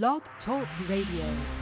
Blog Talk Radio.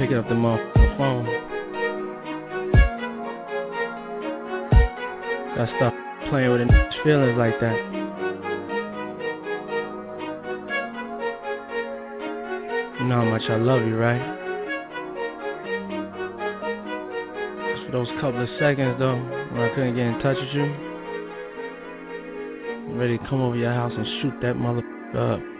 Picking up the phone. That stuff playing with a feelings like that. You know how much I love you, right? Just for those couple of seconds though, when I couldn't get in touch with you, I'm ready to come over your house and shoot that mother up.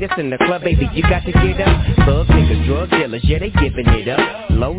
this in the club, baby, you got to get up. Thug niggas, drug dealers, yeah, they giving it up. Low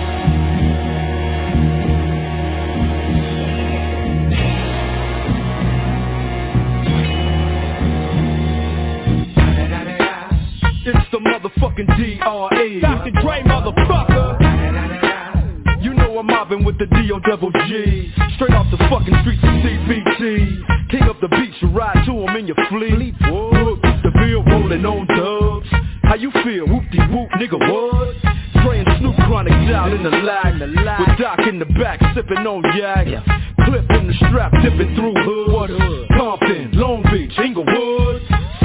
It's the motherfucking DRE. Dr. Dre, motherfucker. You know I'm mobbing with the D.O. Double G. Straight off the fucking streets of CPT. King up the beach, you ride to him in your fleet. Look, the bill rolling on dubs. How you feel? Whoop-de-whoop, nigga, what? Praying Snoop Chronic down in the lag With Doc in the back sipping on yak yeah. Clip in the strap dipping through hood Compton, Long Beach, Inglewood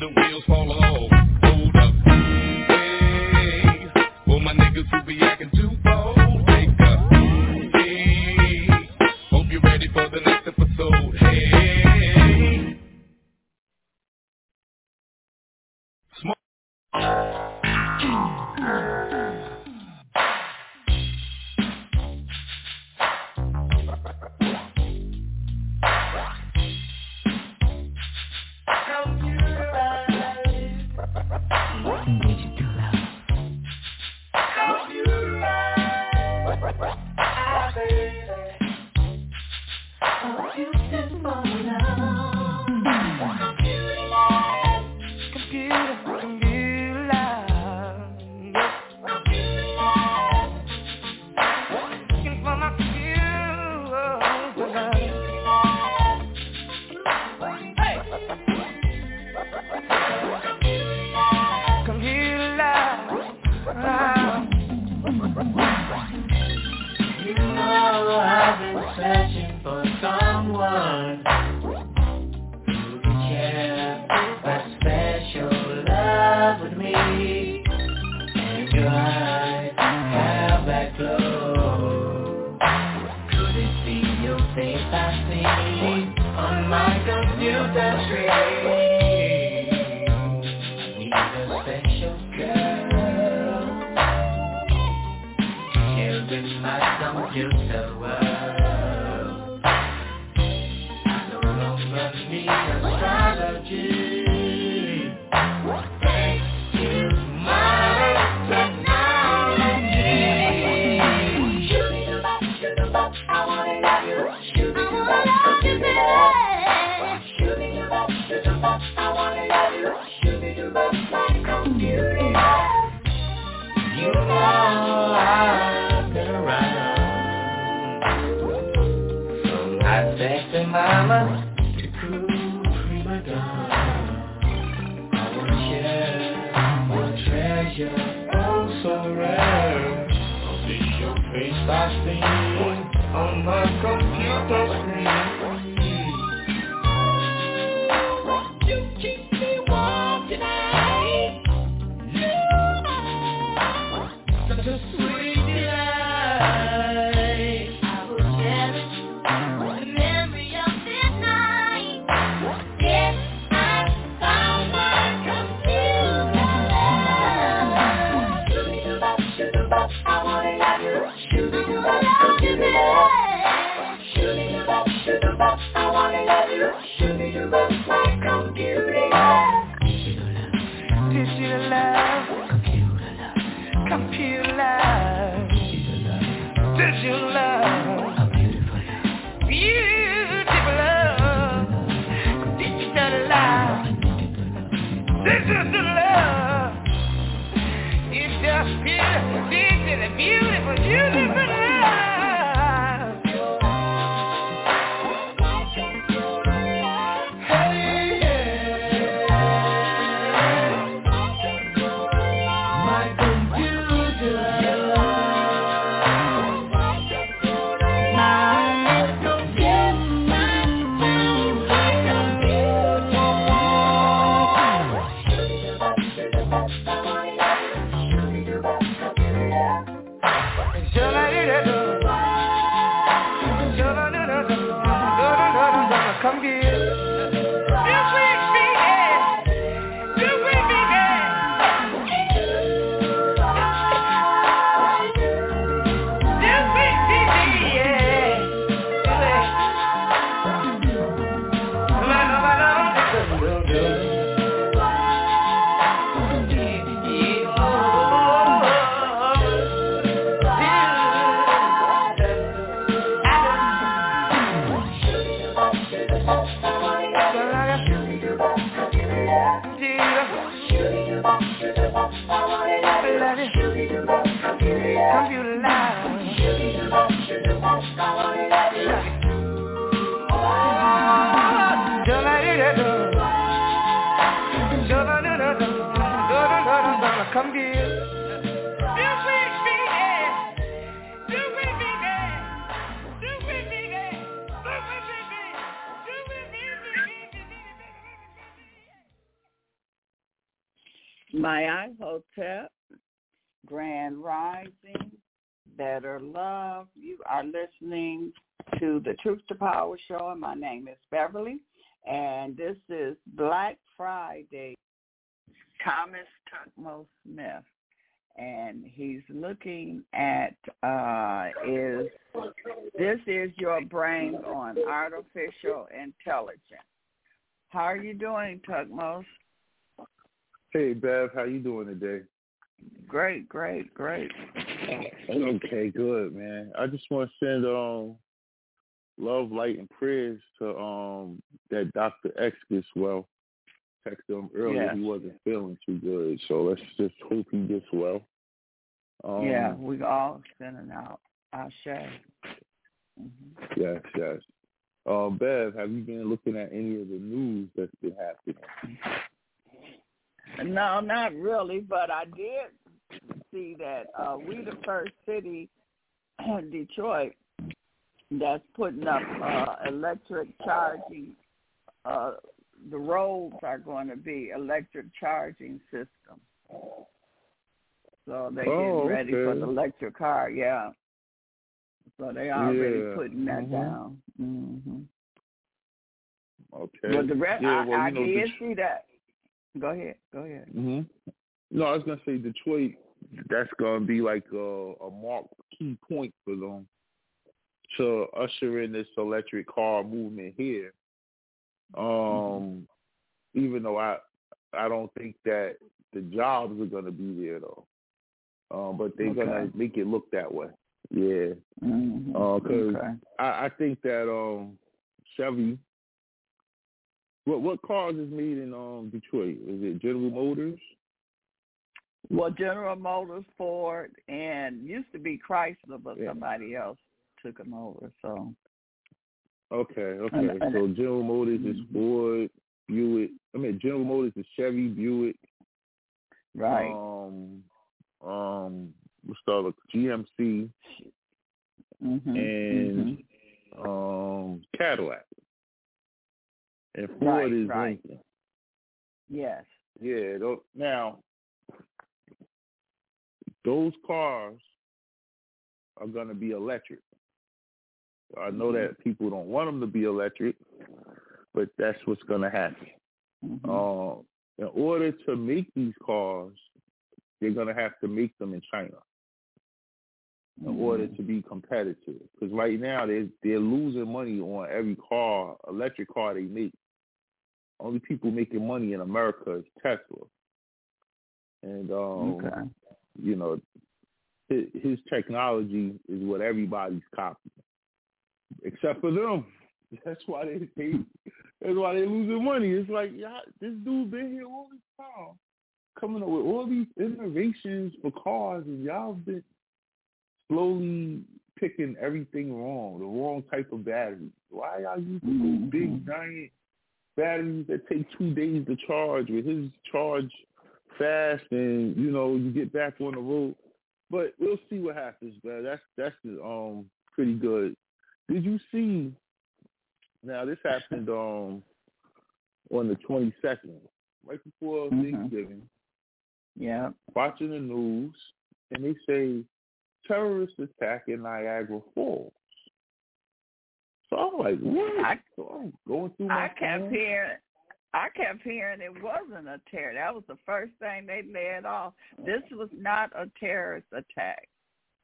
the wheels fall off. Hold up. Hey, for my niggas who be too bold, take a Hope you're ready for the next episode. Hey. What you did. Show. My name is Beverly, and this is Black Friday. Thomas Tutmose Smith, and he's looking at uh, is this is your brain on artificial intelligence. How are you doing, Tutmose? Hey, Bev, how you doing today? Great, great, great. Okay, good, man. I just want to send um love, light, and prayers to um that Dr. X gets well. Texted him earlier he wasn't feeling too good, so let's just hope he gets well. Um, yeah, we all sending out our share. Mm-hmm. Yes, yes. Um, Bev, have you been looking at any of the news that's been happening? No, not really, but I did see that uh, we the first city, Detroit, that's putting up uh, electric charging. Uh, the roads are going to be electric charging systems. So they're oh, getting ready okay. for the electric car. Yeah. So they are already yeah. putting that mm-hmm. down. Mm-hmm. Okay. But the rest, yeah, I, well, I know, did Det- see that. Go ahead. Go ahead. hmm No, I was gonna say Detroit. That's gonna be like a, a mark key point for them to usher in this electric car movement here. Um, even though I I don't think that the jobs are gonna be there though. Um, but they're Okay. gonna make it look that way. Yeah. Mhm. Uh 'cause okay. I, I think that um Chevy what what cars is made in um Detroit? Is it General Motors? Well, General Motors, Ford, and used to be Chrysler, but Yeah. somebody else took them over. So Okay, okay. And- and- so General Motors is Mhm. Ford, Buick. I mean General Motors is Chevy, Buick, right. um um what's the other GMC hmm and um Cadillac. And Ford Right, is right. Lincoln. Yes. Yeah. tho- Now, those cars are going to be electric. I know that people don't want them to be electric, but that's what's going to happen. Mhm. Uh, in order to make these cars, they're going to have to make them in China in order to be competitive. Because right now they're they're losing money on every car, electric car they make. Only people making money in America is Tesla, and um, okay. you know his, his technology is what everybody's copying, except for them. That's why they, they that's why they're losing money. It's like yeah, this dude been here all this time, coming up with all these innovations for cars, and y'all been slowly picking everything wrong, the wrong type of battery. Why are y'all using Mhm. big giant batteries that take two days to charge with his charge fast and you know, you get back on the road. But we'll see what happens, man. That's that's um pretty good. Did you see now this happened um on the twenty second, right before Mhm. Thanksgiving Yeah. watching the news, and they say terrorist attack in Niagara Falls. So I'm like, what? I- so I'm going through my I kept phone. hearing. I kept hearing it wasn't a terror. That was the first thing they led off. This was not a terrorist attack.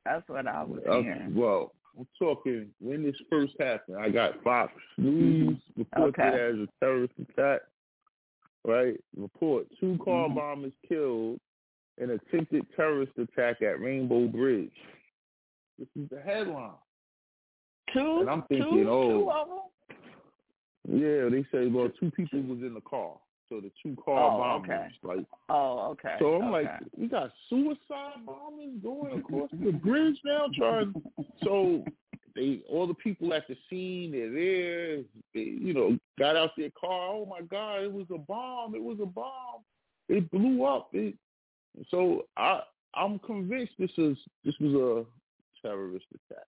That's what I was Uh, hearing. well, I'm talking when this first happened. I got Fox News reported Okay. as a terrorist attack. Right? Report two car Mhm. bombers killed in attempted terrorist attack at Rainbow Bridge. This is the headline. Two, And I'm thinking, two, oh, two of them. Yeah, they say well two people was in the car. So the two car Oh, bombers. okay. Like Oh, okay. so I'm okay. like, we got suicide bombers going across the bridge now trying so they all the people at the scene, they're there, they, you know, got out their car, oh my God, it was a bomb, it was a bomb. It blew up. It so I I'm convinced this is this was a terrorist attack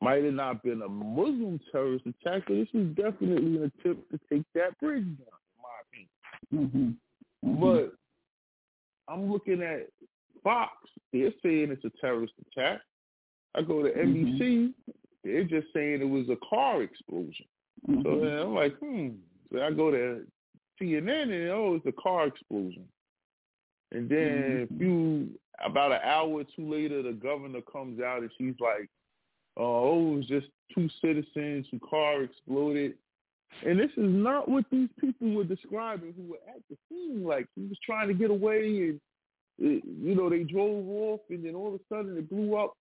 might have not been a Muslim terrorist attack, but this is definitely an attempt to take that bridge down, in my opinion. hmm But I'm looking at Fox, they're saying it's a terrorist attack. I go to NBC, they're just saying it was a car explosion. Mm-hmm. So then I'm like, hmm. So I go to CNN and oh, it's a car explosion. And then a few about an hour or two later, the governor comes out and she's like, "Oh, it was just two citizens whose car exploded." And this is not what these people were describing who were at the scene. Like he was trying to get away, and it, you know they drove off, and then all of a sudden it blew up,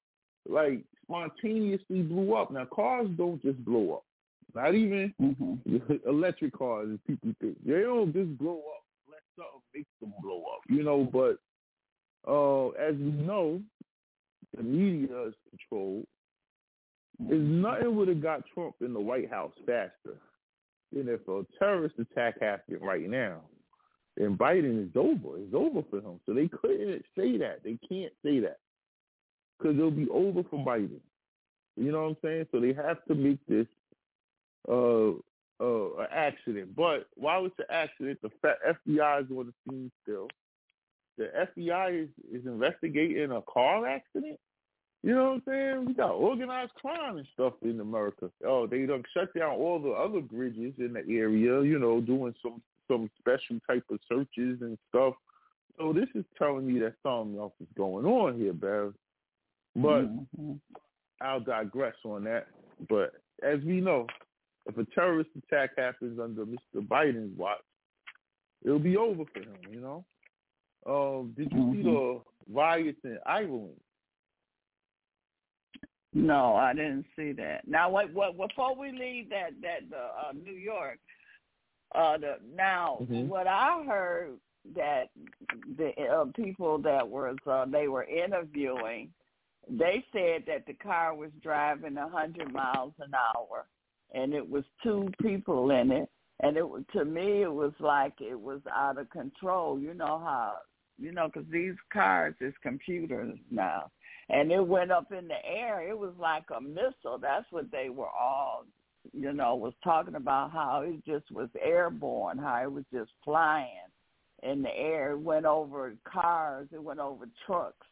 like spontaneously blew up. Now cars don't just blow up. Not even hmm electric cars, as people think. They don't just blow up. Let something make them blow up, you know. But uh, as we know, the media is controlled. There's nothing would have got Trump in the White House faster than if a terrorist attack happened right now. Then Biden is over. It's over for him. So they couldn't say that. They can't say that because it'll be over for Biden. You know what I'm saying? So they have to make this uh, uh, accident. But while it's an accident, the FBI is on the scene still. The FBI is, is investigating a car accident. You know what I'm saying? We got organized crime and stuff in America. Oh, they done shut down all the other bridges in the area, you know, doing some some special type of searches and stuff. So this is telling me that something else is going on here, Barry. But Mhm. I'll digress on that. But as we know, if a terrorist attack happens under Mr. Biden's watch, it'll be over for him. You know. Um, did you mm-hmm. see the riots in Ireland? No, I didn't see that. Now, what? What? Before we leave that that uh, New York, uh, the, now mm-hmm. what I heard that the uh, people that was uh, they were interviewing, they said that the car was driving a hundred miles an hour, and it was two people in it, and it to me it was like it was out of control. You know how you know because these cars is computers now, and it went up in the air. It was like a missile. That's what they were all you know, was talking about how it just was airborne, how it was just flying in the air. It went over cars. It went over trucks.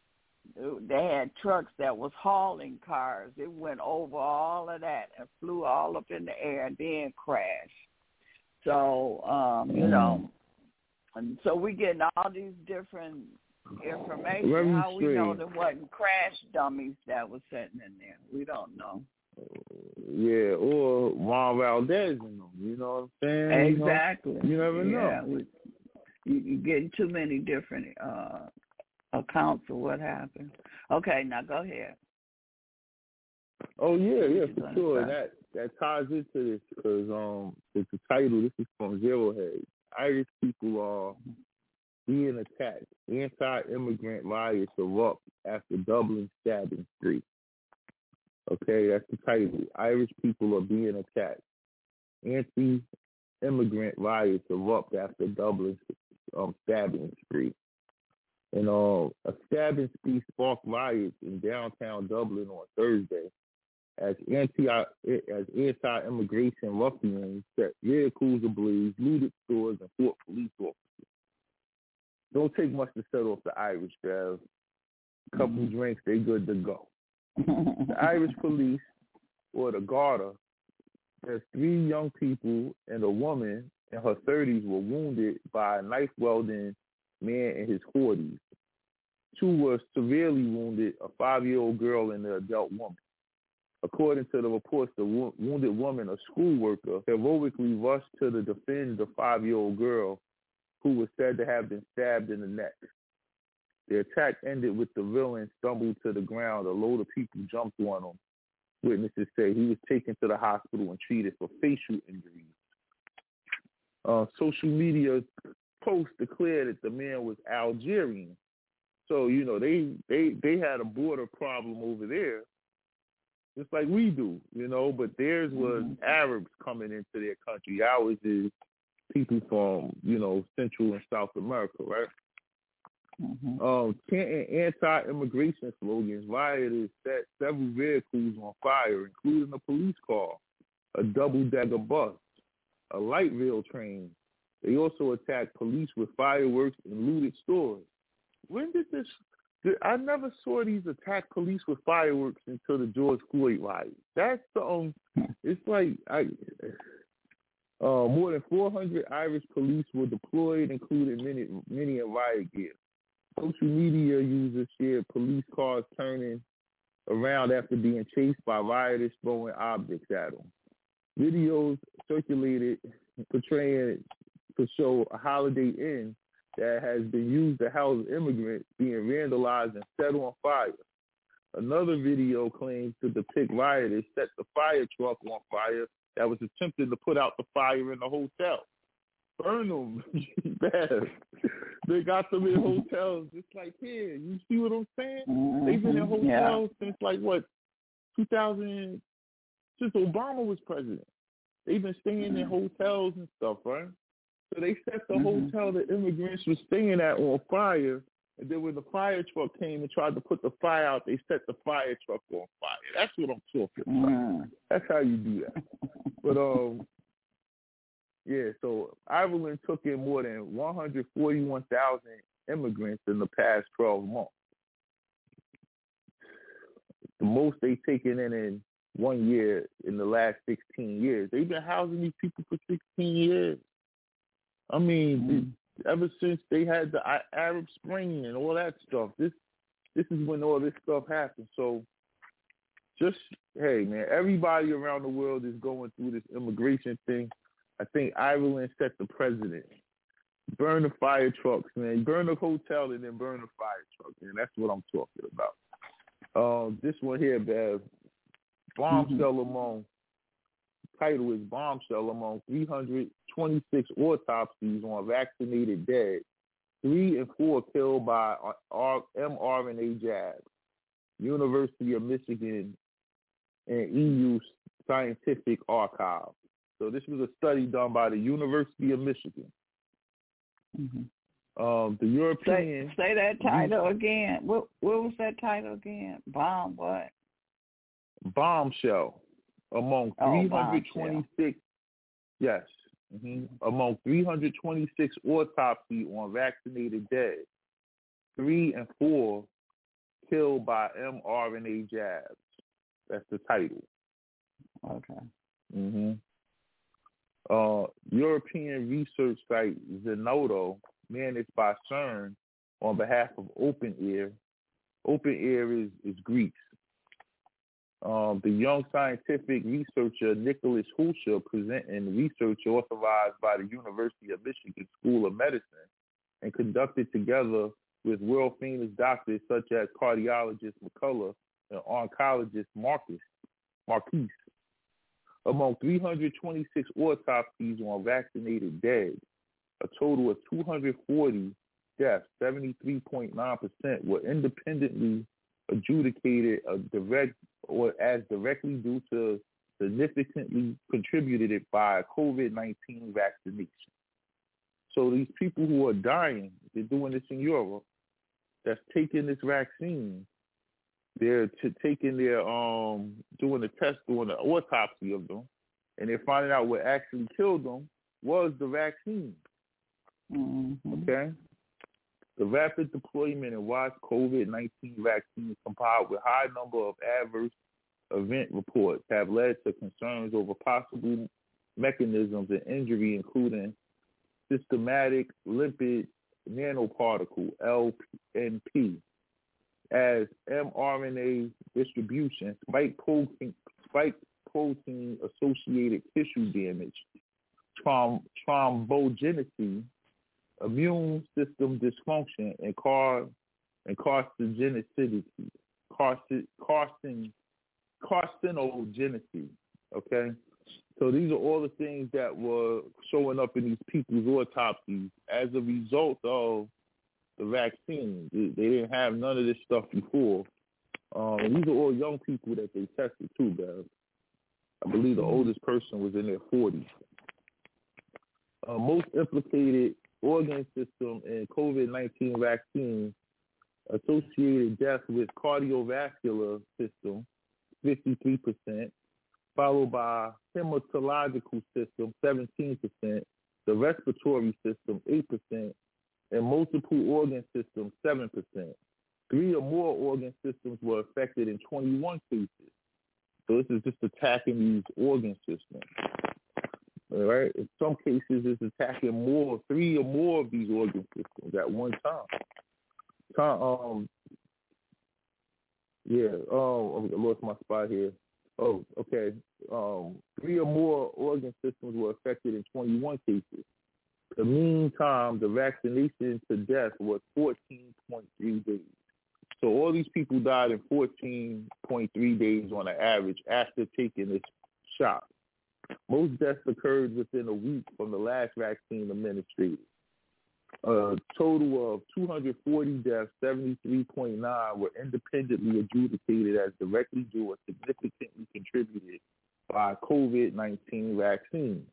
They had trucks that was hauling cars. It went over all of that and flew all up in the air and then crashed. So, um, you know, and so we getting all these different information. How we know there wasn't crash dummies that was sitting in there? We don't know. Yeah, or Juan Valdez in them. You know what I'm saying? Exactly. You, know, you never yeah, know. We, you, you get too many different uh accounts of what happened. Okay, now go ahead. Oh yeah, yeah, for sure. That that ties into this because um, it's the title. This is from Zero Hedge. Irish people are being attacked. Anti-immigrant riots erupt after Dublin stabbing spree. Okay, that's the title. Irish people are being attacked. Anti-immigrant riots erupt after Dublin um, stabbing spree. And uh, a stabbing spree sparked riots in downtown Dublin on Thursday as anti as anti-immigration ruffians set vehicles ablaze, looted stores, and fought police officers. Don't take much to set off the Irish, Bev. A couple mm-hmm. drinks, they good to go the Irish police or the Garda, there's three young people and a woman in her 30s were wounded by a knife welding man in his 40s. Two were severely wounded, a five-year-old girl and an adult woman. According to the reports, the wo- wounded woman, a school worker, heroically rushed to the defend the five-year-old girl who was said to have been stabbed in the neck. The attack ended with the villain stumbled to the ground. A load of people jumped on him. Witnesses say he was taken to the hospital and treated for facial injuries. Uh, social media posts declared that the man was Algerian. So you know they they they had a border problem over there, just like we do, you know. But theirs was mm-hmm. Arabs coming into their country. Ours is people from you know Central and South America, right? Mm-hmm. Um, anti-immigration slogans, rioters set several vehicles on fire, including a police car, a double-decker bus, a light rail train. They also attacked police with fireworks and looted stores. When did this? I never saw these attack police with fireworks until the George Floyd riot. That's the um. It's like I. Uh, more than 400 Irish police were deployed, including many many in riot gear. Social media users shared police cars turning around after being chased by rioters throwing objects at them. Videos circulated portraying to show a Holiday Inn that has been used to house immigrants being vandalized and set on fire. Another video claims to depict rioters set the fire truck on fire that was attempting to put out the fire in the hotel burn them bad. They got them in hotels just like here. You see what I'm saying? Mm-hmm. They've been in mm-hmm. hotels yeah. since like what, 2000, since Obama was president. They've been staying mm-hmm. in hotels and stuff, right? So they set the mm-hmm. hotel that immigrants were staying at on fire. And then when the fire truck came and tried to put the fire out, they set the fire truck on fire. That's what I'm talking about. Mm-hmm. That's how you do that. but um, yeah, so Ireland took in more than 141,000 immigrants in the past 12 months. The most they've taken in in one year in the last 16 years. They've been housing these people for 16 years. I mean, mm-hmm. Ever since they had the Arab Spring and all that stuff, this this is when all this stuff happened. So just hey man, everybody around the world is going through this immigration thing. I think Ireland set the precedent. Burn the fire trucks, man. Burn the hotel and then burn the fire truck, man. That's what I'm talking about. Um, this one here, Bev. Bombshell mm-hmm. Title is bombshell among 326 autopsies on vaccinated dead. Three and four killed by mRNA jabs. University of Michigan and EU Scientific Archive. So this was a study done by the University of Michigan. Mm-hmm. Um, the European. Say, say that title again. What what was that title again? Bomb what? Bombshell among oh, 326. Yes. Mm-hmm, among 326 autopsy on vaccinated dead, three and four killed by mRNA jabs. That's the title. Okay. Mhm. Uh, European research site Zenodo, managed by CERN on behalf of Open Air. Open Air is, is Greece. Um, the young scientific researcher Nicholas Hulscher presenting research authorized by the University of Michigan School of Medicine and conducted together with world famous doctors such as cardiologist McCullough and oncologist Marcus Marquise. Among 326 autopsies on vaccinated dead, a total of 240 deaths, 73.9%, were independently adjudicated a direct or as directly due to significantly contributed by COVID-19 vaccination. So these people who are dying, they're doing this in Europe, that's taking this vaccine, they're t- taking their um doing the test, doing the autopsy of them, and they're finding out what actually killed them was the vaccine. Mm-hmm. Okay. The rapid deployment and wide COVID-19 vaccines combined with high number of adverse event reports have led to concerns over possible mechanisms of injury, including systematic lipid nanoparticle, LNP, as mRNA distribution, spike protein, spike protein associated tissue damage, trom, thrombogenesis, immune system dysfunction, and car and carcinogenicity, carcin, carcin, carcinogenicity. Okay, so these are all the things that were showing up in these people's autopsies as a result of the vaccine. They, they didn't have none of this stuff before. Um, these are all young people that they tested too, guys. I believe the oldest person was in their 40s. Uh, most implicated organ system and COVID-19 vaccine associated death with cardiovascular system, 53%, followed by hematological system, 17%, the respiratory system, 8%, and multiple organ systems, 7%. Three or more organ systems were affected in 21 cases. So this is just attacking these organ systems. Right. In some cases, it's attacking more, three or more of these organ systems at one time. Um, yeah. Um, I lost my spot here. Oh, okay. Um, three or more organ systems were affected in 21 cases. The mean time, the vaccination to death was 14.3 days. So all these people died in 14.3 days on an average after taking this shot. Most deaths occurred within a week from the last vaccine administered. A total of 240 deaths, 73.9 were independently adjudicated as directly due or significantly contributed by COVID-19 vaccine.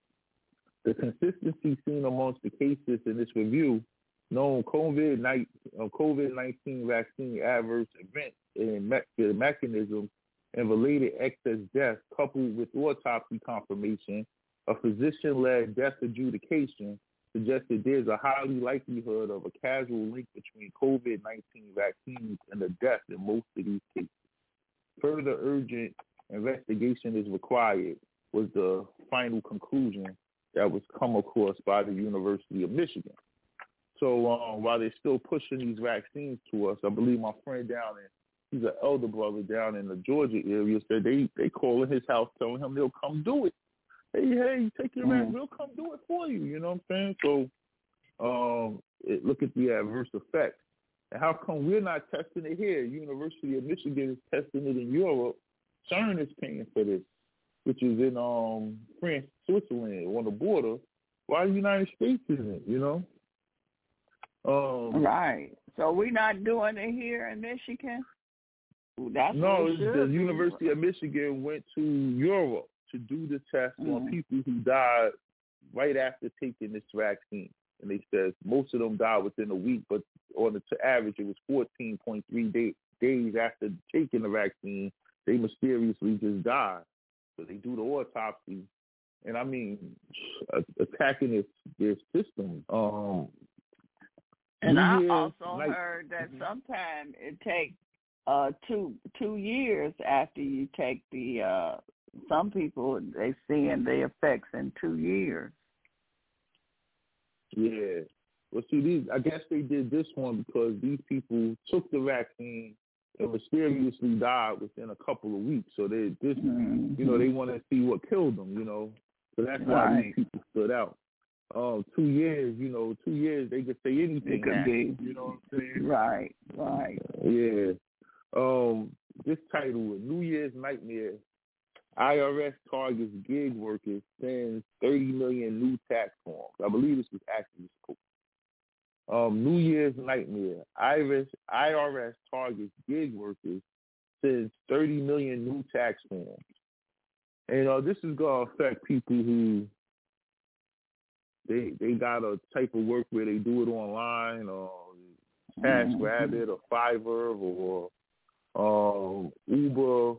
The consistency seen amongst the cases in this review known COVID-19 uh, vaccine adverse events and me- mechanisms and related excess deaths coupled with autopsy confirmation, a physician-led death adjudication suggested there's a high likelihood of a causal link between COVID-19 vaccines and the death in most of these cases. Further urgent investigation is required was the final conclusion that was come across by the University of Michigan. So um, while they're still pushing these vaccines to us, I believe my friend down in he's an elder brother down in the Georgia area. Said they they calling his house, telling him they'll come do it. Hey, hey, take your man, we'll come do it for you. You know what I'm saying? So, um, it, look at the adverse effects. And how come we're not testing it here? University of Michigan is testing it in Europe. CERN is paying for this, which is in um France, Switzerland, on the border. Why the United States isn't? You know? Um, right. So we're not doing it here in Michigan. That's no, what it's we the. University of Michigan went to Europe to do the test on Mhm. people who died right after taking this vaccine. And they said most of them died within a week, but on the to average, it was 14.3 day, days after taking the vaccine, they mysteriously just died. So they do the autopsy, and I mean, attacking their, their system. Um, And I also night- heard that Mhm. sometimes it takes uh two two years after you take the uh some people they seeing the effects in two years. Yeah. Well, see, these I guess they did this one because these people took the vaccine and mysteriously died within a couple of weeks. So they this, you know, they want to see what killed them. You know, so that's why Right. these people stood out. Um, two years, you know, two years they could say anything. It could now, be. You know what I'm saying? right, right. Yeah. Um, this title, New Year's Nightmare, IRS targets gig workers, sends 30 million new tax forms. I believe this was actually school. Um, New Year's Nightmare, IRS, IRS targets gig workers, sends 30 million new tax forms. And uh, this is going to affect people who they they got a type of work where they do it online or TaskRabbit or Fiverr or um, Uber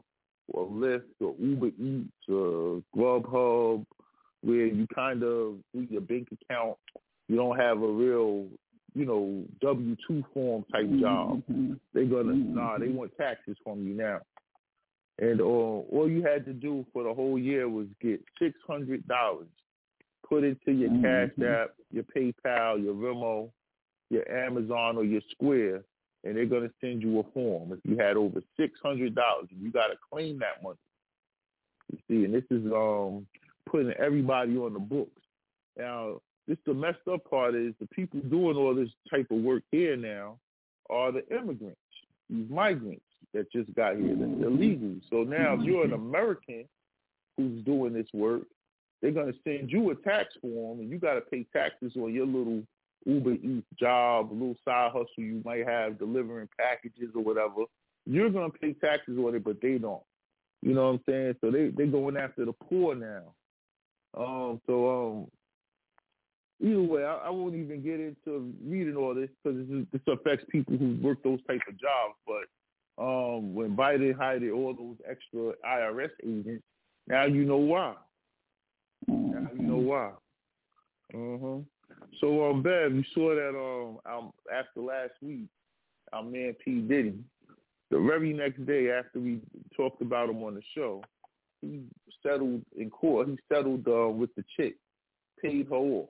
or Lyft or Uber Eats or Grubhub, where you kind of do your bank account. You don't have a real, you know, W two form type job. Mhm. They're gonna Mhm. nah. They want taxes from you now. And uh, all you had to do for the whole year was get six hundred dollars, put into your Mhm. Cash App, your PayPal, your Venmo, your Amazon or your Square, and they're gonna send you a form. If you had over six hundred dollars, and you gotta claim that money. You see, and this is um putting everybody on the books. Now, this the messed up part is the people doing all this type of work here now are the immigrants, these migrants that just got here, that's illegal. So now if you're an American who's doing this work, they're gonna send you a tax form and you gotta pay taxes on your little Uber Eats job, little side hustle you might have delivering packages or whatever. You're gonna pay taxes on it, but they don't. You know what I'm saying? So they they're going after the poor now. Um. So um. Either way, I, I won't even get into reading all this because this, is- this affects people who work those type of jobs. But um, when Biden hired all those extra IRS agents, now you know why. Now you know why. hmm So, um, Bev, you saw that um, um, after last week, our man P Diddy, the very next day after we talked about him on the show, he settled in court. He settled uh, with the chick, paid her off.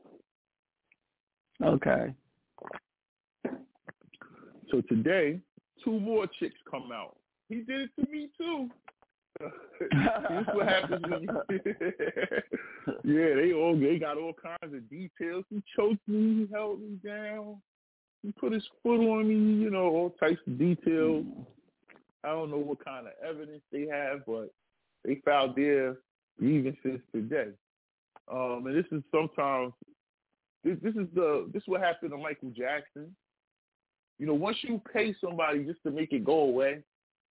Okay. So today, two more chicks come out. He did it to me too. This what happens when you Yeah, they all they got all kinds of details. He choked me, he held me down, he put his foot on me, you know, all types of details. I don't know what kind of evidence they have, but they found filed their grievances today. Um, and this is sometimes this this is the this is what happened to Michael Jackson. You know, once you pay somebody just to make it go away,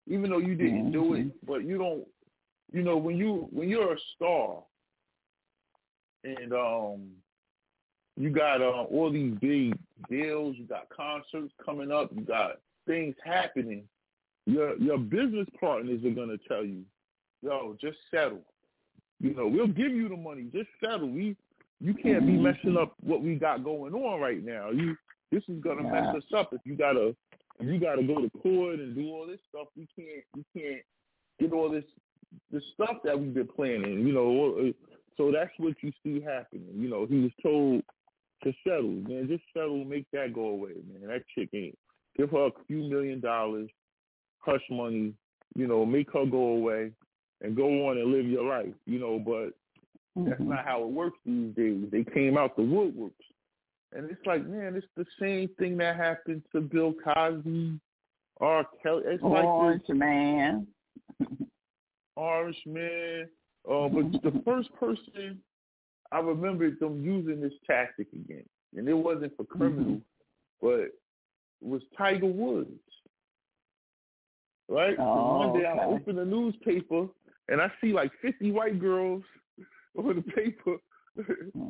even though you didn't do it, but you don't you know, when you when you're a star and um you got uh, all these big deals, you got concerts coming up, you got things happening, your your business partners are gonna tell you, yo, just settle. You know, we'll give you the money, just settle. We you can't be messing up what we got going on right now. You this is gonna mess us up if you gotta you gotta go to court and do all this stuff. We can't we can't get all this the stuff that we've been planning. You know, so that's what you see happening. You know, he was told to settle, man. Just settle, make that go away, man. That chick ain't give her a few million dollars. hush money, you know, make her go away and go on and live your life, you know, but that's Mhm. not how it works these days. They came out the woodworks. And it's like, man, it's the same thing that happened to Bill Cosby, R. Kelly. It's like this man. Orange Man. Uh, but the first person I remember them using this tactic again, and it wasn't for criminals, but it was Tiger Woods. Right? Oh, one day I okay. open the newspaper and I see like fifty white girls on the paper.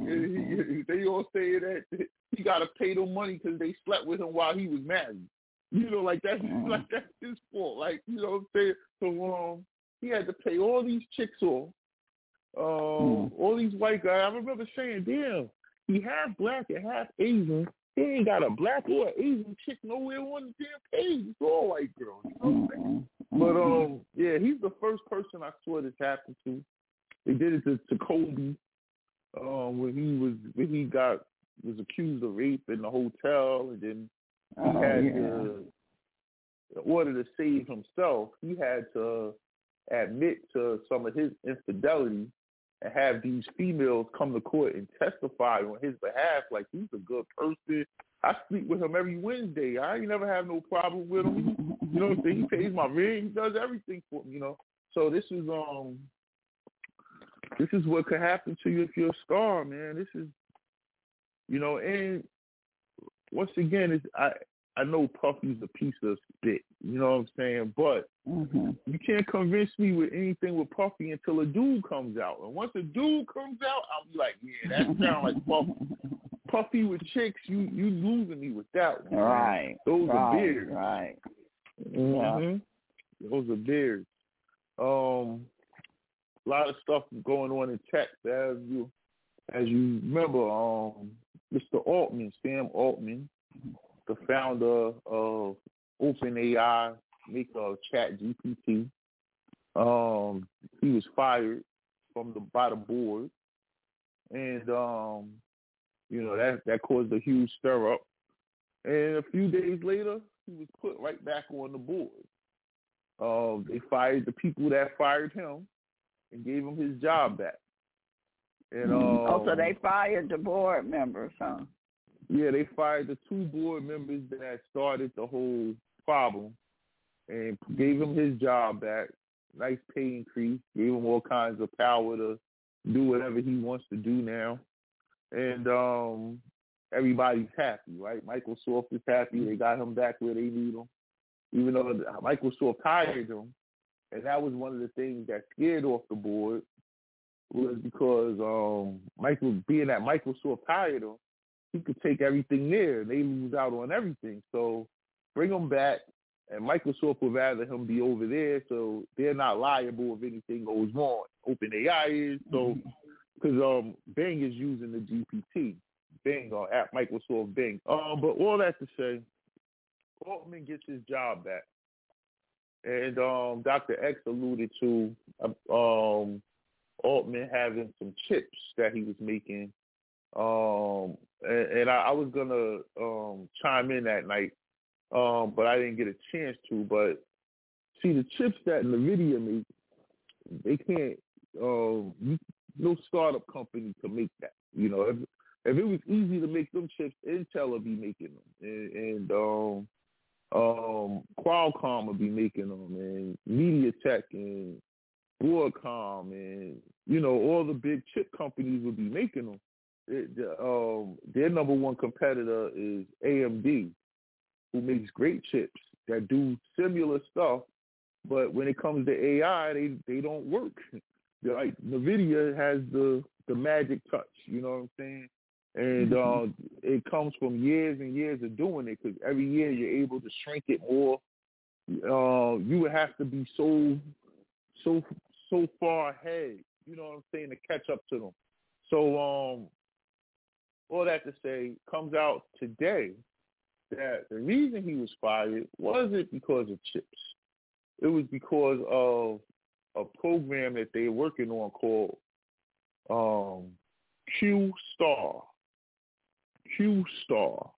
he, they all say that he got to pay them money because they slept with him while he was married. You know, like that's Mhm. like that's his fault. Like you know what I'm saying. So um, he had to pay all these chicks off, um, Mm. all these white guys. I remember saying, "Damn, he half black and half Asian. He ain't got a black or Asian chick nowhere on the damn page. It's all white girls." You know what I'm saying? Mhm. But Mhm. um, yeah, he's the first person I saw this happen to. They did it to, to Kobe, um, when he was when he got was accused of rape in the hotel, and then he Oh, had yeah. to, in order to save himself, he had to admit to some of his infidelity and have these females come to court and testify on his behalf, like he's a good person. I sleep with him every Wednesday. I ain't never have no problem with him. You know what I'm saying? He pays my rent. He does everything for me, you know. So this is um this is what could happen to you if you're a star, man. This is you know, and once again it's I I know Puffy's a piece of spit, you know what I'm saying? But Mhm. you can't convince me with anything with Puffy until a dude comes out. And once a dude comes out, I'll be like, Yeah, that sounds like Puffy. Puffy with chicks, you you losing me with that one. Right. Those are right, beards. Right. hmm Those are beards. Um, a lot of stuff going on in tech as you as you remember. Um, Mr. Altman, Sam Altman, the founder of OpenAI, maker of Chat GPT. Um, he was fired from the by the board, and um, you know that that caused a huge stir up. And a few days later, he was put right back on the board. Um, they fired the people that fired him and gave him his job back. And um, oh, so they fired the board members, huh? yeah, they fired the two board members that started the whole problem and gave him his job back. Nice pay increase, gave him all kinds of power to do whatever he wants to do now. And um everybody's happy, right? Microsoft is happy. They got him back where they need him. Even though Microsoft hired him. And that was one of the things that scared off the board was because um Michael being that Microsoft hired him, he could take everything there. They lose out on everything. So bring him back, and Microsoft would rather him be over there, so they're not liable if anything goes wrong. OpenAI is so because um Bing is using the GPT, Bing or at Microsoft Bing. Um, but all that to say, Altman gets his job back, and um Dr. X alluded to um Altman having some chips that he was making um, and, and I, I was gonna um chime in that night, um, but I didn't get a chance to. But see, the chips that Nvidia makes, they can't. Um, no startup company can make that. You know, if if it was easy to make them chips, Intel would be making them, and, and um, um, Qualcomm will be making them, and MediaTek and Broadcom, and you know, all the big chip companies will be making them it, the, um, their number one competitor is AMD, who makes great chips that do similar stuff, but when it comes to AI, they they don't work. They're like Nvidia has the the magic touch, you know what I'm saying? And uh, it comes from years and years of doing it because every year you're able to shrink it more. Uh, you would have to be so so so far ahead, you know what I'm saying, to catch up to them. So um, all that to say, comes out today that the reason he was fired wasn't because of chips. It was because of a program that they're working on called um, Q Star. Q Star.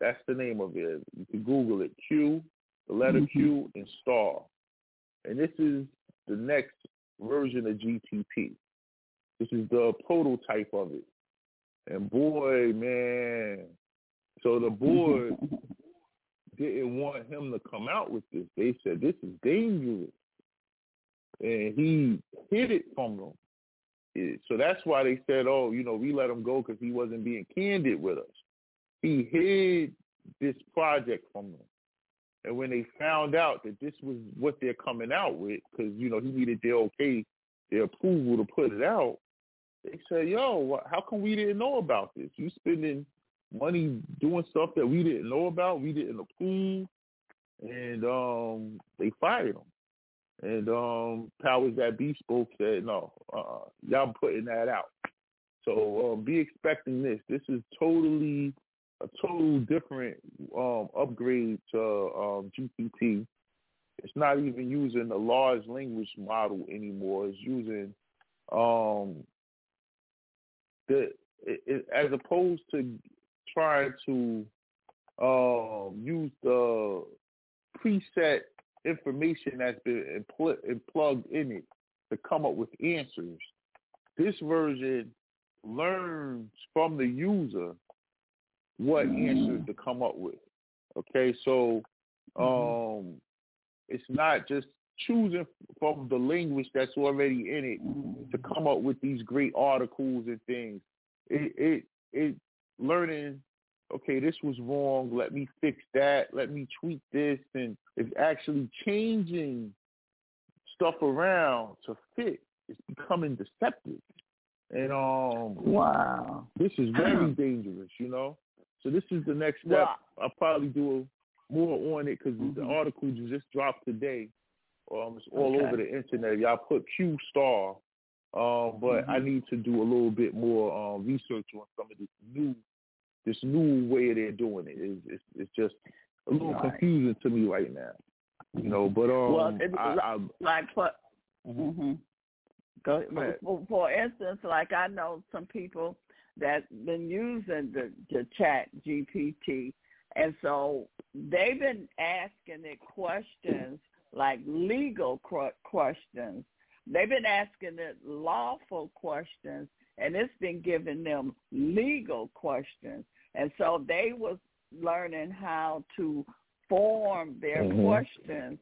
That's the name of it. You can Google it. Q the letter Mhm. Q, and star. And this is the next version of GTP. This is the prototype of it. And boy, man, so the board didn't want him to come out with this. They said this is dangerous, and he hid it from them. So that's why they said, "Oh, you know, we let him go because he wasn't being candid with us." He hid this project from them, and when they found out that this was what they're coming out with, because you know he needed their okay, their approval to put it out, they said, "Yo, how come we didn't know about this? You spending money doing stuff that we didn't know about, we didn't approve, and um, they fired him. And um, powers that be spoke said, no, uh, y'all putting that out. So um, be expecting this. This is totally a total different um, upgrade to um, GPT. It's not even using the large language model anymore. It's using um, the it, it, as opposed to trying to um, use the preset information that's been and plugged in it to come up with answers. This version learns from the user what answers to come up with. Okay, so um, it's not just choosing from the language that's already in it to come up with these great articles and things. It it it learning. Okay, this was wrong. Let me fix that. Let me tweak this, and it's actually changing stuff around to fit. It's becoming deceptive, and um, Wow. this is very dangerous. You know, so this is the next step. Well- I'll probably do more on it because the Mhm. article just dropped today. Um, it's all Okay. over the internet. Y'all put Q star, um, but I Mhm. need to do a little bit more um, research on some of this new, this new way they're doing. It's, it's, it's just a little Right. confusing to me right now. You know, but um, Well, it- I, I, Like for hmm Go, Go ahead. for, for instance, like I know some people that been using the, the chat GPT, and so they've been asking it questions like legal questions. They've been asking it lawful questions, and it's been giving them legal questions. And so they was learning how to form their Mhm. questions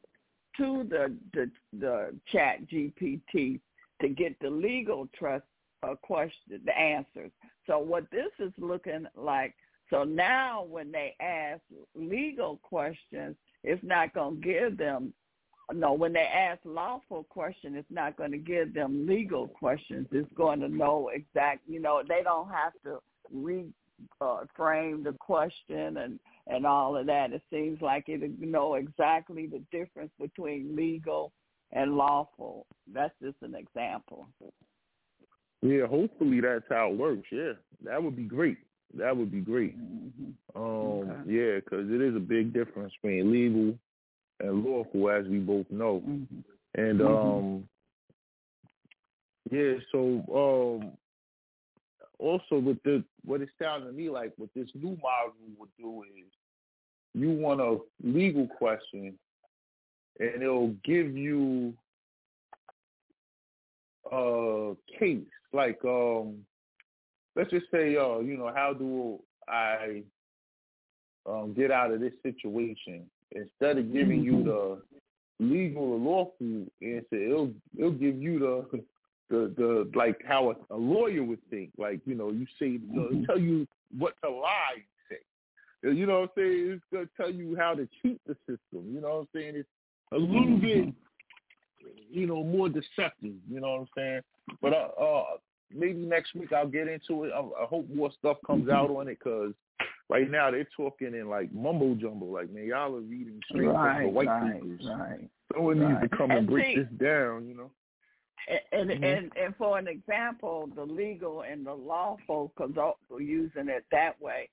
to the, the the chat GPT to get the legal trust uh, question the answers. So what this is looking like, so now when they ask legal questions, it's not going to give them no, when they ask lawful question, it's not going to give them legal questions. It's going to know exact, you know, they don't have to re uh, frame the question and and all of that. It seems like it know exactly the difference between legal and lawful. That's just an example. yeah, hopefully that's how it works. Yeah, that would be great. That would be great. hmm Um, Okay. yeah, because it is a big difference between legal and lawful, as we both know. hmm And Mhm. um, yeah, so um, also with the what it sounded to me like, what this new model would do is, you want a legal question, and it'll give you a case. Like, um, let's just say, uh, you know, how do I um, get out of this situation? Instead of giving you the legal or lawful answer, it'll it'll give you the the the like how a, a lawyer would think. Like you know, you say you it'll tell you what to lie and say. You know what I'm saying? It's gonna tell you how to cheat the system. You know what I'm saying? It's a little bit you know more deceptive. You know what I'm saying? But uh, uh maybe next week I'll get into it. I, I hope more stuff comes out on it because right now they're talking in like mumbo jumbo. Like man, y'all are reading straight from the white right, papers. right. Someone needs to come and, And break see- this down. You know. And, and Mhm. and and for an example, the legal and the lawful, because we're using it that way,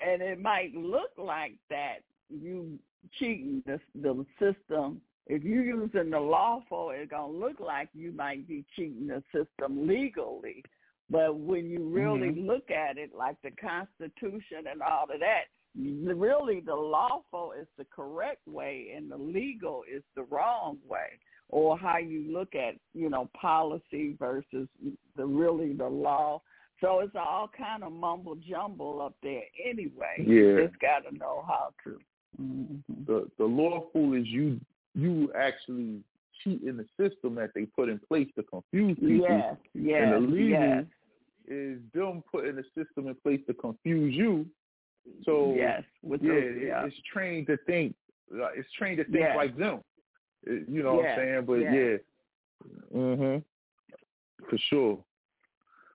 and it might look like that you cheating the the system. If you're using the lawful, it's gonna look like you might be cheating the system legally. But when you really Mhm. look at it, like the Constitution and all of that, really the lawful is the correct way and the legal is the wrong way or how you look at you know policy versus the really the law so it's all kind of mumble jumble up there anyway you Yeah. just got to know how to hmm The the lawful is you you actually cheat in the system that they put in place to confuse people. yes yes and the legal yes is them putting a system in place to confuse you. So yes with yeah, those, yeah. it's trained to think. uh, It's trained to think Yes. like them. You know what I'm saying? But yes. yeah, mhm, for sure.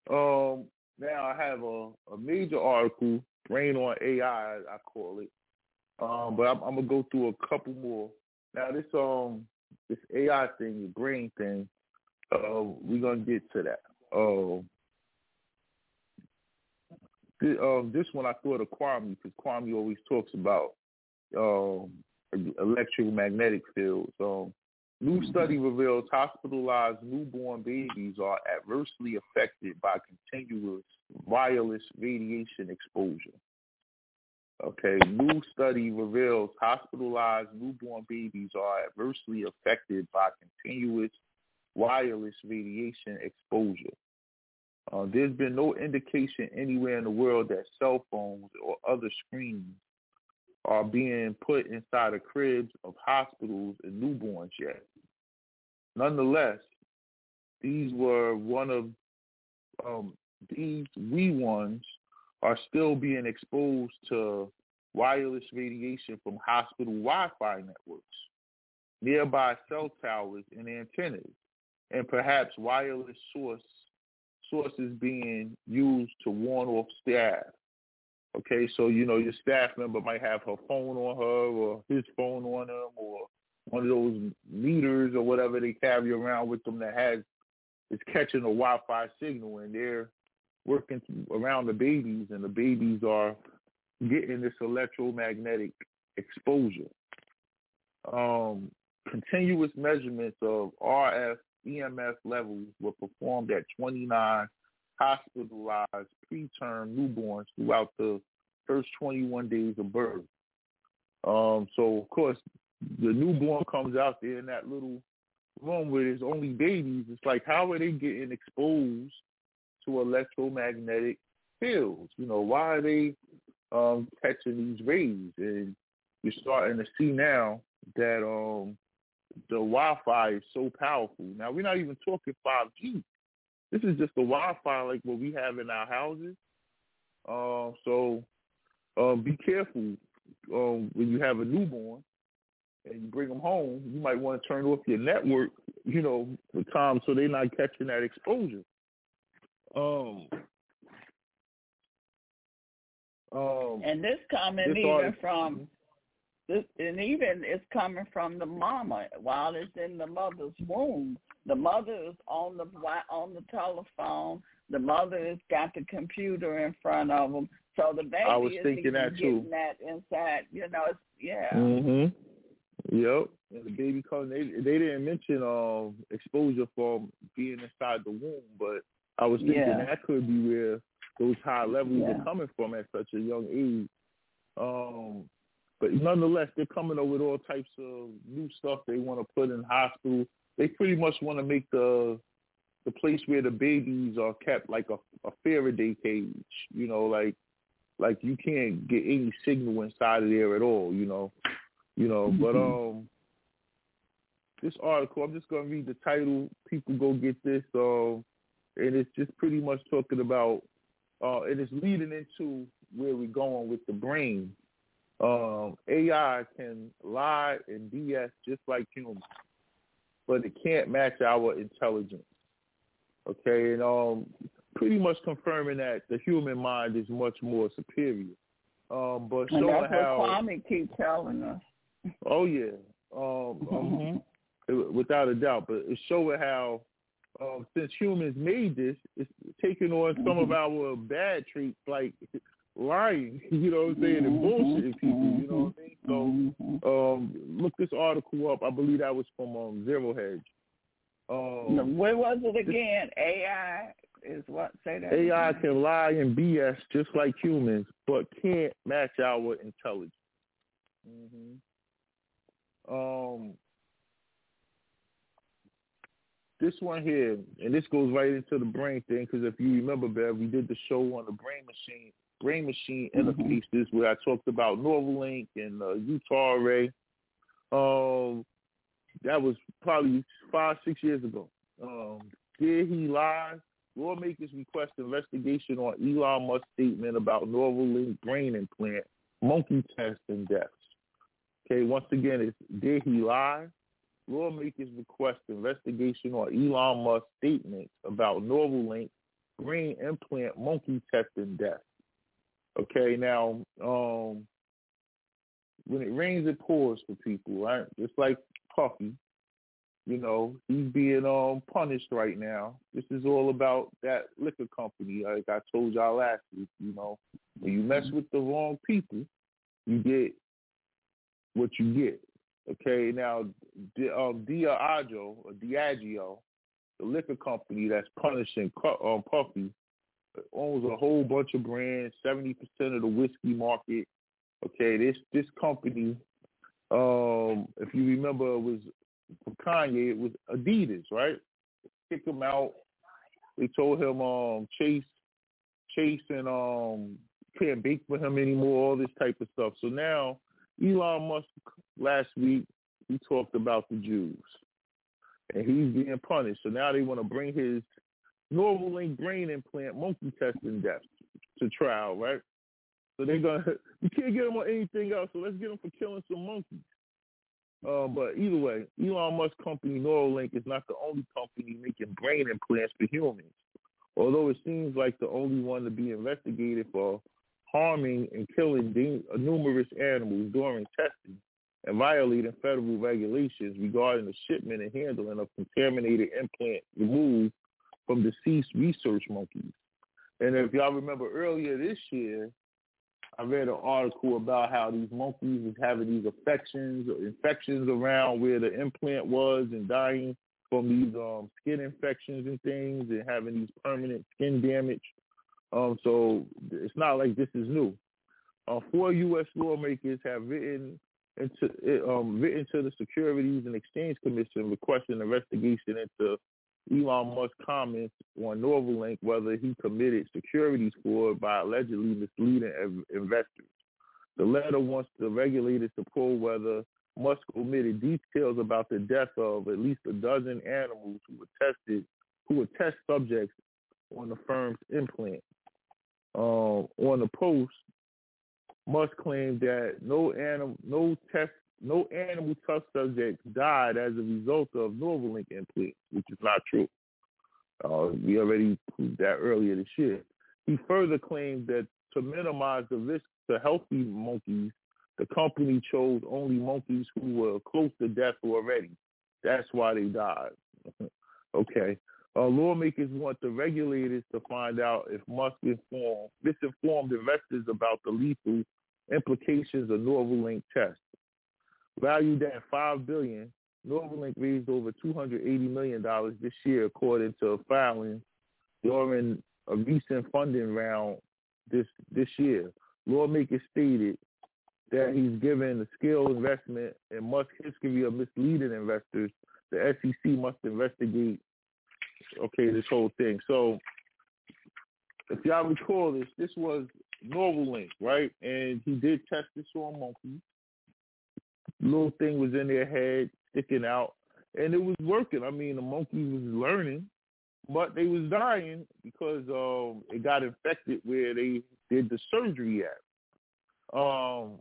Um, now I have a, a major article, "Brain on AI," I call it. Um, but I'm, I'm gonna go through a couple more. Now this um this AI thing, the brain thing, uh, we're gonna get to that. Um, this, um, this one I thought of Kwame because Kwame always talks about um, electromagnetic fields. Um, new study reveals hospitalized newborn babies are adversely affected by continuous wireless radiation exposure. Okay, new study reveals hospitalized newborn babies are adversely affected by continuous wireless radiation exposure. Uh, there's been no indication anywhere in the world that cell phones or other screens are being put inside the cribs of hospitals and newborns yet. Nonetheless, these were one of um, these wee ones are still being exposed to wireless radiation from hospital Wi-Fi networks, nearby cell towers and antennas, and perhaps wireless source sources being used to warn off staff. Okay, so you know your staff member might have her phone on her or his phone on him or one of those meters or whatever they carry around with them that has is catching a Wi-Fi signal and they're working around the babies and the babies are getting this electromagnetic exposure. Um, continuous measurements of RF EMF levels were performed at 29 hospitalized preterm newborns throughout the first 21 days of birth. Um, so of course, the newborn comes out there in that little room where there's only babies. It's like, how are they getting exposed to electromagnetic fields? You know, why are they um, catching these rays? And you're starting to see now that um, the Wi-Fi is so powerful. Now we're not even talking 5G. This is just the Wi-Fi like what we have in our houses. Um, so um, be careful um, when you have a newborn and you bring them home. You might want to turn off your network, you know, for time so they're not catching that exposure. Um, um, And this coming This even from this, and even it's coming from the mama while it's in the mother's womb. The mother is on the wi- on the telephone. The mother has got the computer in front of them. So the baby I was is thinking even that too. getting that inside. You know, it's, yeah. Mhm. Yep. And the baby coming. They they didn't mention um exposure from being inside the womb, but I was thinking Yeah. that could be where those high levels Yeah. are coming from at such a young age. Um, but nonetheless, they're coming up with all types of new stuff they want to put in hospitals. They pretty much want to make the the place where the babies are kept like a, a Faraday cage. You know, like like you can't get any signal inside of there at all. You know, you know. But um, this article, I'm just gonna read the title. People go get this. Um, and it's just pretty much talking about, uh, and it's leading into where we're going with the brain. Um, AI can lie and BS just like humans, but it can't match our intelligence. Okay, and um, pretty much confirming that the human mind is much more superior. Um, but And showing that's what how, Kwame keeps telling us. oh yeah, um, um, Mhm. without a doubt. But it's showing how, um, since humans made this, it's taking on some of our bad traits like lying. You know what I'm saying, and bullshitting people. You know what I mean? So, Mhm. um, look this article up. I believe that was from um, Zero Hedge. Um, Where was it again? AI is what? Say that. AI again. can lie and BS just like humans, but can't match our intelligence. hmm Um, this one here, and this goes right into the brain thing, because if you remember, Bev, we did the show on the brain machine, brain machine Mhm. interfaces, where I talked about Novalink and uh, Utah Array. Um, that was probably five, six years ago. Um, did he lie? Lawmakers request investigation on Elon Musk's statement about Neuralink brain implant, monkey test, and deaths. Okay, once again, it's did he lie? Lawmakers request investigation on Elon Musk's statements about Neuralink brain implant, monkey test, and death. Okay, now um, when it rains, it pours for people, right? Just like Puffy, you know, he's being um punished right now. This is all about that liquor company, like I told y'all last week. You know, when you mess with the wrong people, you get what you get. Okay, now um, Diageo or Diageo, the liquor company that's punishing um, Puffy, owns a whole bunch of brands, seventy percent of the whiskey market. Okay, this this company, um, if you remember, it was for Kanye, it was Adidas, right? Kick him out. They told him um Chase Chase and um can't bake for him anymore, all this type of stuff. So now Elon Musk last week he talked about the Jews. And he's being punished. So now they want to bring his Neuralink brain implant monkey testing death to trial, right? So they're gonna you can't get them on anything else, so let's get them for killing some monkeys. Uh, but either way, Elon Musk company Neuralink is not the only company making brain implants for humans. Although it seems like the only one to be investigated for harming and killing de- numerous animals during testing and violating federal regulations regarding the shipment and handling of contaminated implants removed from deceased research monkeys. And if y'all remember earlier this year, I read an article about how these monkeys was having these affections or infections around where the implant was and dying from these um, skin infections and things and having these permanent skin damage. Um, so it's not like this is new. Uh, four U.S. lawmakers have written into um, written to the Securities and Exchange Commission requesting investigation into Elon Musk comments on Neuralink, whether he committed securities fraud by allegedly misleading investors. The letter wants the regulators to pull whether Musk omitted details about the death of at least a dozen animals who were tested, who were test subjects on the firm's implant. Um, on the post, Musk claimed that no animal, no test, no animal test subjects died as a result of Neuralink implants, which is not true. Uh, we already proved that earlier this year. He further claimed that to minimize the risk to healthy monkeys, the company chose only monkeys who were close to death already. That's why they died. okay. Uh, lawmakers want the regulators to find out if Musk informed, misinformed investors about the lethal implications of Neuralink tests. Valued at five billion, Neuralink raised over two hundred eighty million dollars this year, according to a filing during a recent funding round this this year. Lawmakers stated that he's given a scale investment and Musk's history of misleading investors. The SEC must investigate. Okay, this whole thing. So, if y'all recall this, this was Neuralink, right? And he did test this on monkeys. Little thing was in their head, sticking out, and it was working. I mean, the monkey was learning, but they was dying because um, it got infected where they did the surgery at. Um,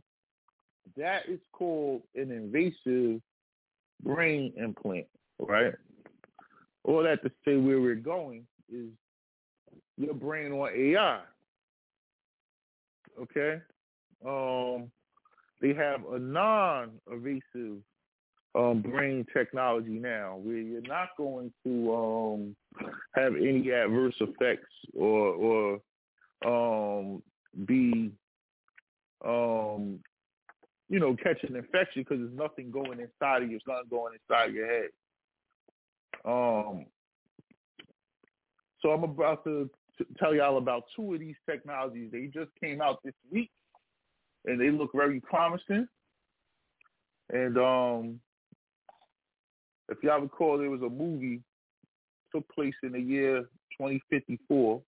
that is called an invasive brain implant, right? All that to say where we're going is your brain on AI. Okay? Um, they have a non-invasive um, brain technology now where you're not going to um, have any adverse effects or, or um, be, um, you know, catch an infection because there's nothing going inside of you. It's not going inside your head. Um, So I'm about to, to tell y'all about two of these technologies. They just came out this week, and they look very promising. And um, if y'all recall, there was a movie took place in the year 2054.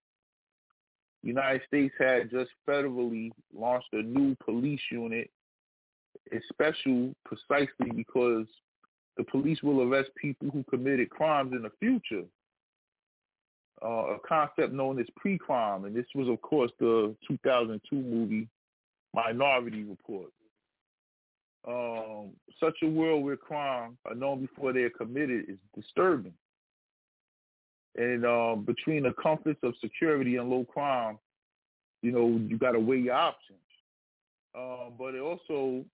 The United States had just federally launched a new police unit. It's special precisely because the police will arrest people who committed crimes in the future. Uh, a concept known as pre-crime, and this was, of course, the 2002 movie Minority Report. Um, such a world where crime are known before they are committed is disturbing. And um, between the comforts of security and low crime, you know, you got to weigh your options. Um, but it also,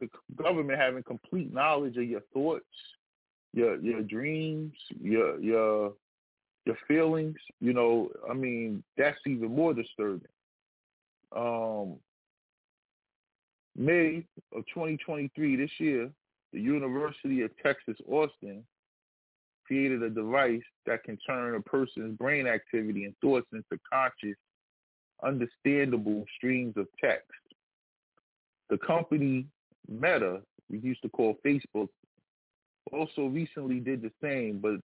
the government having complete knowledge of your thoughts, your your dreams, your your your feelings. You know, I mean, that's even more disturbing. Um, May of 2023, this year, the University of Texas Austin created a device that can turn a person's brain activity and thoughts into conscious, understandable streams of text. The company Meta, we used to call Facebook, also recently did the same, but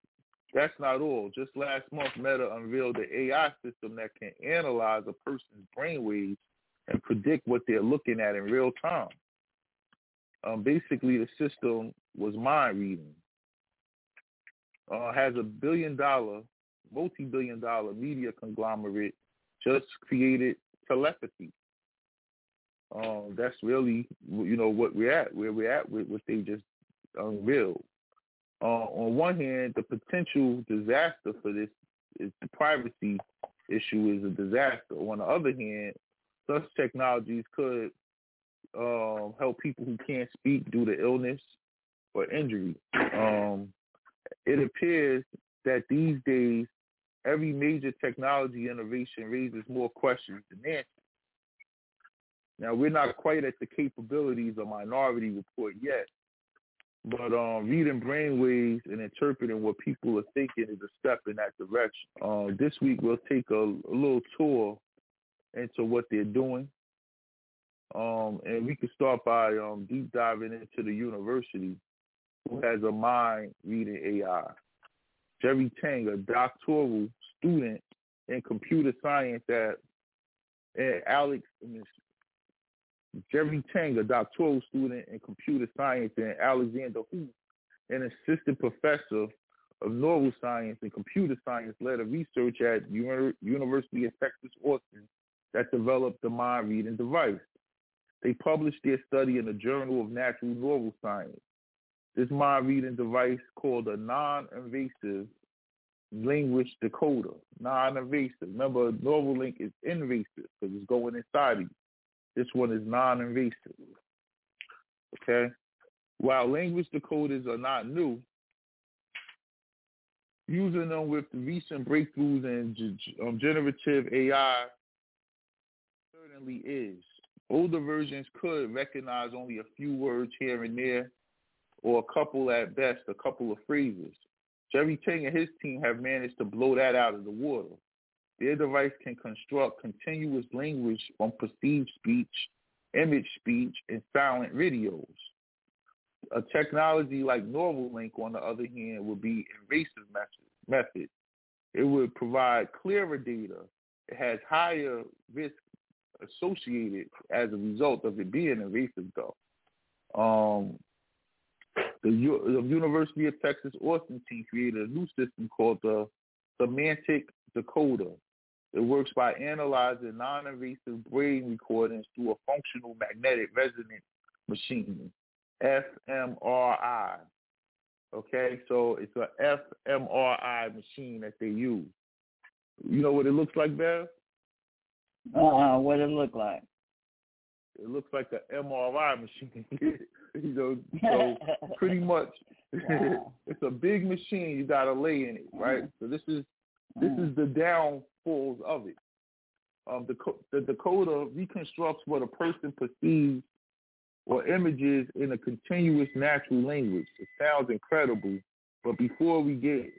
that's not all. Just last month, Meta unveiled the AI system that can analyze a person's brainwaves and predict what they're looking at in real time. Um, basically, the system was mind reading uh, has a billion dollar, multi billion dollar media conglomerate just created telepathy. Um, that's really, you know, what we're at, where we're at with what they just unveiled. Uh, on one hand, the potential disaster for this is the privacy issue is a disaster. On the other hand, such technologies could um, help people who can't speak due to illness or injury. Um, it appears that these days every major technology innovation raises more questions than answers. Now we're not quite at the capabilities of Minority Report yet, but um, reading brainwaves and interpreting what people are thinking is a step in that direction. Uh, this week we'll take a, a, little tour into what they're doing, um, and we can start by um, deep diving into the university who has a mind reading AI. Jerry Tang, a doctoral student in computer science at, at Alex, Jerry Tang, a doctoral student in computer science and Alexander Huth, an assistant professor of neuroscience and computer science, led a research at University of Texas Austin that developed the mind reading device. They published their study in the Journal of Natural Neuroscience this mind reading device called a non-invasive language decoder. Non-invasive. Remember, Neuralink is invasive because it's going inside of you. This one is non-invasive. Okay? While language decoders are not new, using them with recent breakthroughs in um, generative AI certainly is. Older versions could recognize only a few words here and there or a couple at best, a couple of phrases. Jerry Tang and his team have managed to blow that out of the water. Their device can construct continuous language from perceived speech, image speech, and silent videos. A technology like Neuralink, on the other hand, would be invasive method. It would provide clearer data. It has higher risk associated as a result of it being invasive, though. Um, the, U- the University of Texas Austin team created a new system called the Semantic Decoder. It works by analyzing non-invasive brain recordings through a functional magnetic resonance machine, fMRI. Okay, so it's a fMRI machine that they use. You know what it looks like, Bev? Uh, what it look like? It looks like an MRI machine. you know, so pretty much wow. it's a big machine you got to lay in it, right? Mm. So this is this mm. is the downfalls of it. Um, the the reconstructs what a person perceives or images in a continuous natural language. It sounds incredible, but before we get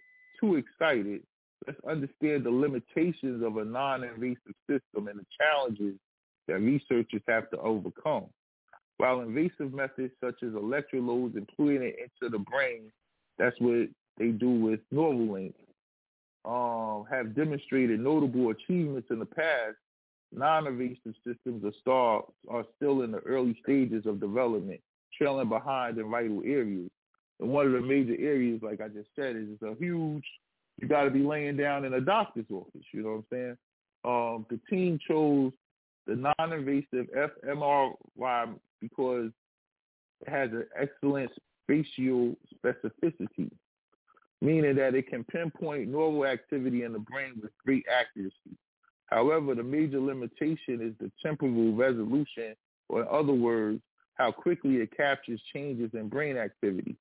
too excited, let's understand the limitations of a non-invasive system and the challenges that researchers have to overcome. While invasive methods such as electrodes and putting it into the brain, that's what they do with Neuralink, um, have demonstrated notable achievements in the past, non-invasive systems are, star, are still in the early stages of development, trailing behind in vital areas. And one of the major areas, like I just said, is it's a huge, you got to be laying down in a doctor's office, you know what I'm saying? Um, the team chose the non-invasive fMRI because it has an excellent spatial specificity, meaning that it can pinpoint neural activity in the brain with great accuracy. However, the major limitation is the temporal resolution, or in other words, how quickly it captures changes in brain activity.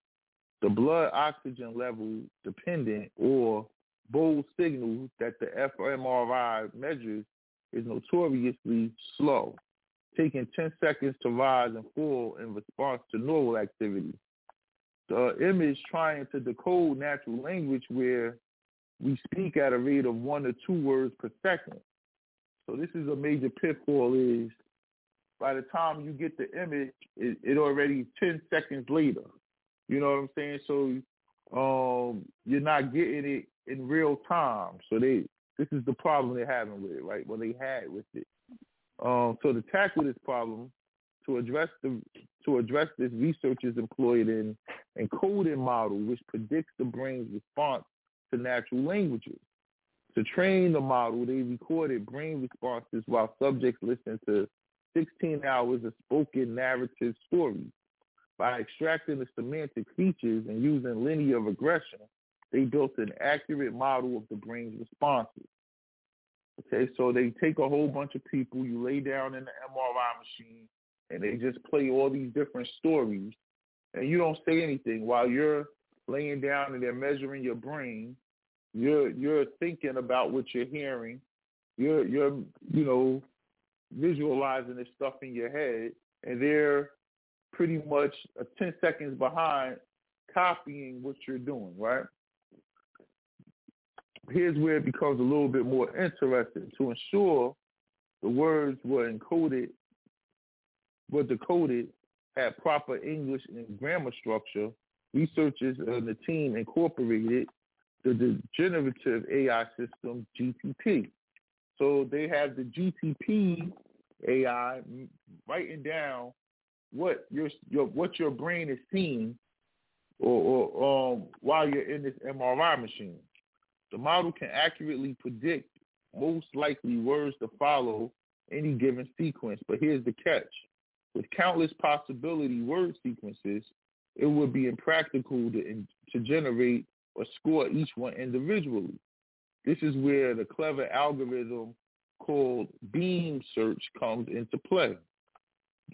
The blood oxygen level dependent or bold signal that the fMRI measures is notoriously slow, taking 10 seconds to rise and fall in response to neural activity. The image trying to decode natural language where we speak at a rate of one or two words per second. So this is a major pitfall is by the time you get the image, it, it already 10 seconds later. You know what I'm saying? So um, you're not getting it in real time. So they this is the problem they're having with it, right? Well, they had with it. Um, so to tackle this problem, to address the to address this, researchers employed an encoding model which predicts the brain's response to natural languages. To train the model, they recorded brain responses while subjects listened to 16 hours of spoken narrative stories. By extracting the semantic features and using linear regression, they built an accurate model of the brain's responses. Okay, so they take a whole bunch of people, you lay down in the MRI machine, and they just play all these different stories, and you don't say anything while you're laying down and they're measuring your brain. You're you're thinking about what you're hearing. You're you're you know visualizing this stuff in your head, and they're pretty much a 10 seconds behind copying what you're doing, right? here's where it becomes a little bit more interesting. To ensure the words were encoded, were decoded, had proper English and grammar structure, researchers and the team incorporated the generative AI system GTP. So they have the GTP AI writing down what your, your what your brain is seeing or, or um, while you're in this MRI machine. The model can accurately predict most likely words to follow any given sequence, but here's the catch. With countless possibility word sequences, it would be impractical to, to generate or score each one individually. This is where the clever algorithm called beam search comes into play.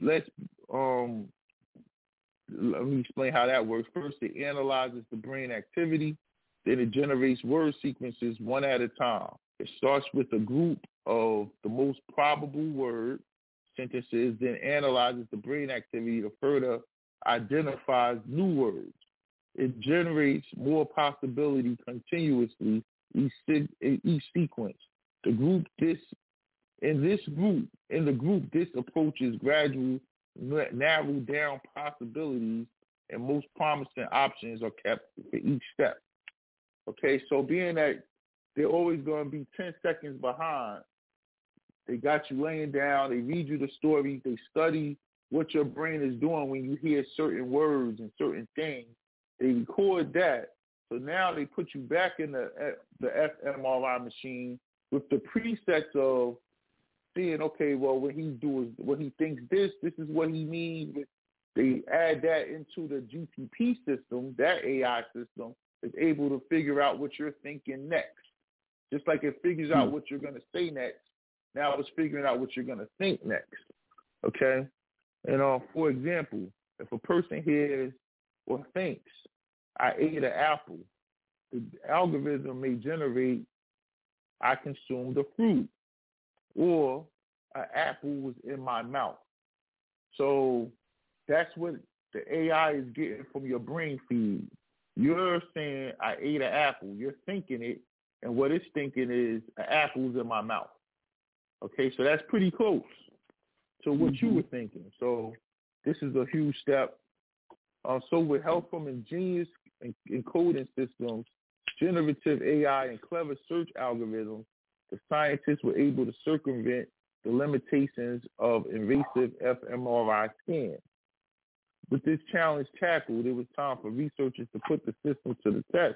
Let's um, let me explain how that works. First, it analyzes the brain activity then it generates word sequences one at a time. It starts with a group of the most probable word sentences, then analyzes the brain activity to further identify new words. It generates more possibility continuously each, each sequence. The group this in this group in the group this approach is gradual narrow down possibilities and most promising options are kept for each step. Okay, so being that they're always going to be 10 seconds behind, they got you laying down, they read you the story, they study what your brain is doing when you hear certain words and certain things. They record that. So now they put you back in the the fMRI machine with the presets of seeing, okay, well, when he's doing, when he thinks this, this is what he means. They add that into the GTP system, that AI system, is able to figure out what you're thinking next. Just like it figures out hmm. what you're going to say next, now it's figuring out what you're going to think next. Okay? And uh, for example, if a person hears or thinks, I ate an apple, the algorithm may generate, I consumed a fruit, or an apple was in my mouth. So that's what the AI is getting from your brain feed. You're saying I ate an apple. You're thinking it. and what it's thinking is an apple's in my mouth. Okay, so that's pretty close to what you were thinking. So this is a huge step. Uh, so with help from ingenious encoding systems, generative AI, and clever search algorithms, the scientists were able to circumvent the limitations of invasive fMRI scans. With this challenge tackled, it was time for researchers to put the system to the test,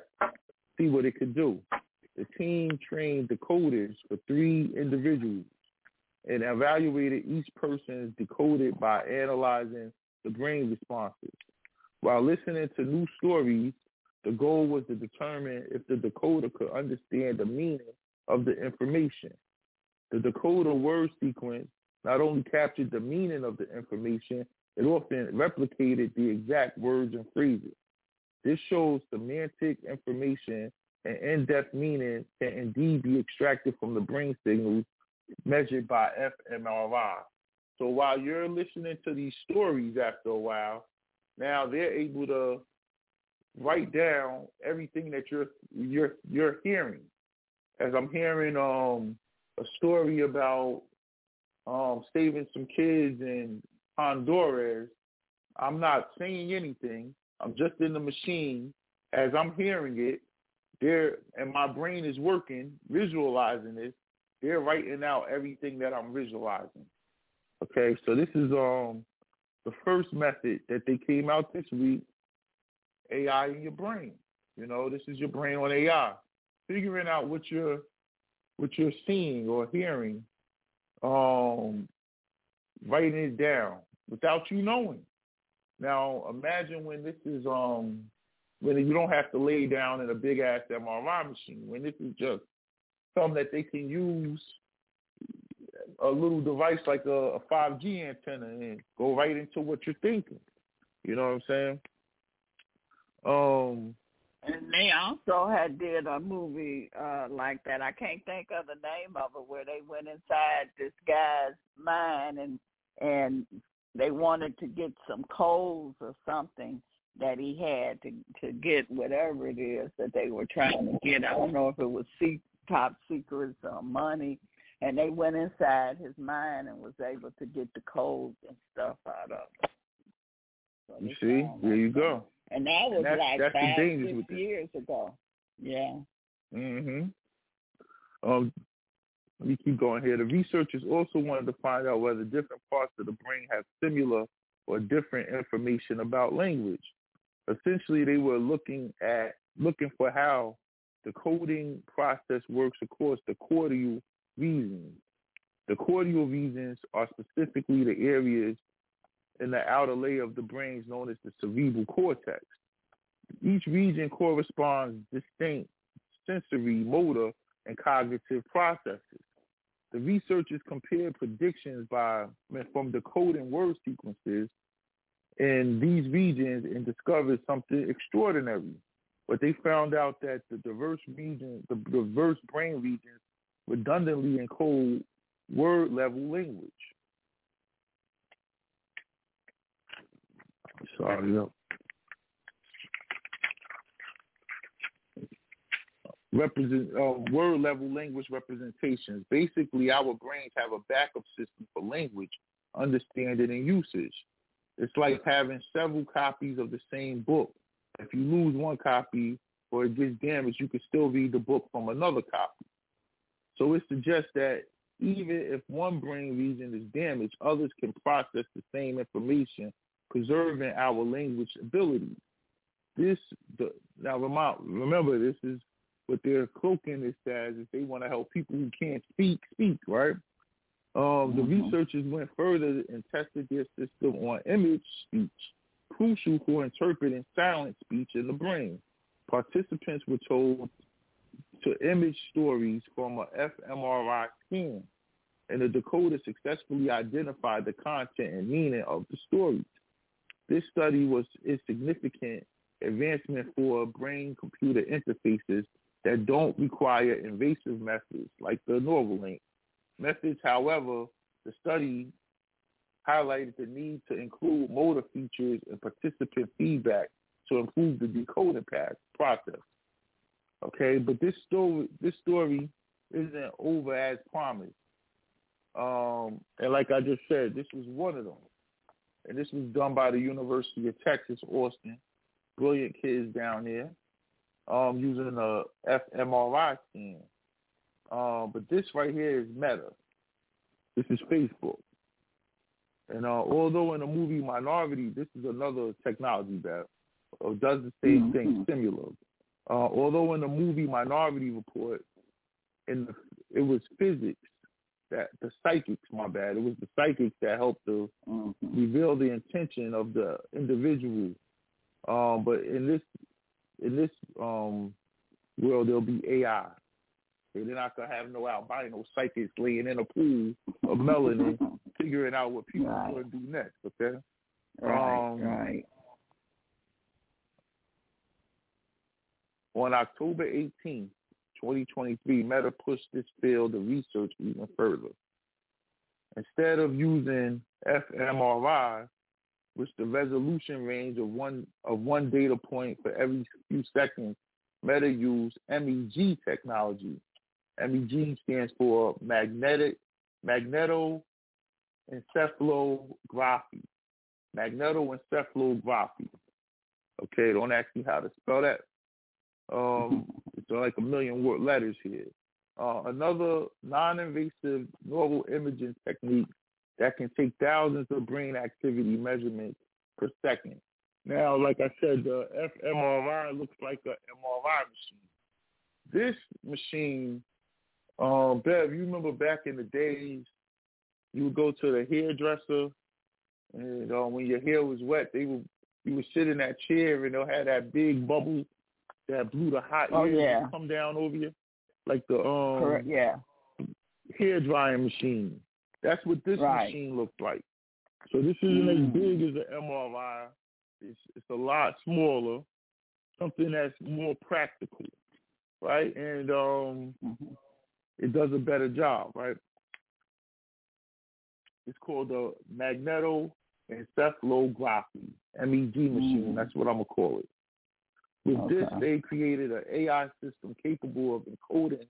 see what it could do. The team trained decoders for three individuals and evaluated each person's decoded by analyzing the brain responses. While listening to new stories, the goal was to determine if the decoder could understand the meaning of the information. The decoder word sequence not only captured the meaning of the information, it often replicated the exact words and phrases. This shows semantic information and in-depth meaning can indeed be extracted from the brain signals measured by fMRI. So while you're listening to these stories after a while, now they're able to write down everything that you're you're you're hearing. As I'm hearing um a story about um saving some kids in Honduras, I'm not saying anything. I'm just in the machine. As I'm hearing it, there and my brain is working, visualizing this. They're writing out everything that I'm visualizing. Okay, so this is um the first method that they came out this week, AI in your brain. You know, this is your brain on AI. Figuring out what you're what you're seeing or hearing, um, writing it down without you knowing. Now imagine when this is um when you don't have to lay down in a big ass MRI machine, when this is just something that they can use a little device like a, a 5G antenna and go right into what you're thinking. You know what I'm saying? Um, and they also had did a movie uh like that. I can't think of the name of it where they went inside this guy's mind and and they wanted to get some codes or something that he had to to get whatever it is that they were trying to get. I don't know if it was top secrets or money and they went inside his mind and was able to get the codes and stuff out of it. So you see, there you go. And that was that's, like that's five, six with years ago. Yeah. Mhm. Um, let me keep going here. The researchers also wanted to find out whether different parts of the brain have similar or different information about language. Essentially, they were looking at looking for how the coding process works across the cortical regions. The cortical regions are specifically the areas in the outer layer of the brain known as the cerebral cortex. Each region corresponds distinct sensory, motor, and cognitive processes. The researchers compared predictions by from decoding word sequences in these regions and discovered something extraordinary. But they found out that the diverse regions, the diverse brain regions redundantly encode word level language. Sorry, no. Represent uh, word level language representations. Basically, our brains have a backup system for language understanding and usage. It's like having several copies of the same book. If you lose one copy or it gets damaged, you can still read the book from another copy. So it suggests that even if one brain region is damaged, others can process the same information, preserving our language abilities. This the, now remember this is what they're cloaking this as if they want to help people who can't speak speak right. Um, mm-hmm. The researchers went further and tested their system on image speech, crucial for interpreting silent speech in the brain. Participants were told to image stories from a fMRI scan, and the decoder successfully identified the content and meaning of the stories. This study was a significant advancement for brain-computer interfaces that don't require invasive methods like the Neuralink. Methods, however, the study highlighted the need to include motor features and participant feedback to improve the decoding process. Okay, but this story this story isn't over as promised. Um, and like I just said, this was one of them. And this was done by the University of Texas, Austin. Brilliant kids down there um, using a fMRI scan. Um, but this right here is Meta. This is Facebook. And uh, although in the movie Minority, this is another technology that uh, does the same thing, Mhm. similar. Uh, although in the movie Minority Report, in the, it was physics that the psychics, my bad, it was the psychics that helped to Mhm. reveal the intention of the individual. Um, but in this in this um, world, there'll be AI. They're not gonna have no albino psychics laying in a pool of melanin, figuring out what people Right. are gonna do next. Okay. Right, Um, right. On October 18, 2023, Meta pushed this field of research even further. Instead of using fMRI, which the resolution range of one of one data point for every few seconds, Meta used MEG technology. MEG stands for magnetic magnetoencephalography. Magnetoencephalography. Okay, don't ask me how to spell that. Um, it's like a million word letters here. Uh, another non-invasive neural imaging technique that can take thousands of brain activity measurements per second. Now, like I said, the fMRI looks like an MRI machine. This machine, um, Bev, you remember back in the days, you would go to the hairdresser, and uh, when your hair was wet, they would you would sit in that chair, and they'll have that big bubble that blew the hot Oh, air yeah. come down over you, like the um Correct. Yeah. hair drying machine. That's what this Right. machine looked like. So this isn't Mm. as big as the MRI. It's it's a lot smaller, something that's more practical, right? And um, Mhm. It does a better job, right? It's called the magnetoencephalography, MEG machine. Mm. That's what I'm gonna call it. With this, they created an AI system capable of encoding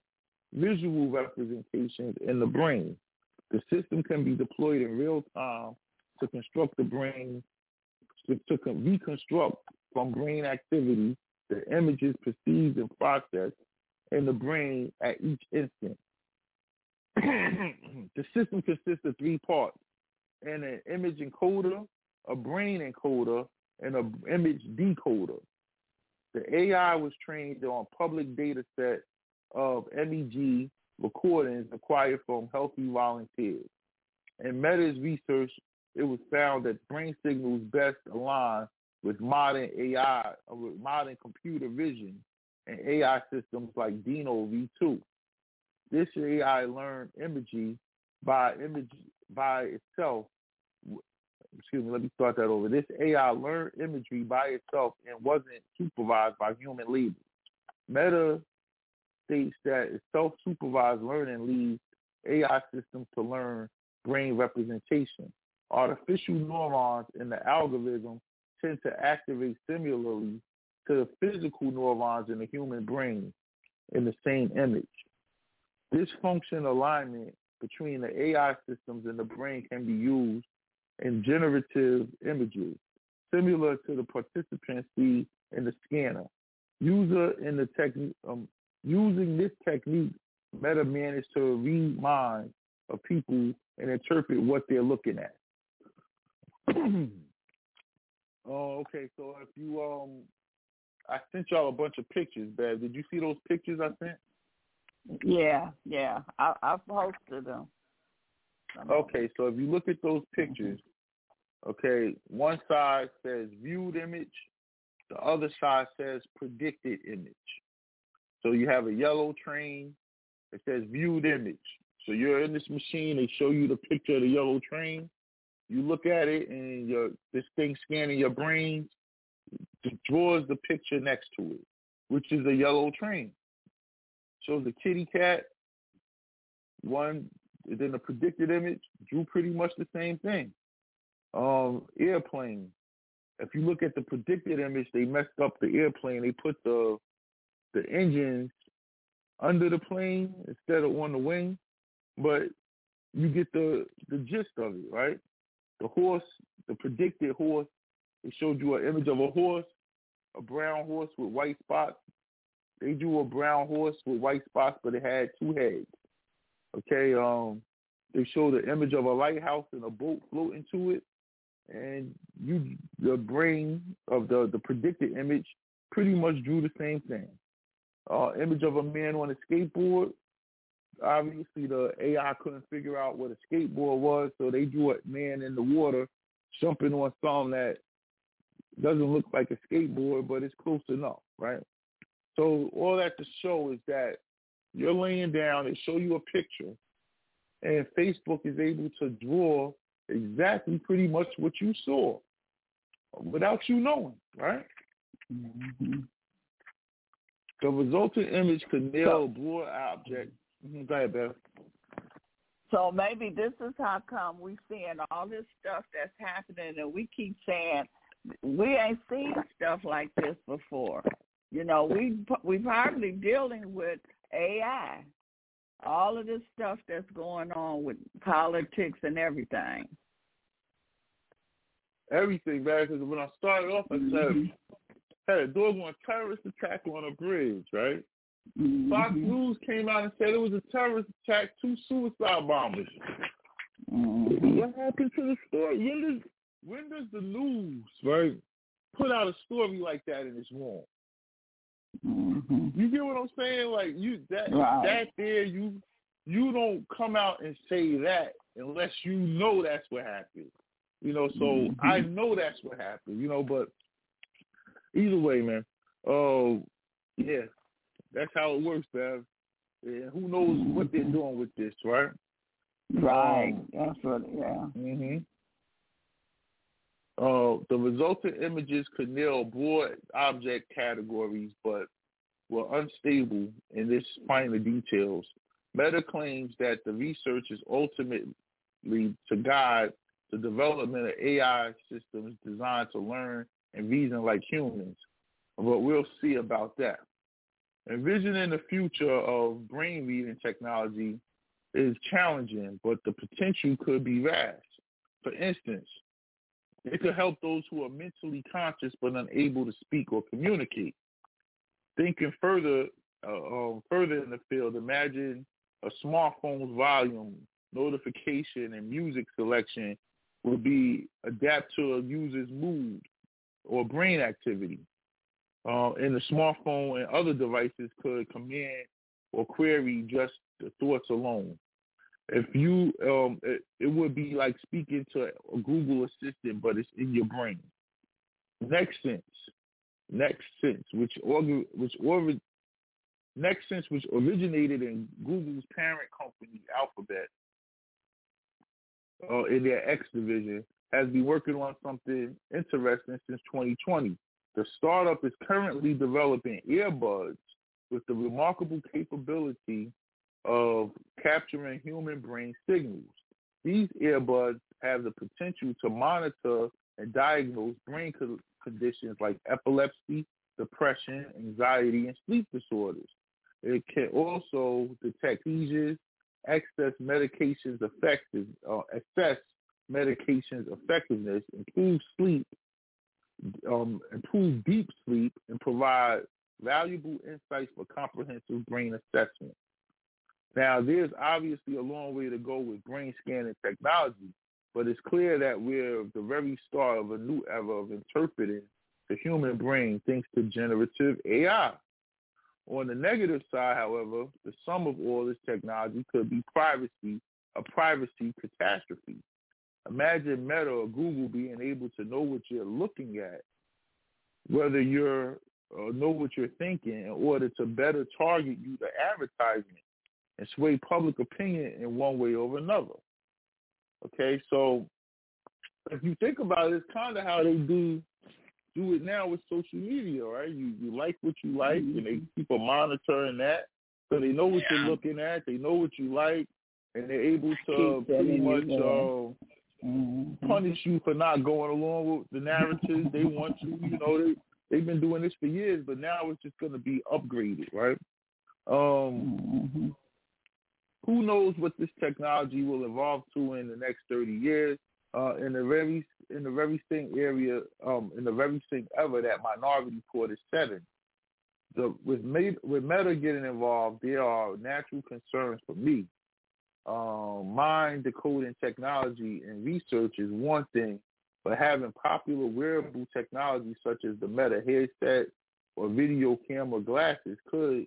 visual representations in the brain. The system can be deployed in real time to construct the brain, to, to con- reconstruct from brain activity the images perceived and processed in the brain at each instant. the system consists of three parts and an image encoder, a brain encoder, and an image decoder. The AI was trained on public data set of MEG recordings acquired from healthy volunteers. In Meta's research, it was found that brain signals best align with modern AI, or uh, with modern computer vision and AI systems like DINOv2. This AI learned imagery by image by itself. Excuse me, let me start that over. This AI learned imagery by itself and wasn't supervised by human labor. Meta states that self-supervised learning leads AI systems to learn brain representation. Artificial neurons in the algorithm tend to activate similarly to the physical neurons in the human brain in the same image. This function alignment between the AI systems and the brain can be used in generative images, similar to the participants see in the scanner. User in the um, using this technique, Meta managed to read minds of people and interpret what they're looking at. oh, okay. So if you um, I sent y'all a bunch of pictures, Bev. Did you see those pictures I sent? Yeah, yeah. I I posted them. Some of them. Okay, so if you look at those pictures, okay, one side says viewed image, the other side says predicted image. So you have a yellow train, it says viewed image. So you're in this machine, they show you the picture of the yellow train. You look at it and your this thing scanning your brain it draws the picture next to it, which is a yellow train. Shows the kitty cat, one then the predicted image drew pretty much the same thing. Um, airplane. If you look at the predicted image, they messed up the airplane. They put the the engines under the plane instead of on the wing, but you get the the gist of it, right? The horse, the predicted horse, it showed you an image of a horse, a brown horse with white spots. They drew a brown horse with white spots, but it had two heads. Okay, um, they showed the image of a lighthouse and a boat floating to it, and you the brain of the the predicted image pretty much drew the same thing. Uh, image of a man on a skateboard. Obviously, the AI couldn't figure out what a skateboard was, so they drew a man in the water jumping on something that doesn't look like a skateboard, but it's close enough, right? So all that to show is that you're laying down, they show you a picture, and Facebook is able to draw exactly pretty much what you saw without you knowing, right? Mm-hmm. The resulting image could nail a broad object. Mm-hmm. Go ahead, Beth. So maybe this is how come we're seeing all this stuff that's happening, and we keep saying we ain't seen stuff like this before. You know, we we probably dealing with AI, all of this stuff that's going on with politics and everything. Everything, man. Because when I started off, I said Mm-hmm. had a dog on a terrorist attack on a bridge, right? Mhm. Fox News came out and said it was a terrorist attack, two suicide bombers. Mhm. What happened to the story? When when does the news right put out a story like that and it's wrong? Mhm. You get what I'm saying? Like you that that there you you don't come out and say that unless you know that's what happened. You know, so Mhm. I know that's what happened, you know, but either way, man. Oh yeah. That's how it works, man. Yeah, who knows what they're doing with this, right? Right. Um, That's what. Yeah. hmm Uh, the resulting images could nail broad object categories, but were unstable in its finer details. Meta claims that the research is ultimately to guide the development of AI systems designed to learn and reason like humans, but we'll see about that. Envisioning the future of brain reading technology is challenging, but the potential could be vast. For instance, it could help those who are mentally conscious but unable to speak or communicate. Thinking further, uh, um, further in the field, imagine a smartphone's volume, notification, and music selection would be adapt to a user's mood or brain activity. Uh, and the smartphone and other devices could command or query just the thoughts alone if you um it, it would be like speaking to a Google assistant but it's in your brain. NextSense. Next sense, which org which or NextSense which originated in Google's parent company Alphabet uh, in their X division, has been working on something interesting since 2020. The startup is currently developing earbuds with the remarkable capability of capturing human brain signals. These earbuds have the potential to monitor and diagnose brain co- conditions like epilepsy, depression, anxiety, and sleep disorders. It can also detect seizures, access medications effective, uh, assess medications effectiveness, improve sleep, um, improve deep sleep, and provide valuable insights for comprehensive brain assessment. Now, there's obviously a long way to go with brain scanning technology, but it's clear that we're at the very start of a new era of interpreting the human brain thanks to generative AI. On the negative side, however, the sum of all this technology could be privacy, a privacy catastrophe. Imagine Meta or Google being able to know what you're looking at, whether you're uh, know what you're thinking in order to better target you to advertisement and sway public opinion in one way or another. Okay, so if you think about it, it's kind of how they do do it now with social media, right? You you like what you like, and they keep a monitoring that, so they know what you're looking at, they know what you like, and they're able to pretty much uh, Mhm. punish you for not going along with the narratives they want you. You know, they They've been doing this for years, but now it's just going to be upgraded, right? Um, Mm-hmm. Who knows what this technology will evolve to in the next 30 years? Uh, in the very in the very same area, um, in the very same ever that Minority Report is setting. The with Meta, with Meta getting involved, there are natural concerns for me. Um, mind decoding technology and research is one thing, but having popular wearable technology such as the Meta headset or video camera glasses could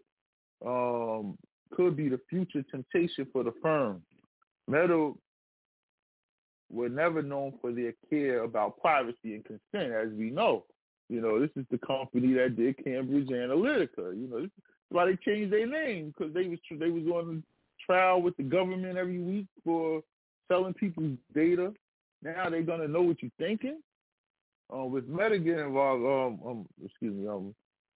um, could be the future temptation for the firm. Meta were never known for their care about privacy and consent, as we know. You know, this is the company that did Cambridge Analytica. You know, this is why they changed their name because they was they was on trial with the government every week for selling people's data. Now they're gonna know what you're thinking. Uh, with Meta getting involved, um, um, excuse me, um,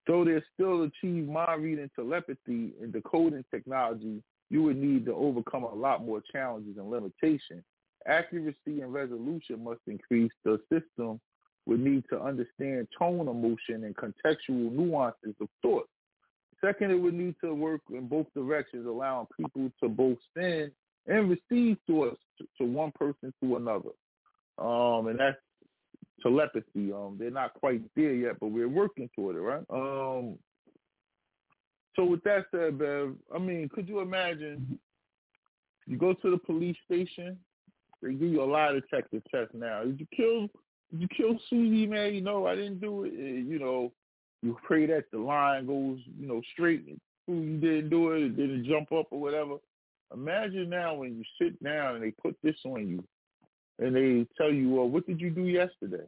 though they still achieve mind reading telepathy and decoding technology, you would need to overcome a lot more challenges and limitations. Accuracy and resolution must increase. The system would need to understand tone, emotion, and contextual nuances of thought. Second, it would need to work in both directions, allowing people to both send and receive thoughts to, to one person to another. Um, and that's telepathy. Um, they're not quite there yet, but we're working toward it, right? Um, so with that said, Bev, I mean, could you imagine you go to the police station, they give you a lie detector test now. Did you kill did you kill Susie, man? You know, I didn't do it. You know, you pray that the line goes, you know, straight. You didn't do it, it didn't jump up or whatever. Imagine now when you sit down and they put this on you, and they tell you, well, what did you do yesterday?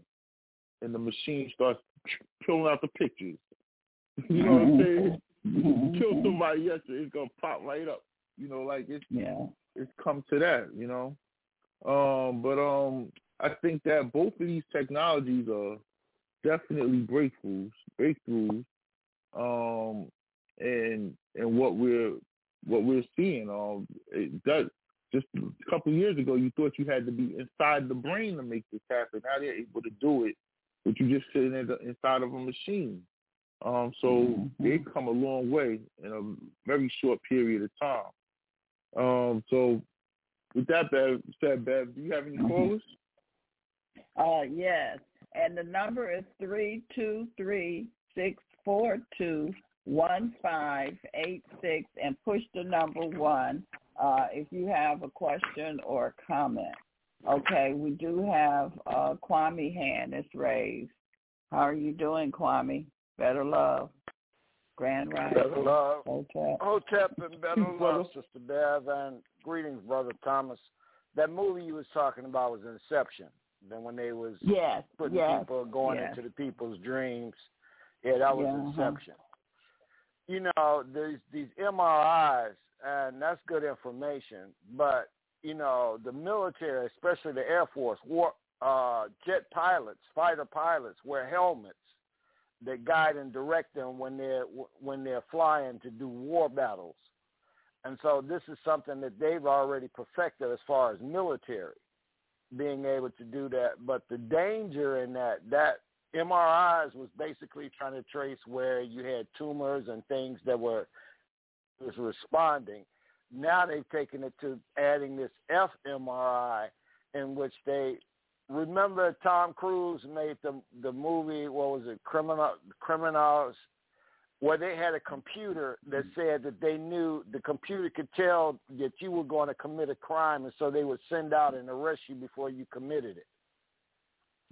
And the machine starts pulling out the pictures. You know what I'm saying? Kill somebody yesterday, it's gonna pop right up. You know, like it's Yeah. it's come to that, you know. Um, but um, I think that both of these technologies are definitely breakthroughs, breakthroughs, um, and and what we're what we're seeing. Um, it does just a couple of years ago, you thought you had to be inside the brain to make this happen. Now they're able to do it, but you just sitting in the, inside of a machine. Um, so Mhm. they've come a long way in a very short period of time. Um, so with that Bev, said, Bev, do you have any Mhm. callers? Uh, yes. And the number is three two three six four two one five eight six, and push the number one uh, if you have a question or a comment. Okay, we do have uh, Kwame hand is raised. How are you doing, Kwame? Better love. Grand Rising. Better love. Okay. Hotep and better love, Sister Bev, and greetings, Brother Thomas. That movie you was talking about was Inception. Then when they was Yes. putting yes. people going yes. into the people's dreams, yeah, that was Yeah, uh-huh. Inception. You know, these these MRIs, and that's good information. But you know, the military, especially the Air Force, war uh, jet pilots, fighter pilots, wear helmets that guide and direct them when they're when they're flying to do war battles. And so this is something that they've already perfected as far as military being able to do that. But the danger in that that MRIs was basically trying to trace where you had tumors and things that were was responding. Now they've taken it to adding this fMRI in which they remember Tom Cruise made the the movie what was it criminal criminals where they had a computer that said that they knew the computer could tell that you were going to commit a crime and so they would send out and arrest you before you committed it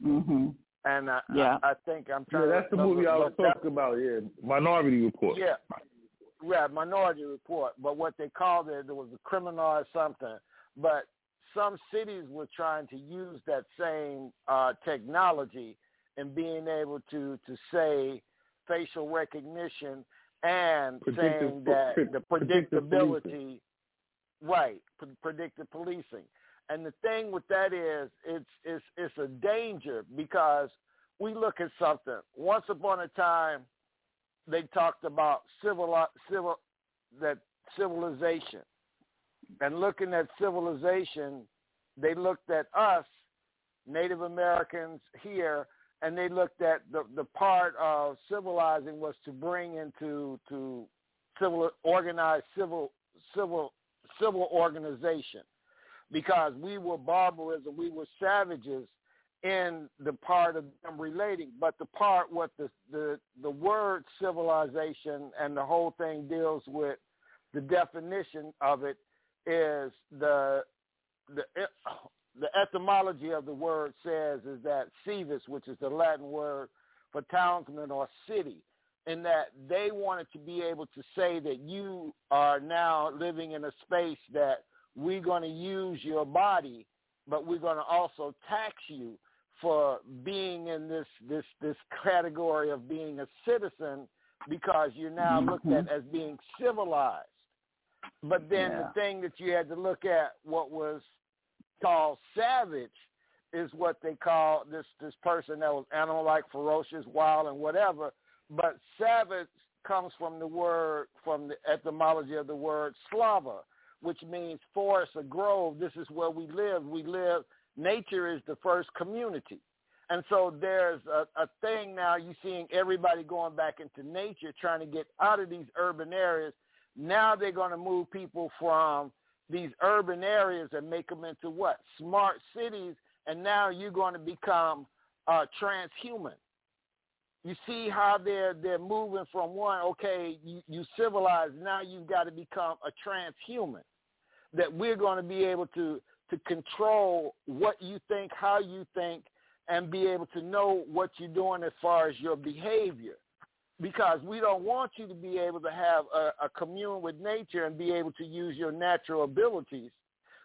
Mhm. and I, Yeah. I, I think I'm Yeah, that's to the movie I was talking about. Yeah, Minority Report. yeah, yeah, Minority Report. But what they called it, there was a criminal or something. But some cities were trying to use that same uh, technology and being able to to say facial recognition and Predictive- saying that the predictive predictability, right, pre- predictive policing. And the thing with that is, it's it's it's a danger because we look at something. Once upon a time, they talked about civil civil that civilization, and looking at civilization, they looked at us, Native Americans here, and they looked at the the part of civilizing was to bring into to civil organized civil civil civil organization. Because we were barbarism, we were savages in the part of them relating, but the part what the the the word civilization and the whole thing deals with the definition of it is the the the etymology of the word says is that civis, which is the Latin word for townsman or city, in that they wanted to be able to say that you are now living in a space that we're going to use your body, but we're going to also tax you for being in this this this category of being a citizen because you're now mm-hmm. looked at as being civilized. But then yeah. the thing that you had to look at what was called savage is what they call this this person that was animal like, ferocious, wild and whatever. But savage comes from the word from the etymology of the word slava, which means forest or grove. This is where we live. We live nature is the first community. And so there's a, a thing now you're seeing everybody going back into nature, trying to get out of these urban areas. Now they're going to move people from these urban areas and make them into what? Smart cities. And now you're going to become uh, transhuman. You see how they're they're moving from one, okay, you, you civilized, now you've got to become a transhuman. That we're going to be able to to control what you think, how you think, and be able to know what you're doing as far as your behavior. Because we don't want you to be able to have a, a commune with nature and be able to use your natural abilities.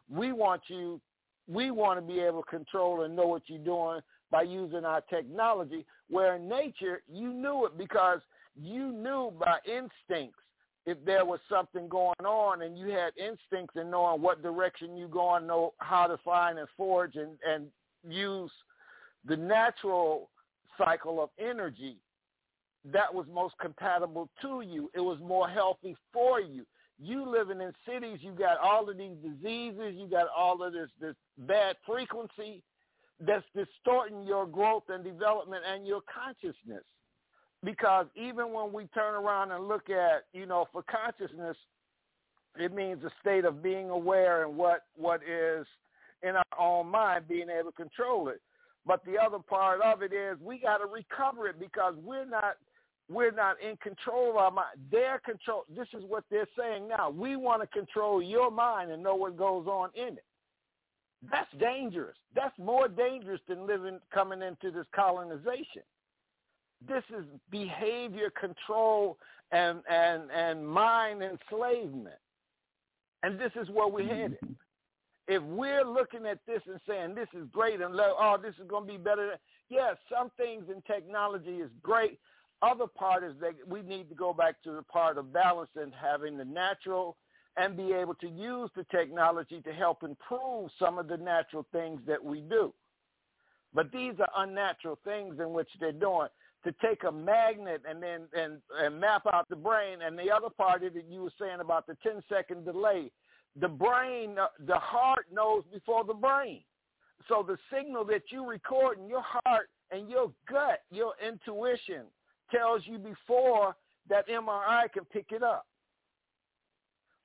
We want you, we want to be able to control and know what you're doing by using our technology, where in nature you knew it because you knew by instincts if there was something going on and you had instincts in knowing what direction you go and know how to find and forge and, and use the natural cycle of energy that was most compatible to you. It was more healthy for you. You living in cities, you got all of these diseases, you got all of this this bad frequency that's distorting your growth and development and your consciousness because even when we turn around and look at, you know, for consciousness, it means a state of being aware and what what is in our own mind, being able to control it. But the other part of it is we got to recover it because we're not we're not in control of our mind. They're control. This is what they're saying now. We want to control your mind and know what goes on in it. That's dangerous. That's more dangerous than living coming into this colonization. This is behavior control and, and, and mind enslavement. And this is where we're headed. Mm-hmm. If we're looking at this and saying this is great and oh, this is going to be better, than, yes, some things in technology is great. Other part is that we need to go back to the part of balance and having the natural and be able to use the technology to help improve some of the natural things that we do. But these are unnatural things in which they're doing to take a magnet and then and, and map out the brain. And the other part that you were saying about the 10 second delay, the brain, uh, the heart knows before the brain. So the signal that you record in your heart and your gut, your intuition tells you before that MRI can pick it up.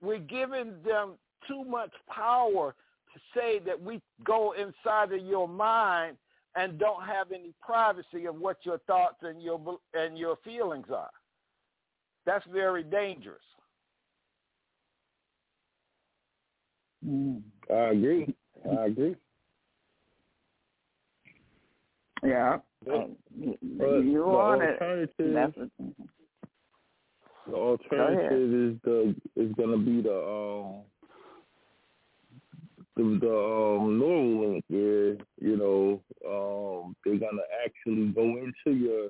We're giving them too much power to say that we go inside of your mind and don't have any privacy of what your thoughts and your and your feelings are. That's very dangerous. Mm. I agree. I agree. Yeah. But, but you on it. The alternative is the is going to be the um the, the um, Neuralink where you know um, they're gonna actually go into your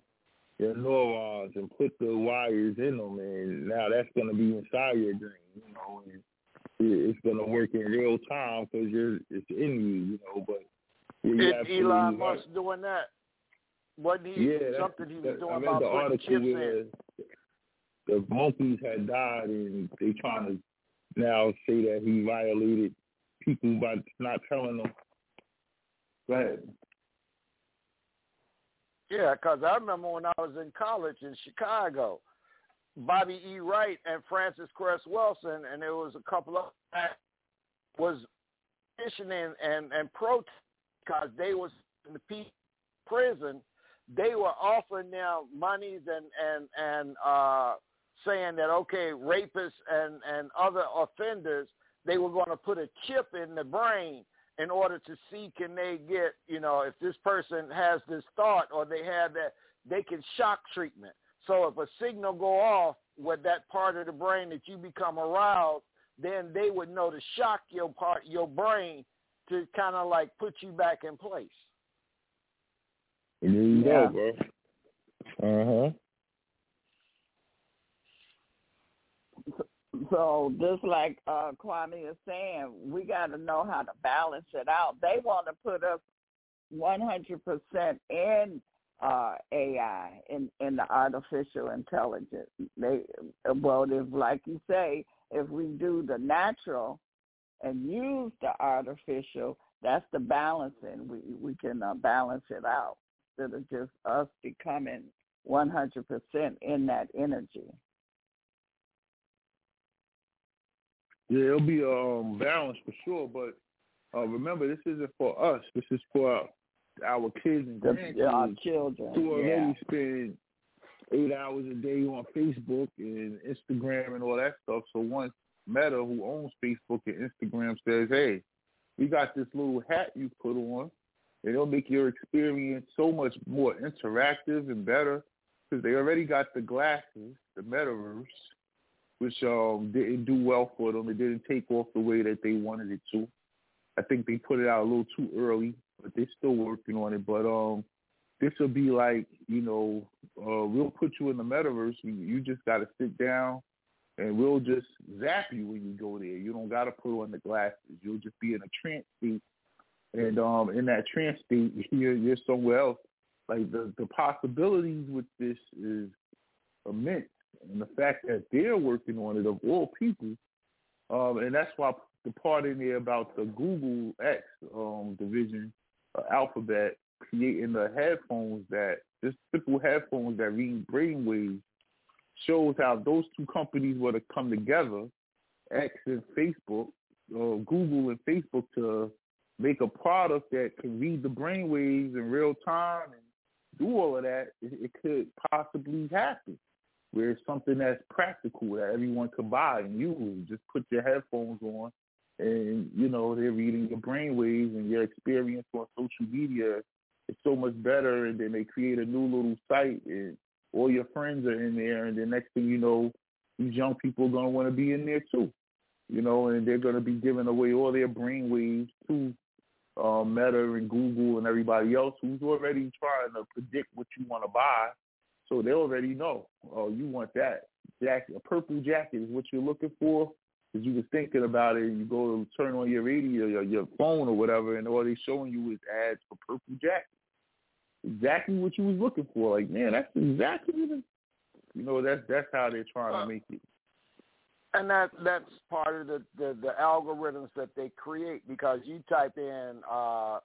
your neurons and put the wires in them, and now that's gonna be inside your brain, you know, and it's gonna work in real time because you're it's in you, you know. But is Elon Musk doing that? What he yeah, something he was doing I about the putting article where in? The monkeys had died, and they trying to now say that he violated people by not telling them. Go ahead. Yeah, because I remember when I was in college in Chicago, Bobby E. Wright and Francis Cress Welsing, and there was a couple of that was petitioning and and protest because they was in the prison. They were offering them monies and and and uh, saying that okay, rapists and and other offenders, they were going to put a chip in the brain in order to see can they get you know if this person has this thought or they have that they can shock treatment. So if a signal go off with that part of the brain that you become aroused, then they would know to shock your part your brain to kind of like put you back in place. There you Yeah. go, bro. Uh huh. So just like uh Kwame is saying, we got to know how to balance it out. They want to put us 100% in uh AI in in the artificial intelligence. They well, if like you say, if we do the natural and use the artificial, that's the balancing. We we can uh, balance it out instead of just us becoming 100% in that energy. Yeah, it'll be um balanced for sure, but uh, remember this isn't for us. This is for our kids and The, our grandkids children. who already yeah. spend eight hours a day on Facebook and Instagram and all that stuff. So once Meta, who owns Facebook and Instagram, says, "Hey, we got this little hat you put on, and it'll make your experience so much more interactive and better," because they already got the glasses, the metaverse, which um didn't do well for them. It didn't take off the way that they wanted it to. I think they put it out a little too early, but they're still working on it. But um, this will be like, you know, uh, we'll put you in the metaverse. You, you just got to sit down, and we'll just zap you when you go there. You don't got to put on the glasses. You'll just be in a trance state, and um, in that trance state, you're you're somewhere else. Like the the possibilities with this is immense, and the fact that they're working on it of all people, um, and that's why the part in there about the Google X um, division, uh, Alphabet, creating the headphones that just simple headphones that read brainwaves shows how those two companies were to come together, X and Facebook, uh, Google and Facebook, to make a product that can read the brainwaves in real time and do all of that. It, it could possibly happen. Where it's something that's practical that everyone can buy and use. Just put your headphones on and you know they're reading your brainwaves and your experience on social media is so much better and then they create a new little site and all your friends are in there and the next thing you know these young people are want to be in there too you know and they're to be giving away all their brainwaves to uh, meta and google and everybody else who's already trying to predict what you want to buy so they already know oh you want that jacket a purple jacket is what you're looking for because you was thinking about it, and you go to turn on your radio, your, your phone or whatever, and all they're showing you is ads for purple jackets. Exactly what you was looking for. Like, man, that's exactly what it, you know. That's that's how they're trying Uh, to make it. and that that's part of the, the the algorithms that they create because you type in uh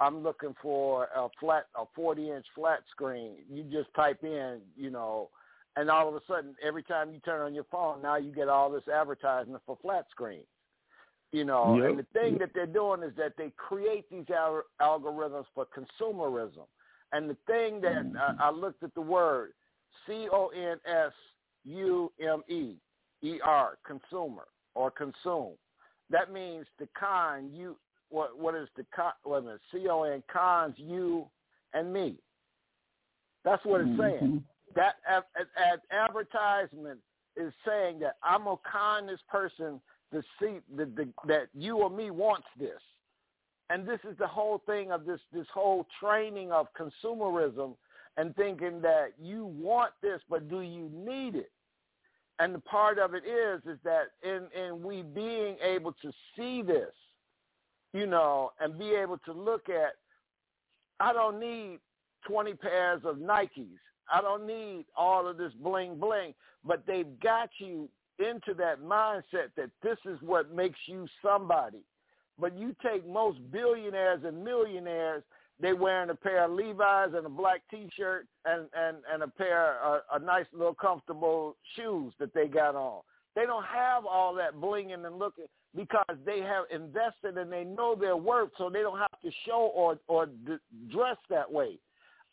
I'm looking for a flat a 40 inch flat screen. You just type in, you know, and all of a sudden every time you turn on your phone, now you get all this advertisement for flat screens. You know, Yep. and the thing that they're doing is that they create these al- algorithms for consumerism. And the thing that mm-hmm. I, I looked at the word C O N S U M E E R consumer or consume. That means the con you what what is the con wait a C O N cons you and me. That's what it's saying. Mhm. That ad, ad, advertisement is saying that I'm gonna con this person to see the, the, that you or me wants this. And this is the whole thing of this this whole training of consumerism and thinking that you want this, but do you need it? And the part of it is is that in in we being able to see this, you know, and be able to look at, I don't need 20 pairs of Nikes. I don't need all of this bling bling, but they've got you into that mindset that this is what makes you somebody. But you take most billionaires and millionaires, they wearing a pair of Levi's and a black T-shirt and and and a pair of a nice little comfortable shoes that they got on. They don't have all that blinging and looking because they have invested and they know their worth, so they don't have to show or or d- dress that way.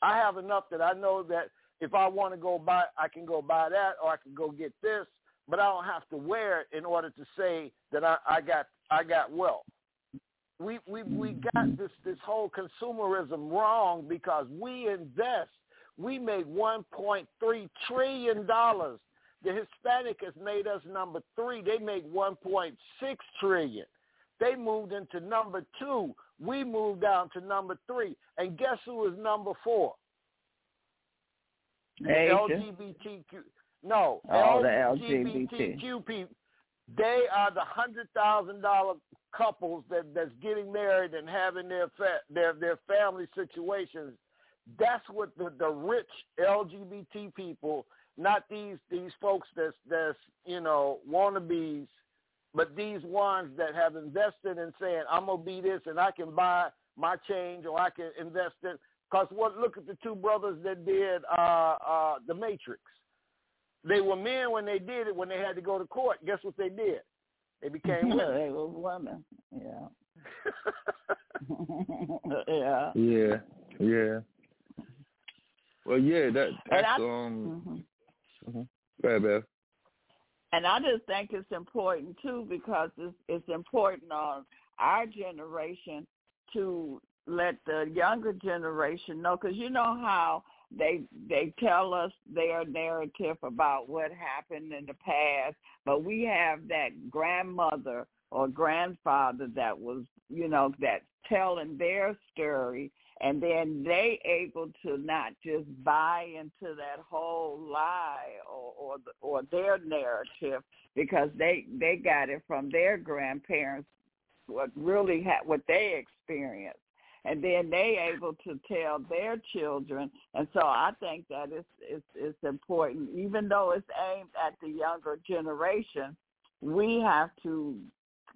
I have enough that I know that if I want to go buy, I can go buy that, or I can go get this, but I don't have to wear it in order to say that I, I got I got wealth. We we we got this this whole consumerism wrong because we invest. We made 1.3 trillion dollars. The Hispanic has made us number three. They made 1.6 trillion. They moved into number two. We moved down to number three. And guess who is number four? Asia. LGBTQ. No, Oh, the LGBTQ people. They are the hundred thousand dollar couples that that's getting married and having their fa- their their family situations. That's what the the rich LGBT people, not these these folks that's that's you know wannabes, but these ones that have invested in saying I'm gonna be this and I can buy my change or I can invest in. Cause what? Look at the two brothers that did uh uh the Matrix. They were men when they did it. When they had to go to court, guess what they did? They became women. they were women. Yeah. yeah. Yeah, yeah. Well, yeah, that that's I- um. Mhm. Mhm. Go ahead, Bev. And I just think it's important too because it's, it's important on our generation to let the younger generation know because you know how they they tell us their narrative about what happened in the past, but we have that grandmother or grandfather that was you know that telling their story and then they able to not just buy into that whole lie or or, or their narrative because they they got it from their grandparents what really ha- what they experienced. And then they able to tell their children. And so i think that it's it's it's important. Even though it's aimed at the younger generation we have to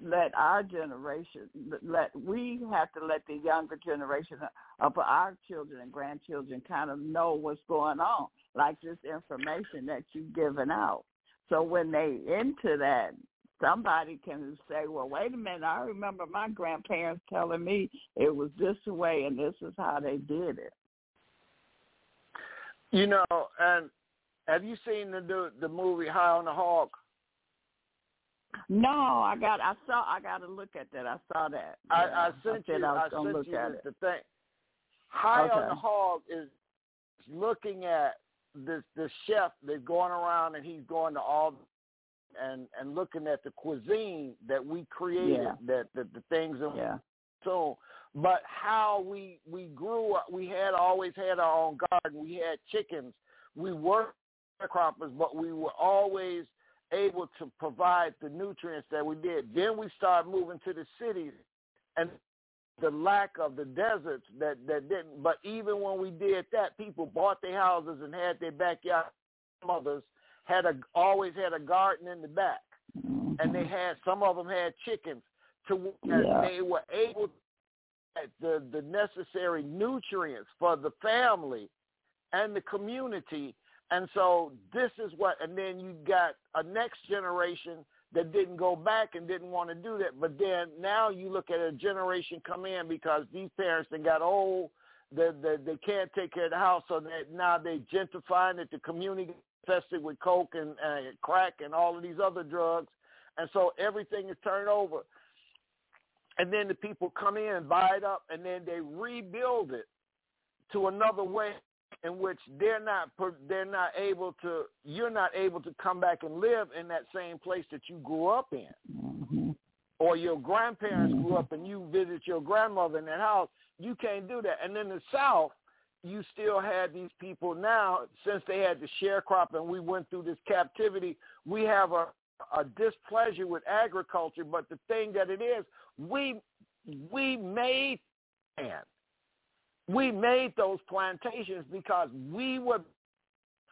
let our generation let we have to let the younger generation of our children and grandchildren kind of know what's going on like this information that you've given out so when they into that somebody can say well wait a minute i remember my grandparents telling me it was this way and this is how they did it You know, and have you seen the the, the movie High on the Hog? No i got i saw i got to look at that i saw that I, Yeah, I sent said you. I I, was gonna sent look you at the, it. thing. High on the Hog is looking at this this chef that's going around and he's going to all and and looking at the cuisine that we created, Yeah. that, that the things in yeah so but how we we grew up we had always had our own garden we had chickens we were sharecroppers but we were always able to provide the nutrients that we did. Then we started moving to the cities and the lack of the deserts that that didn't. But even when we did that people bought their houses and had their backyard. Mothers had a always had a garden in the back. Mm-hmm. And they had some of them had chickens to Yeah. they were able to the the necessary nutrients for the family and the community and so this is what and then you got a next generation that didn't go back and didn't want to do that. But then now you look at a generation come in because these parents that got old they, they they can't take care of the house so that now they gentrifying it the community infested with coke and uh, crack and all of these other drugs. And so everything is turned over. And then the people come in and buy it up and then they rebuild it to another way in which they're not they're not able to you're not able to come back and live in that same place that you grew up in. Mhm. or your grandparents grew up and you visit your grandmother in that house. You can't do that. And in the south you still had these people now since they had the sharecrop and we went through this captivity we have a a displeasure with agriculture. But the thing that it is we we made land we made those plantations because we were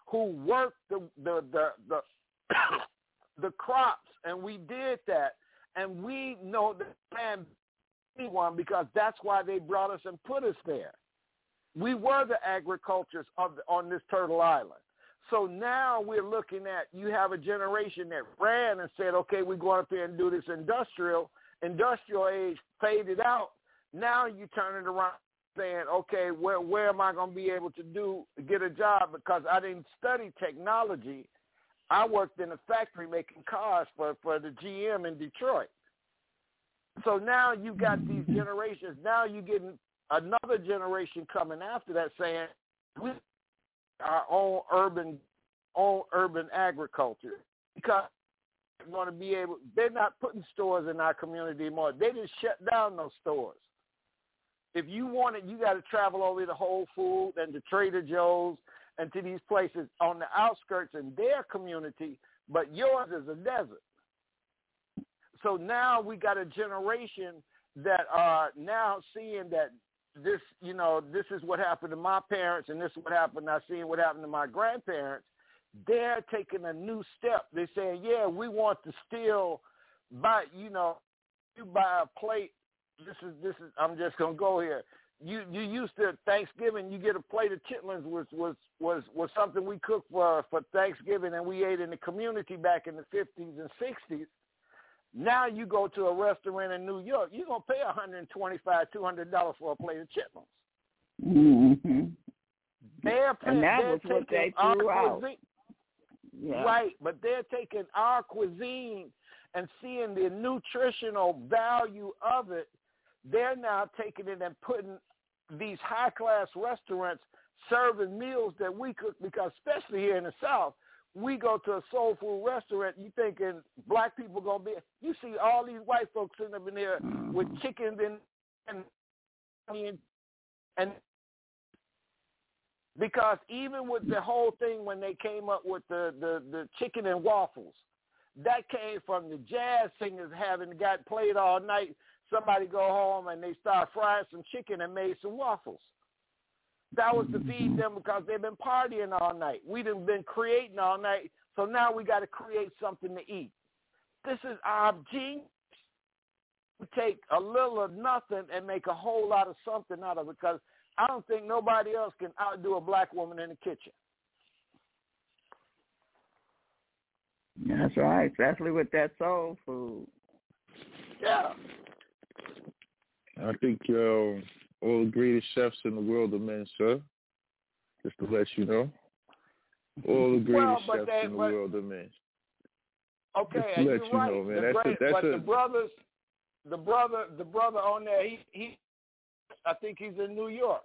who worked the the the the, the crops and we did that and we know the land one because that's why they brought us and put us there We were the agricultures of the, on this Turtle Island. So now we're looking at you have a generation that ran and said, okay, we're going up there and do this industrial. Industrial age faded out. Now you turn it around saying, okay, where where am I going to be able to do get a job because I didn't study technology. I worked in a factory making cars for for the GM in Detroit. So now you got these mm-hmm. generations. Now you getting another generation coming after that saying we our own urban own urban agriculture because they're going to be able. They're not putting stores in our community anymore. They just shut down those stores. If you want it, you got to travel over to Whole Foods and to Trader Joe's and to these places on the outskirts in their community, but yours is a desert. So now we got a generation that are now seeing that this, you know, this is what happened to my parents and this is what happened. I seen what happened to my grandparents. They're taking a new step. They're saying, yeah, we want to still buy, you know, you buy a plate. This is, this is, I'm just going to go here. You, you used to Thanksgiving, you get a plate of chitlins was, was, was, was something we cooked for, for Thanksgiving and we ate in the community back in the 50s and 60s now you go to a restaurant in New York, you're gonna pay 125 200 dollars for a plate of chitlins. Mm-hmm. They're paying, And that was what they threw out. cuisine, Yeah. right? But they're taking our cuisine and seeing the nutritional value of it. They're now taking it and putting these high class restaurants serving meals that we cook because especially here in the South, we go to a soul food restaurant, you thinking black people gonna be you see all these white folks sitting up in there with chickens and and and because even with the whole thing when they came up with the the the chicken and waffles, that came from the jazz singers having got played all night. Somebody go home and they start frying some chicken and made some waffles. That was to feed them because they've been partying all night. We've been creating all night, so now we got to create something to eat. This is our genius. We take a little of nothing and make a whole lot of something out of it because I don't think nobody else can outdo a black woman in the kitchen. That's right, especially with that soul food. Yeah. I think uh, all the greatest chefs in the world are men, sir. Just to let you know. All the greatest Well, chefs they- in the but- world are men. Okay, Just to let you're right. know, man. The That's a- that's but a- the brothers, the brother, the brother on there, he he, I think he's in New York.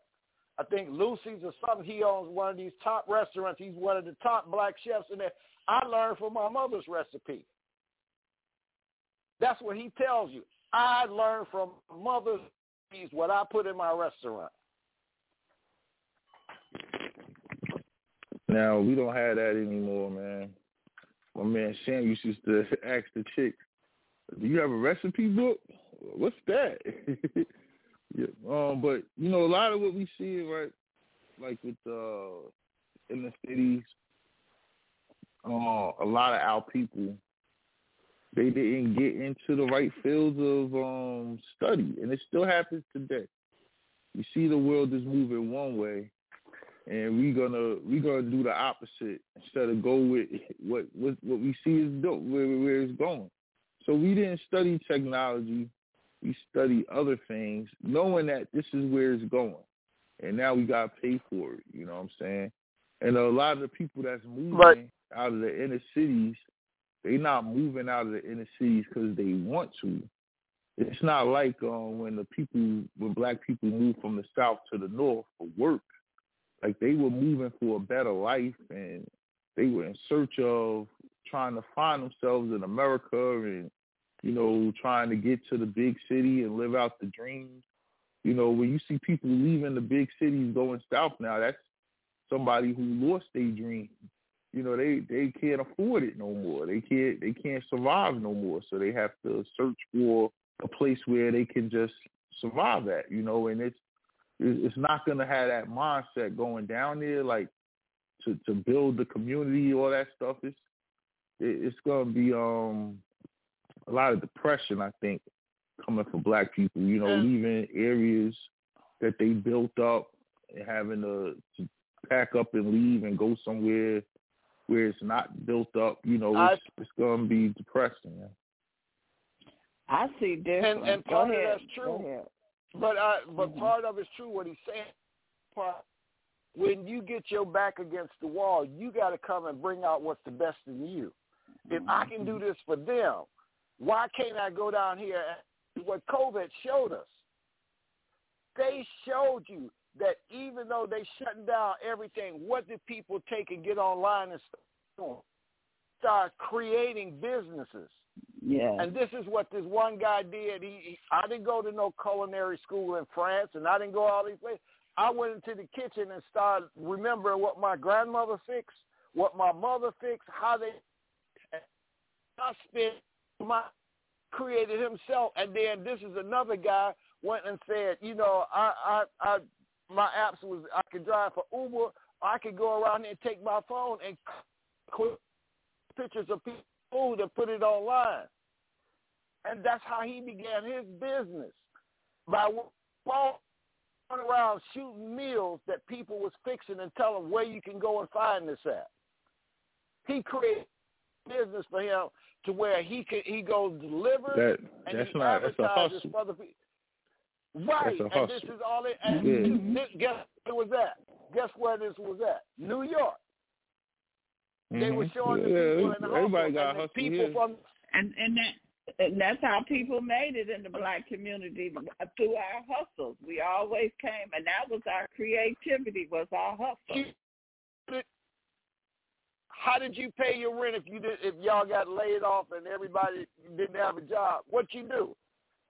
I think Lucy's or something. He owns one of these top restaurants. He's one of the top black chefs in there. I learned from my mother's recipe. That's what he tells you. I learned from mother's what I put in my restaurant. Now we don't have that anymore, man. My man Sam used to ask the chick, "Do you have a recipe book? What's that?" yeah, um, but you know, a lot of what we see, right, like with uh, in the cities, uh, a lot of our people, they didn't get into the right fields of um study, and it still happens today. You see, the world is moving one way, and we're gonna we're gonna do the opposite instead of go with what what what we see is do, where where it's going. So we didn't study technology, we study other things, knowing that this is where it's going, and now we gotta pay for it. You know what I'm saying? And a lot of the people that's moving Right. out of the inner cities, they not moving out of the inner cities because they want to. It's not like um, when the people when black people move from the south to the north for work like they were moving for a better life and they were in search of trying to find themselves in America and you know trying to get to the big city and live out the dreams. You know, when you see people leaving the big cities going south now, that's somebody who lost their dream. You know, they they can't afford it no more. They can't they can't survive no more. So they have to search for a place where they can just survive at. You know, and it's it's not going to have that mindset going down there, like to to build the community, all that stuff. It's it, it's going to be um a lot of depression, I think, coming from black people. You know, leaving areas that they built up and having to, to pack up and leave and go somewhere where it's not built up, you know, I- it's, it's gonna be depressing. I see different. and Go part of ahead. that's true. But I, but Mhm. part of it's true what he's saying. Part when you get your back against the wall, you got to come and bring out what's the best in you. If I can do this for them, why can't I go down here? And what COVID showed us, they showed you that even though they shutting down everything, what did people take and get online and start, start creating businesses? Yeah. And this is what this one guy did. He, he I didn't go to no culinary school in France, and I didn't go all these places. I went into the kitchen and started remembering what my grandmother fixed, what my mother fixed, how they. I spent my created himself, and then this is another guy went and said, you know, I I I my apps was I could drive for Uber. I could go around and take my phone and click pictures of people food and put it online. And that's how he began his business by walking around shooting meals that people was fixing and tell them where you can go and find this at. He created business for him to where he could he goes deliver That and that's he not that's a hustle. for other people. Right, and this is all it. And Yeah. this, guess where it was at? Guess where this was at? New York. They were Mhm. showing yeah, the people in the everybody hustle, got and the people here. from and and that and that's how people made it in the black community through our hustles. We always came, and that was our creativity, was our hustle. How did you pay your rent if you did if y'all got laid off and everybody didn't have a job? What you do?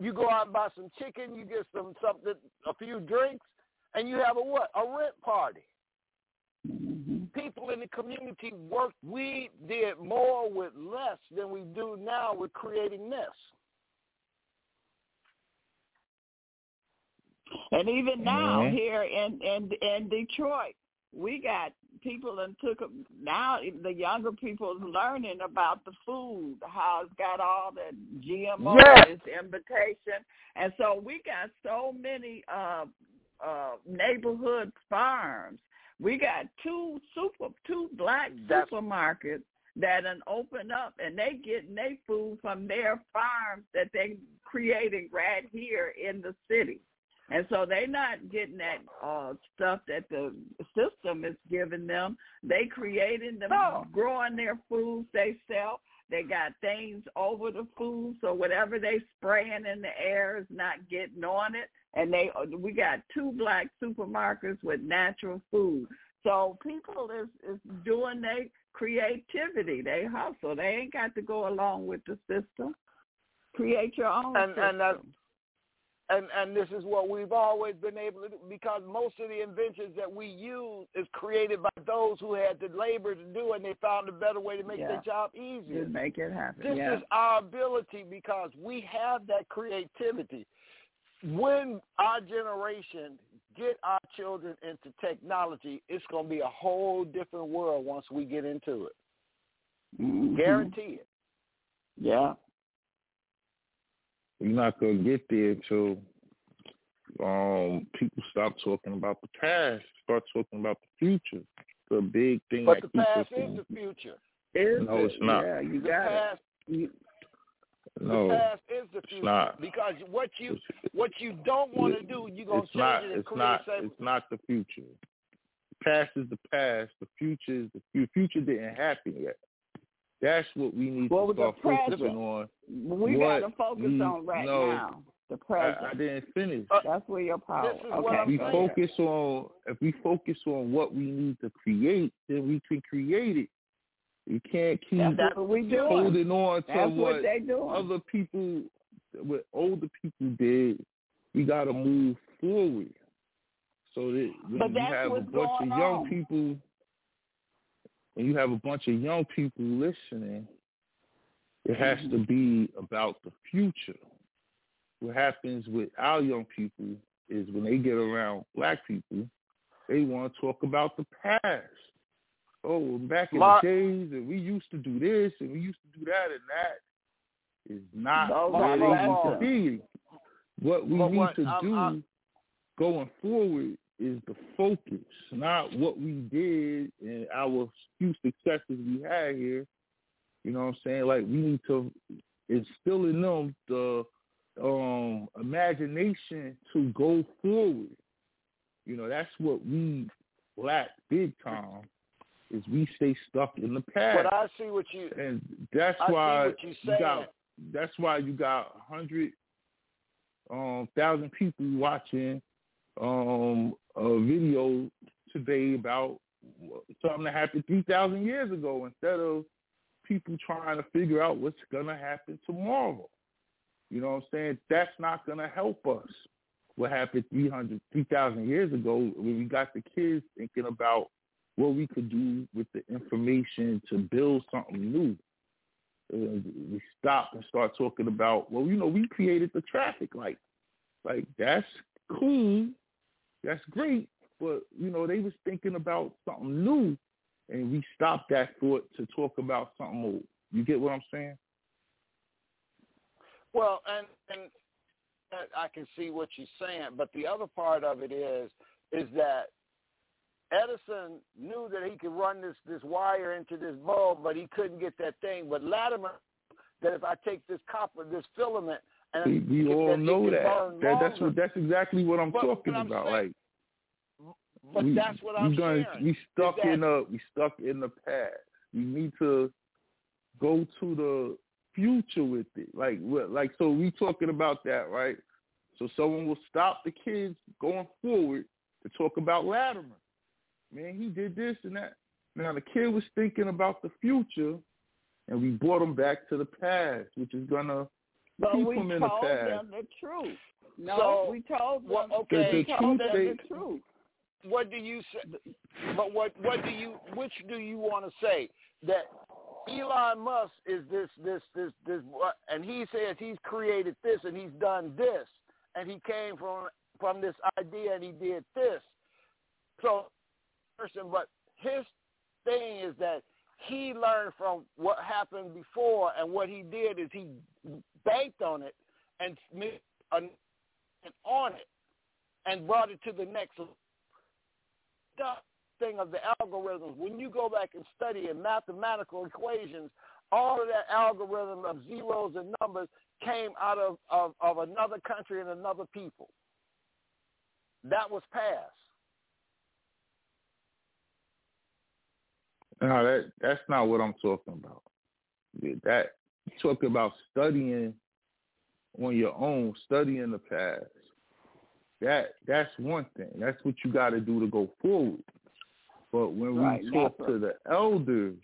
You go out and buy some chicken, you get some something, a few drinks, and you have a what? A rent party. Mhm. People in the community work. We did more with less than we do now with creating this. And even now Mhm. here in in in Detroit, we got people and took 'em- now the younger people's learning about the food, how it's got all the GMO, Yes. its invitation, and so we got so many uh uh neighborhood farms. We got two super two black That's- supermarkets that done open up and they getting their food from their farms that they creating right here in the city. And so they're not getting that uh stuff that the system is giving them. They creating them No. growing their foods they sell. They got things over the food, so whatever they spraying in the air is not getting on it. And they we got two black supermarkets with natural food. So people is is doing their creativity. They hustle. They ain't got to go along with the system. Create your own And- system. and and and this is what we've always been able to do because most of the inventions that we use is created by those who had the labor to do and they found a better way to make Yeah. their job easier. Just make it happen. This yeah. is our ability because we have that creativity. When our generation get our children into technology, it's going to be a whole different world once we get into it. Mhm. Guarantee it. Yeah. You're not gonna get there until um people stop talking about the past, start talking about the future. The big thing But the past is the future. Is No, it? it's not. Yeah, you The got past, it. You, no, the past is the future. not. Because what you what you don't want to do, you're gonna it's change not. it and It's create not. something. It's not the future. The past is the past. The future is the future. Future didn't happen yet. That's what we need Well, to the start focusing on. we What got to focus we on right know- now. The I, present. I didn't finish. Uh, That's where your power. this okay. if we saying. focus on if we focus on what we need to create, then we can create it. You can't keep That's what we doing. holding on to That's what what they doing. other people, what older people did. We got to move forward. So that when But you have a bunch of young on. people, when you have a bunch of young people listening, it has Mm-hmm. to be about the future. What happens with our young people is when they get around black people, they want to talk about the past. Oh, back in Mark- the days, and we used to do this, and we used to do that, and that is not where are they need to be. What we But need what to I'm- do I'm- going forward is the focus, not what we did and our few successes we had here. You know what I'm saying? Like we need to instill in them the um imagination to go forward. You know, that's what we lack big time is we stay stuck in the past. But I see what you and that's I why you got that's why you got a hundred um thousand people watching um a video today about something that happened three thousand years ago instead of people trying to figure out what's gonna happen tomorrow. You know what I'm saying? That's not gonna help us. What happened 300, 3,000 years ago when we got the kids thinking about what we could do with the information to build something new. We stop and start talking about, well, you know, we created the traffic light. Like that's cool, that's great, but you know, they was thinking about something new, and we stopped that thought to talk about something old. You get what I'm saying? Well, and and I can see what you're saying, but the other part of it is is that Edison knew that he could run this this wire into this bulb, but he couldn't get that thing. But Latimer, that if I take this copper, this filament, Uh, we, we all know that. that that's what that's exactly what I'm But- talking I'm about. saying- like But we, that's what I'm gonna, sharing. We stuck that- in a we stuck in the past. We need to go to the future with it. Like what like so we talking about that, right? So someone will stop the kids going forward to talk about Latimer. Man, he did this and that. Now the kid was thinking about the future and we brought him back to the past, which is gonna But keep we him in the told past. them the truth. No, So, we told them. well, we okay, The- the told truth them they- the truth. what do you say? But what what do you which do you want to say that Elon Musk is this this this this and he says he's created this and he's done this and he came from from this idea and he did this. So person, but his thing is that he learned from what happened before and what he did is he banked on it and an- on it and brought it to the next thing of the algorithms, when you go back and study in mathematical equations, all of that algorithm of zeros and numbers came out of, of, of another country and another people. That was past. No, that that's not what I'm talking about. That talking about studying on your own, studying the past. That that's one thing. That's what you got to do to go forward. But when Right, we talk to the elders,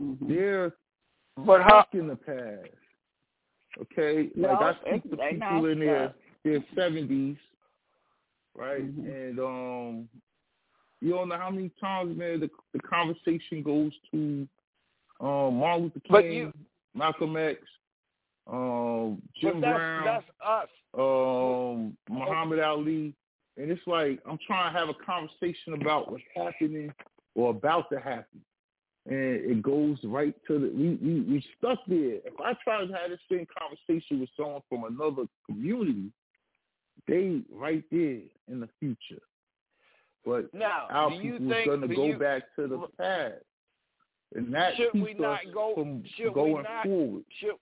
Mhm. they're But how? stuck in the past. Okay, No, like I speak to people in their their seventies, right? Mhm. And um, you don't know how many times, man, the the conversation goes to um Martin Luther King, you- Malcolm X, um, Jim that's, Brown, that's us. um, Muhammad Ali, and it's like I'm trying to have a conversation about what's happening or about to happen, and it goes right to the we we we stuck there. If I try to have the same conversation with someone from another community, they right there in the future. But Now, our do you people think to go you- back to the past, and that Should we not go- from should we going not- forward. should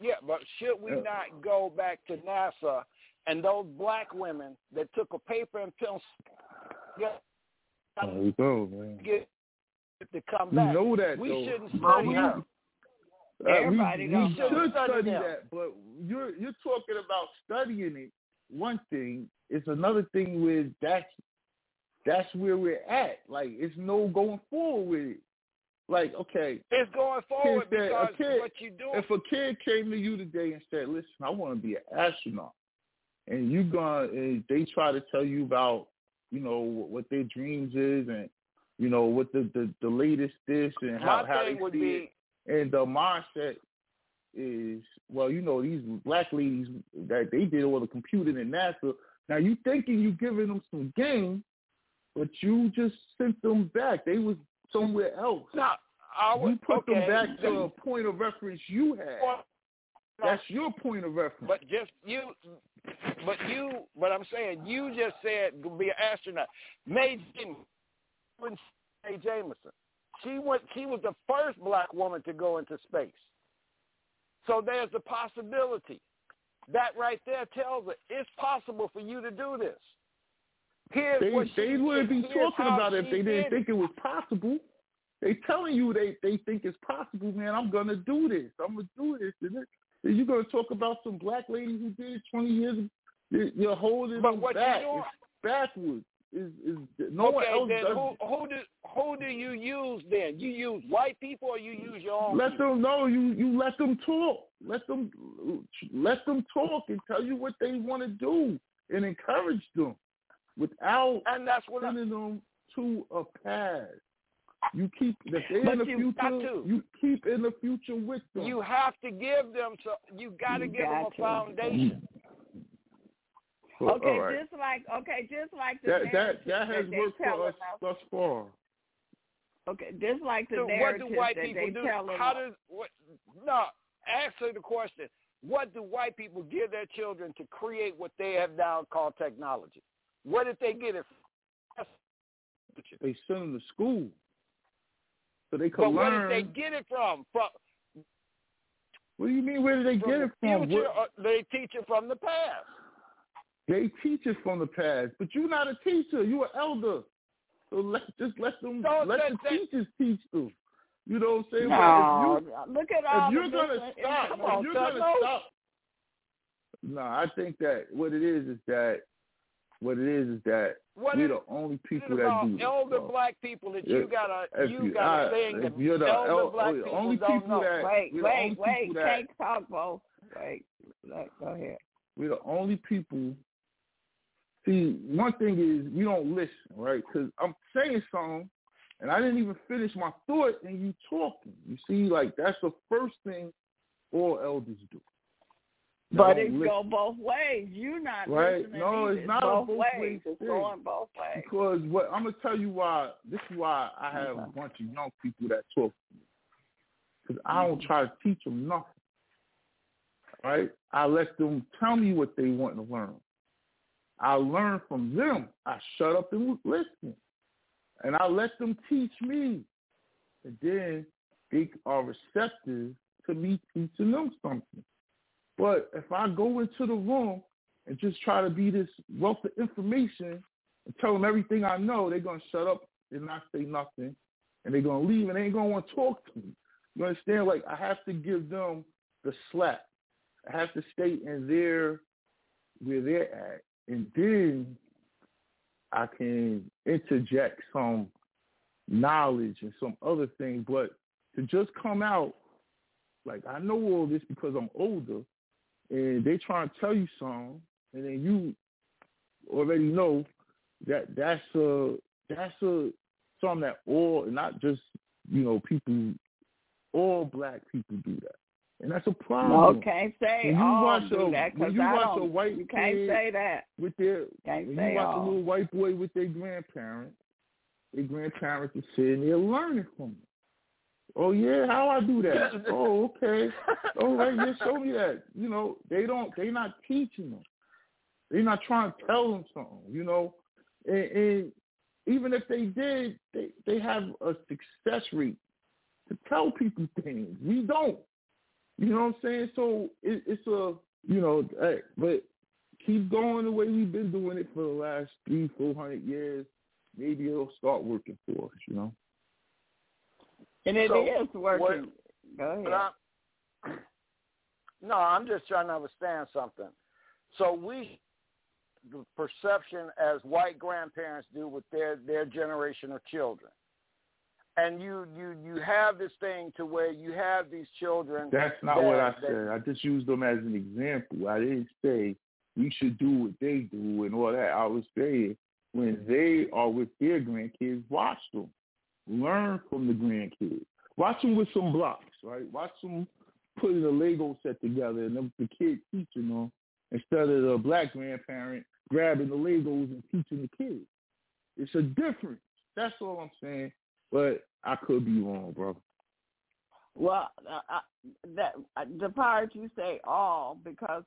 yeah, but should we Yeah. not go back to NASA and those black women that took a paper and pencil yeah, There you go, man. get to come back, We know that we though. shouldn't study we- them. Uh, we- Everybody we, should Study study that, but you're you're talking about studying it. One thing, it's another thing with that's that's where we're at. Like it's no going forward with it. Like okay, It's going forward said, because kid- what you doing. if a kid came to you today and said, "Listen, I want to be an astronaut," and you gone and they try to tell you about you know what their dreams is and you know what the the, the latest this and how how they would see be it. And the mindset is, well, you know, these black ladies that they did all the computing in NASA. Now you thinking you giving them some game, but you just sent them back. They was somewhere else. no. I You put okay, them back to a point of reference you had. That's your point of reference. But just you, but you, but I'm saying you just said be an astronaut. Mae Jemison, Mae Jemison, she went. She was the first black woman to go into space. So there's a possibility. That right there tells it it's possible for you to do this. Here's they what they wouldn't be talking about it if they didn't did think it was possible. They telling you they they think it's possible, man. I'm gonna do this. I'm gonna do this. And it- and you're gonna talk about some black lady who did it 20 years. ago. You're- You're holding But them what back. doing- It's backwards. Is is no one okay, else then does who who do who do you use then? You use white people or you use your own? Let people? them know you you let them talk. Let them let them talk and tell you what they want to do and encourage them without and that's what I, sending them to a path. You keep if they But in the you future, to. you keep in the future with them. you have to give them so you got to You give them a got to. foundation. Well, Okay, all right. just like okay, just like the that that that has they worked telling for us us. thus far. Okay, just like the So what do white that people they do? telling How does what? No, answer the question. What do white people give their children to create what they have now called technology? Where did they get it from? They send them to school so they But can where learn. did they get it from? From, what do you mean? Where did they from get the it from? future? What- Or they teach it from the past. They teach it from the past, but you're not a teacher. You're an elder. So let just let them No, let the that- teachers teach them. You know what I'm saying? No, But if look at you all if you're gonna stop, if on, you're son, gonna no. stop. No, I think that what it is is that what it is is that What we're is the only people that do this. elder bro. black people that you gotta If you you- gotta I- think if you're the elder el- black oh, people only people know. that Wait, wait, wait. Can't talk, Bo. Wait. Let, go ahead. we're the only people. See, one thing is we don't listen, right? Because I'm saying something, and I didn't even finish my thought, and you talking. You see, like that's the first thing all elders do. But it listen. go both ways. You not Right. listening. No, either. it's not both both ways. way It's going both ways. Because what I'm gonna tell you why this is why I have a bunch of young people that talk to me. Because I don't mm-hmm. try to teach them nothing. Right? I let them tell me what they want to learn. I learn from them. I shut up and listen, and I let them teach me. And then they are receptive to me teaching them something. But if I go into the room and just try to be this wealth of information and tell them everything I know, they're gonna shut up and not say nothing, and they're gonna leave and they ain't gonna want to talk to me. You understand? Like I have to give them the slack. I have to stay in their where they're at, and then I can interject some knowledge and some other thing. But to just come out like I know all this because I'm older, and they try to tell you something, and then you already know that that's a that's a something that all not just you know people all black people do that, and that's a problem. No, can't say When you all watch do a- that because you I watch a don't. white you can't say that. With their Can't when say you watch a little white boy with their grandparents, their grandparents are sitting there learning from them. Oh yeah, how I do that? oh okay. All right, yeah, show me that. You know, they don't. They not teaching them. They're not trying to tell them something. You know, and, and even if they did, they they have a success rate to tell people things. We don't. You know what I'm saying? So it, it's a you know, hey, but keep going the way we've been doing it for the last three, four hundred years. Maybe it'll start working for us. You know. And it is So, working. what- Go ahead. I'm, no, I'm just trying to understand something. So we, the perception as white grandparents do with their their generation of children, and you you you have this thing to where you have these children. That's not that- what I that- said. I just used them as an example. I didn't say we should do what they do and all that. I was saying when they are with their grandkids, watch them. Learn from the grandkids. Watch them with some blocks, right? Watch them putting a Lego set together and the kid teaching them instead of the black grandparent grabbing the Legos and teaching the kids. It's a difference. That's all I'm saying. But I could be wrong, bro. Well, uh, that the part you say all because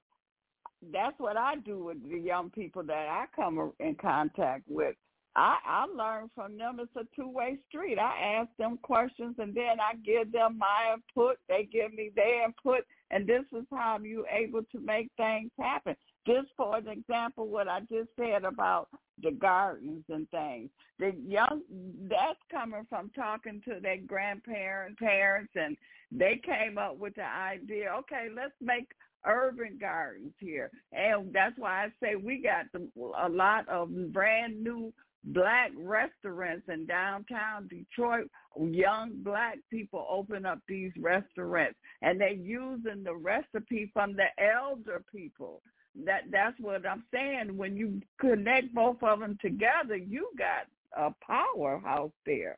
that's what I do with the young people that I come in contact with. I, I learn from them. It's a two way street. I ask them questions and then I give them my input. They give me their input, and this is how you able to make things happen. Just for an example, what I just said about the gardens and things. The young that's coming from talking to their grandparents, parents, and they came up with the idea. Okay, let's make urban gardens here, and that's why I say we got the, a lot of brand new black restaurants in downtown Detroit. Young black people open up these restaurants, and they're using the recipe from the elder people. That that's what I'm saying. When you connect both of them together, you got a powerhouse there.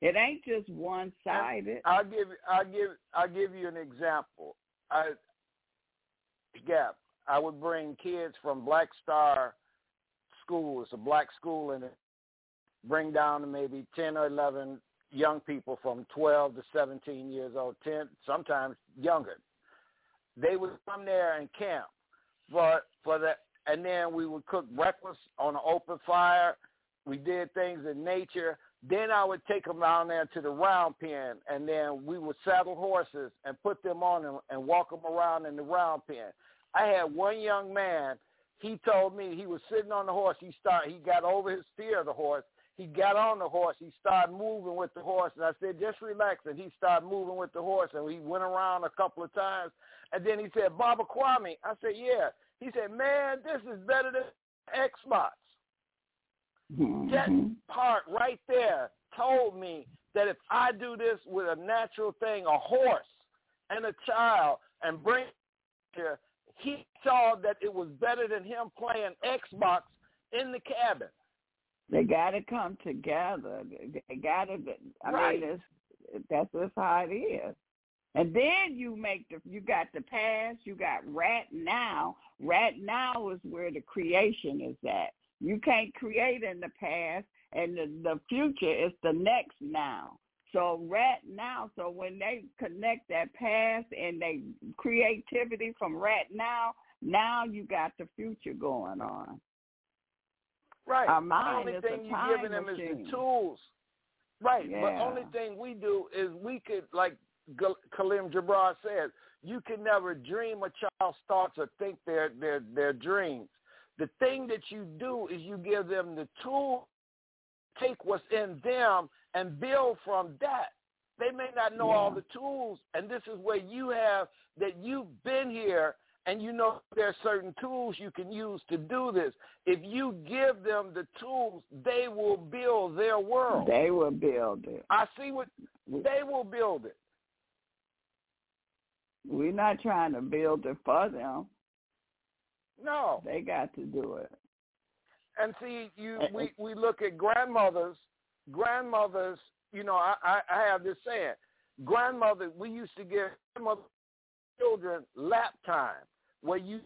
It ain't just one sided. I'll give I'll give I'll give you an example. I Gap. I would bring kids from Black Star School. It's a black school and bring down maybe ten or eleven young people from twelve to seventeen years old, ten sometimes younger. They would come there and camp for for the and then we would cook breakfast on an open fire. We did things in nature. Then I would take them down there to the round pen, and then we would saddle horses and put them on them and walk them around in the round pen. I had one young man. He told me he was sitting on the horse. He started. He got over his fear of the horse. He got on the horse. He started moving with the horse, and I said, "Just relax." And he started moving with the horse, and we went around a couple of times. And then he said, "Baba Kwame." I said, "Yeah." He said, "Man, this is better than Xbox." Mm-hmm. That part right there told me that if I do this with a natural thing, a horse and a child, and bring here, he saw that it was better than him playing Xbox in the cabin. They got to come together. They got to. I right. mean, it's, that's just how it is. And then you make the you got the past, you got rat now. Rat now is where the creation is at. You can't create in the past, and the, the future is the next now. So rat now, so when they connect that past and they creativity from rat now, now you got the future going on. Right. Our the only thing you're giving them is the tools. Right. But Yeah. only thing we do is we could, like Khalil Gibran said, you can never dream a child's thoughts or think their their their dreams. The thing that you do is you give them the tool, take what's in them, and build from that. They may not know all the tools, and this is where you have that you've been here and you know there are certain tools you can use to do this. If you give them the tools, they will build their world. They will build it. I see what they will build it. We're not trying to build it for them. No. They got to do it. And see, you we we look at grandmothers. Grandmothers, you know, I I, I have this saying. Grandmother, we used to give grandmother children lap time, where you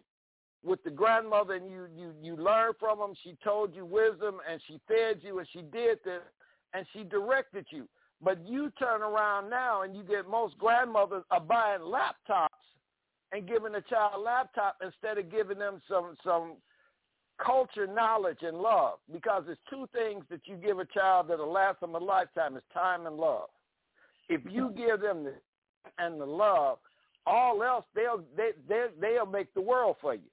with the grandmother and you you you learn from them. She told you wisdom and she fed you and she did this and she directed you. But you turn around now and you get most grandmothers are buying laptops and giving a child a laptop instead of giving them some some culture, knowledge, and love. Because it's two things that you give a child that'll last them a lifetime is time and love. If you give them the and the love, all else they'll they they they'll make the world for you.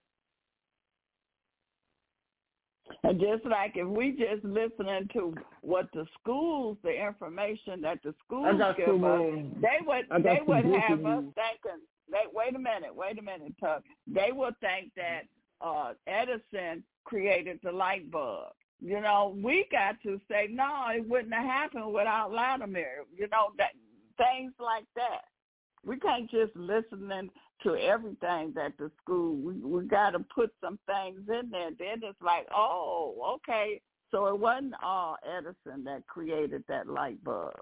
And just like if we just listening to what the schools, the information that the schools give us, they would they would breaking have us news. thinking. They wait a minute, wait a minute, Tuck. They would think that uh Edison created the light bulb. You know, we got to say no, it wouldn't have happened without Latimer. You know that things like that. We can't just listening to everything that the school. We we got to put some things in there. Then it's like, oh, okay. So it wasn't all Edison that created that light bulb.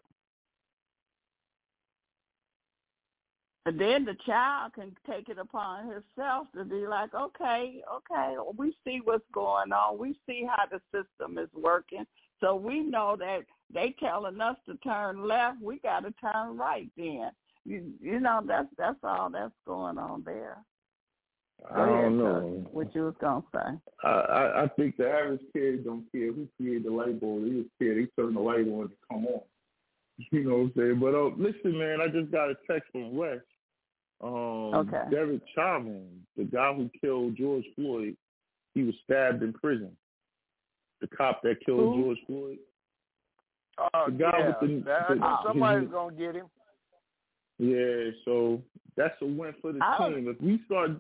And then the child can take it upon himself to be like, okay, okay, we see what's going on. We see how the system is working. So we know that they telling us to turn left. We got to turn right then. You you know that's that's all that's going on there. Go I don't ahead, know. Tony, What you was gonna say? I, I I think the average kid don't care who created the light bulb. They just care they turn the light on to come on. You know what I'm saying? But uh, listen, man, I just got a text from West. Um, Okay. Derek Chauvin, the guy who killed George Floyd, he was stabbed in prison. The cop that killed Who? George Floyd. Oh, The guy yeah. with the- that, the- I somebody's his- gonna get him. Yeah, so that's a win for the team. If we start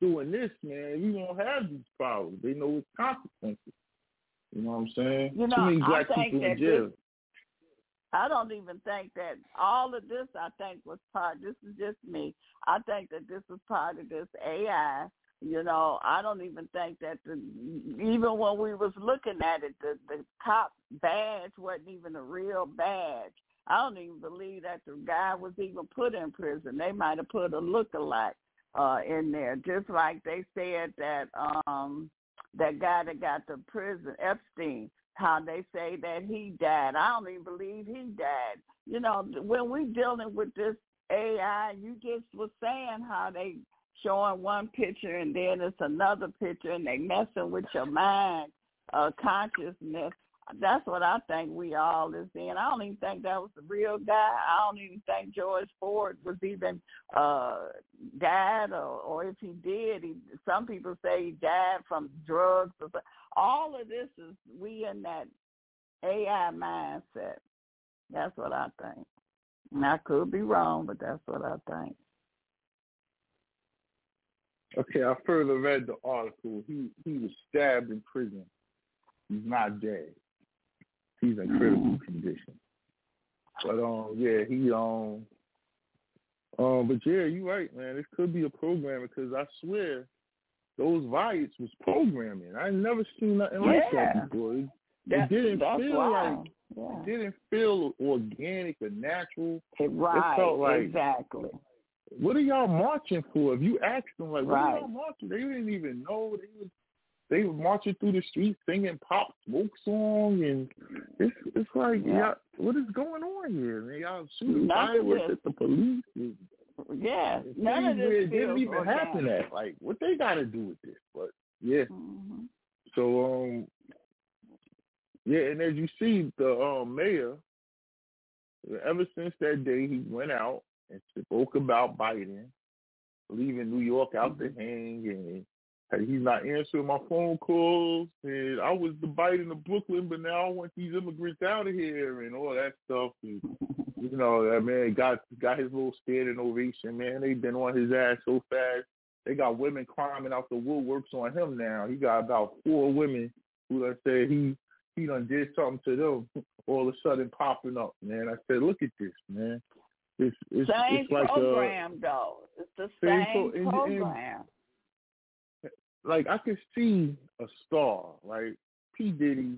doing this, man, we won't have these problems. They know it's consequences. You know what I'm saying? You Too know, many I black people in jail. this- I don't even think that all of this. I think was part. This is just me. I think that this is part of this AI. You know, I don't even think that the even when we was looking at it, the the cop badge wasn't even a real badge. I don't even believe that the guy was even put in prison. They might have put a lookalike uh in there, just like they said that um that guy that got the prison Epstein how they say that he died. I don't even believe he died. You know, when we dealing with this AI, you just was saying how they showing one picture and then it's another picture and they messing with your mind, uh, consciousness. That's what I think we all is in. I don't even think that was the real guy. I don't even think George Floyd was even uh died or or if he did, he some people say he died from drugs or all of this is we in that AI mindset. That's what I think. And I could be wrong, but that's what I think. Okay, I further read the article. He he was stabbed in prison. He's not dead. He's in critical condition. But um, yeah, he um, um, but yeah, you're right, man. This could be a program because I swear those riots was programming. I never seen nothing like that before. It, it didn't feel why. like yeah. it didn't feel organic or natural. right, felt like- exactly. What are y'all marching for? If you ask them, like, what are y'all marching? They didn't even know they was they were marching through the streets singing Pop Smoke song, and it's it's like, Yeah. what is going on here? Man, y'all shooting fireworks is- at the police. and Yeah, none of this it didn't even happen at. Like, what they got to do with this? But yeah, hmm so um, yeah, and as you see, the um mayor, ever since that day, he went out and spoke about Biden leaving New York out to hang, and hey, he's not answering my phone calls. And I was the Biden of Brooklyn, but now I want these immigrants out of here and all that stuff. And, you know, that man got got his little standing ovation. Man, they've been on his ass so fast. They got women climbing out the woodworks on him now. He got about four women who done said he he done did something to them. All of a sudden popping up, man. I said, look at this, man. It's it's, Same it's like uh, program, though. It's the Same same pro- and- and- program. Like I could see a star, like P Diddy.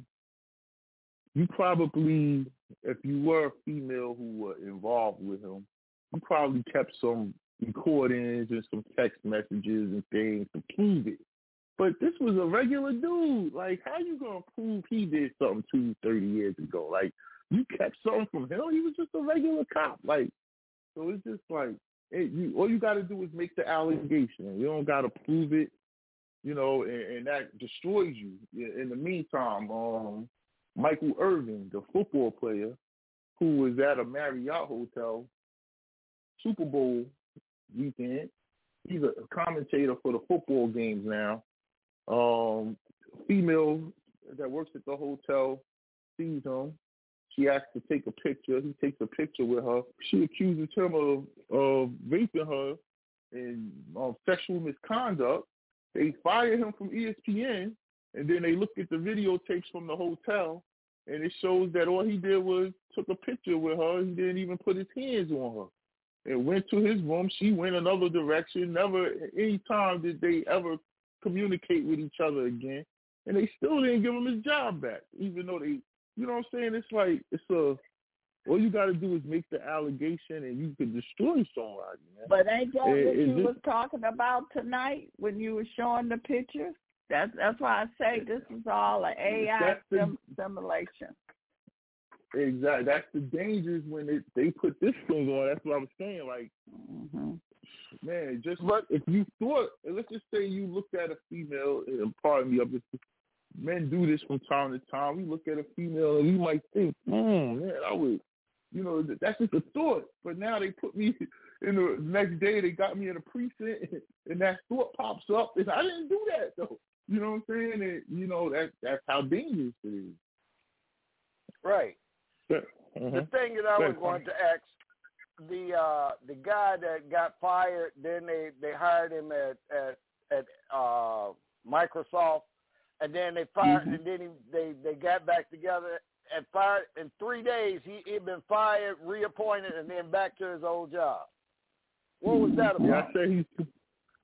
You probably, if you were a female who were involved with him, you probably kept some recordings and some text messages and things to prove it. But this was a regular dude. Like, how you gonna prove he did something two, thirty years ago? Like, you kept something from him. He was just a regular cop. Like, so it's just like, it, you, all you got to do is make the allegation. You don't got to prove it you know, and, and that destroys you. In the meantime, um, Michael Irvin, the football player, who was at a Marriott hotel Super Bowl weekend, he's a commentator for the football games now. Um, female that works at the hotel sees him. She asks to take a picture. He takes a picture with her. She accuses him of of raping her and um, sexual misconduct. They fire him from ESPN, and then they look at the videotapes from the hotel, and it shows that all he did was took a picture with her. He didn't even put his hands on her. And went to his room. She went another direction. Never any time did they ever communicate with each other again. And they still didn't give him his job back, even though they, you know what I'm saying? It's like it's a. All you got to do is make the allegation, and you can destroy somebody, man. But ain't that Eh, what is you this- was talking about tonight when you were showing the picture? That's that's why I say this is all an AI That's the- simulation. exactly. That's the dangers when they they put this thing on. That's what I was saying. Like, hmm man, just But- if you thought, and let's just say you looked at a female, and pardon me, I'm just men do this from time to time. We look at a female and we might think, hmm, man, I would, you know, that's just a thought. But now they put me in the next day, they got me in a precinct, and that thought pops up, and I didn't do that though. You know what I'm saying? And you know that that's how dangerous it is. Right. Yeah. The thing that I was going to ask the uh the guy that got fired, then they they hired him at at at uh Microsoft, and then they fired, Mhm. and then he, they they got back together and fired in three days. He he'd been fired, reappointed, and then back to his old job. What was that Yeah, about? I say he's,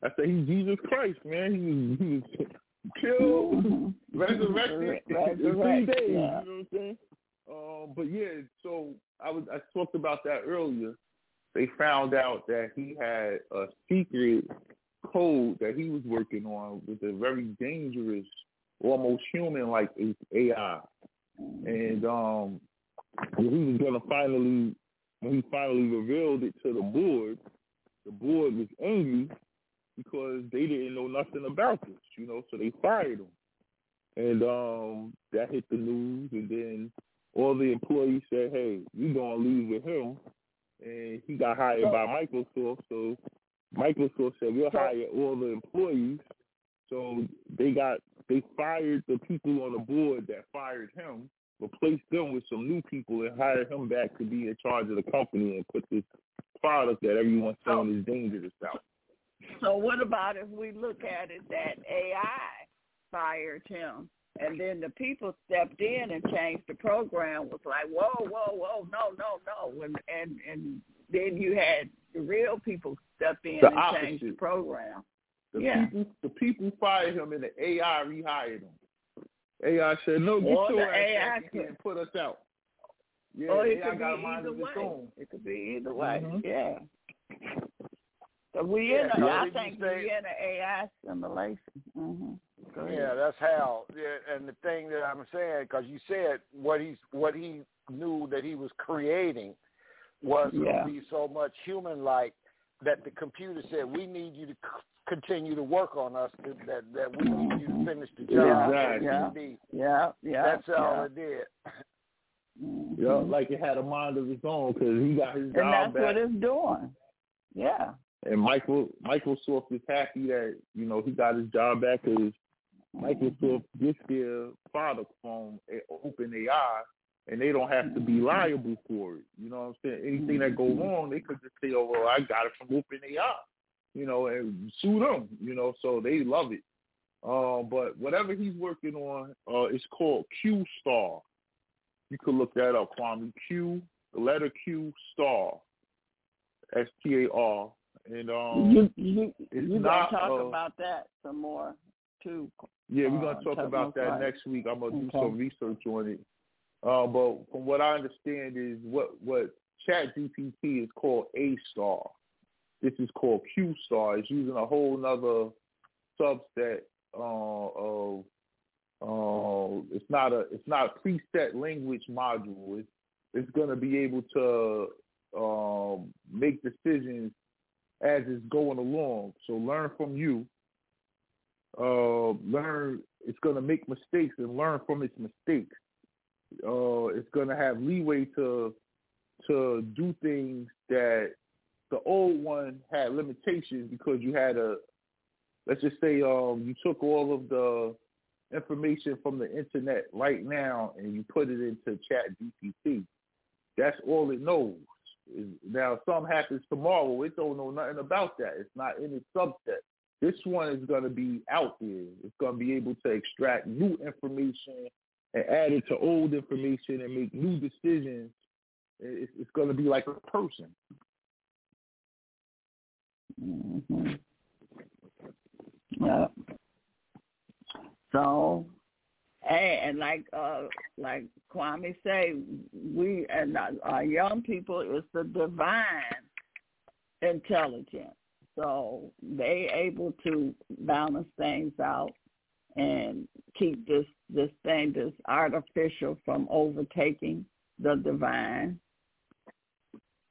I say he's Jesus Christ, man. He was, he was killed, resurrected in three Resurrect, days. yeah. You know what I'm saying? Um, but yeah, so I was I talked about that earlier. They found out that he had a secret code that he was working on with a very dangerous, almost human-like AI, and um, when he was gonna finally when he finally revealed it to the board, the board was angry because they didn't know nothing about this, you know, so they fired him. And um that hit the news and then all the employees said, Hey, we gonna leave with him and he got hired by Microsoft, so Microsoft said we'll hire all the employees. So they got they fired the people on the board that fired him, replaced them with some new people and hired him back to be in charge of the company and put this product that everyone's saying is dangerous out. So what about if we look at it that AI fired him and then the people stepped in and changed the program was like, whoa, whoa, whoa, no, no, no. And and, and then you had the real people step in The and change the program. The Yeah. people the people fired him and the AI rehired him. AI said, No, get Or your ass in and put us out. Yeah, or it AI could got be either way. own. It could be either way. Mhm. Yeah. So we Yeah, in a, so I think say- we in an AI simulation. hmm Yeah, that's how. Yeah, and the thing that I'm saying, because you said what he's what he knew that he was creating was Yeah. going to be so much human-like that the computer said, "We need you to continue to work on us. That that, that we need you to finish the job." Exactly. Yeah. We- Yeah, yeah. That's all yeah. it did. Mhm. Yeah, like it had a mind of its own because he got his and job that's back. what it's doing. Yeah. and Michael Microsoft is happy that you know he got his job back because Microsoft mm-hmm. gets their product from OpenAI, and they don't have to be mm-hmm. liable for it. You know what I'm saying? Anything that mm-hmm. go wrong, they could just say, "Oh, well, I got it from OpenAI," you know, and sue them. You know, so they love it. Uh, but whatever he's working on, uh, it's called Q Star. You could look that up, Kwame. Q, the letter Q Star, S T A R, and um, you you it's you not, gonna talk uh, about that some more too. Yeah, we're uh, gonna talk about that right. next week. I'm gonna do some research on it. Uh, but from what I understand is what what Chat GPT is called A Star. This is called Q Star. It's using a whole nother subset uh, of uh, it's not a it's not a preset language module. It's it's gonna be able to um, make decisions as it's going along. So learn from you uh, learn. It's going to make mistakes and learn from its mistakes. Uh, it's going to have leeway to to do things that the old one had limitations because you had a let's just say um, you took all of the information from the internet right now and you put it into Chat GPT. That's all it knows. Now, if something happens tomorrow, it don't know nothing about that. It's not in its subset. This one is to be out there. It's to be able to extract new information and add it to old information and make new decisions. It's, it's to be like a person. Hmm Yeah. So, hey, and like uh like Kwame say, we and our- our young people is the divine intelligence. So they able to balance things out and keep this this thing, this artificial, from overtaking the divine.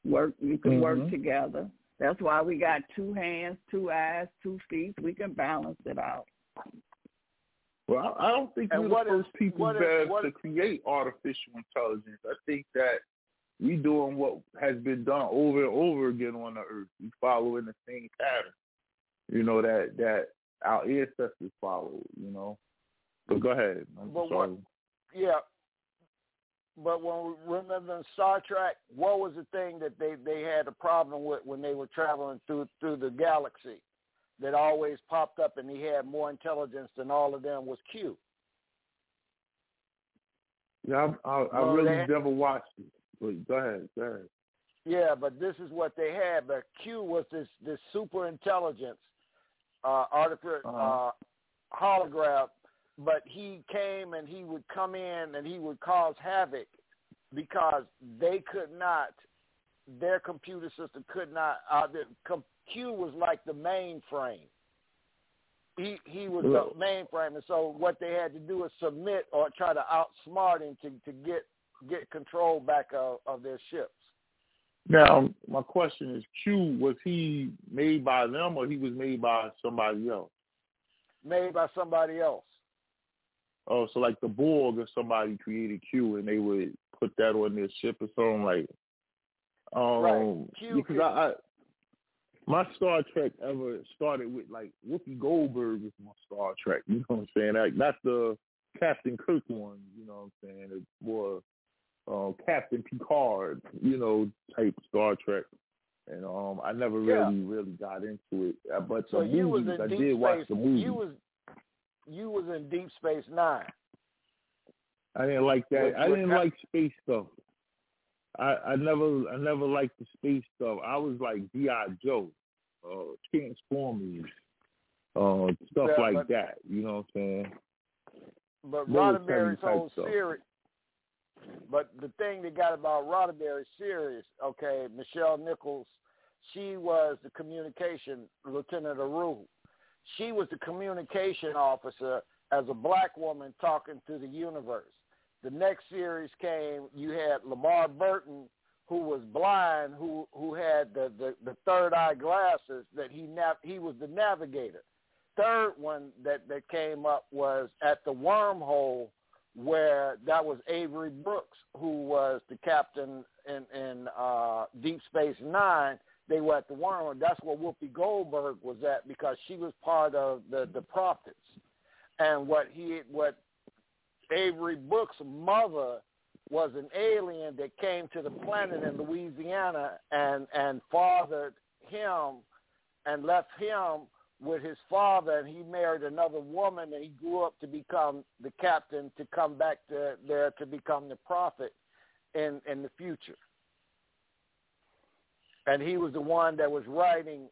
Work we can work Mhm. together. That's why we got two hands, two eyes, two feet. We can balance it out. Well, I I don't think And we're the what is- first people what is- Bev, what- to create artificial intelligence. I think that we're doing what has been done over and over again on the earth. We're following the same pattern. You know that that our ancestors followed. You know. But go ahead. I'm But sorry. what- Yeah. But when we remember in Star Trek, what was the thing that they, they had a problem with when they were traveling through through the galaxy that always popped up and he had more intelligence than all of them was Q. Yeah, I, I, I Well, really they- never watched it. But go ahead. Go ahead. Yeah, but this is what they had. But Q was this this super intelligence, uh, artificial Uh-huh. uh, holograph. But he came and he would come in and he would cause havoc because they could not, their computer system could not. Uh, the, com- Q was like the mainframe. He he was the mainframe, and so what they had to do is submit or try to outsmart him to to get get control back of, of their ships. Now, my question is, Q was he made by them or he was made by somebody else? made by somebody else. Oh, so like the Borg or somebody created Q and they would put that on their ship or something like. Um, Right. Q because could- I, I, my Star Trek ever started with like Whoopi Goldberg is my Star Trek. You know what I'm saying? Like not the Captain Kirk one. You know what I'm saying? It's more uh, Captain Picard. You know, type Star Trek. And um, I never Yeah. really, really got into it. Uh, But So the movies, I did watch the movies. You was you was in Deep Space Nine. I didn't like that. Which- I didn't like space stuff. I I never I never liked the space stuff. I was like GI Joe, uh, Transformers, uh, stuff Yeah, like but- that. You know what I'm saying? But Roddenberry's whole series. But the thing they got about Roddenberry's series, okay, Nichelle Nichols, she was the communication Lieutenant Uhura. She was the communication officer as a black woman talking to the universe. The next series came. You had LeVar Burton, who was blind, who who had the the, the third eye glasses. That he nav- he was the navigator third one that that came up was at the wormhole where that was Avery Brooks who was the captain in in uh Deep Space 9 they were at the wormhole that's where Whoopi Goldberg was at because she was part of the the prophets. And what he what Avery Brooks mother was an alien that came to the planet in Louisiana and and fathered him and left him with his father and he married another woman and he grew up to become the captain to come back to there to become the prophet in in the future and he was the one that was writing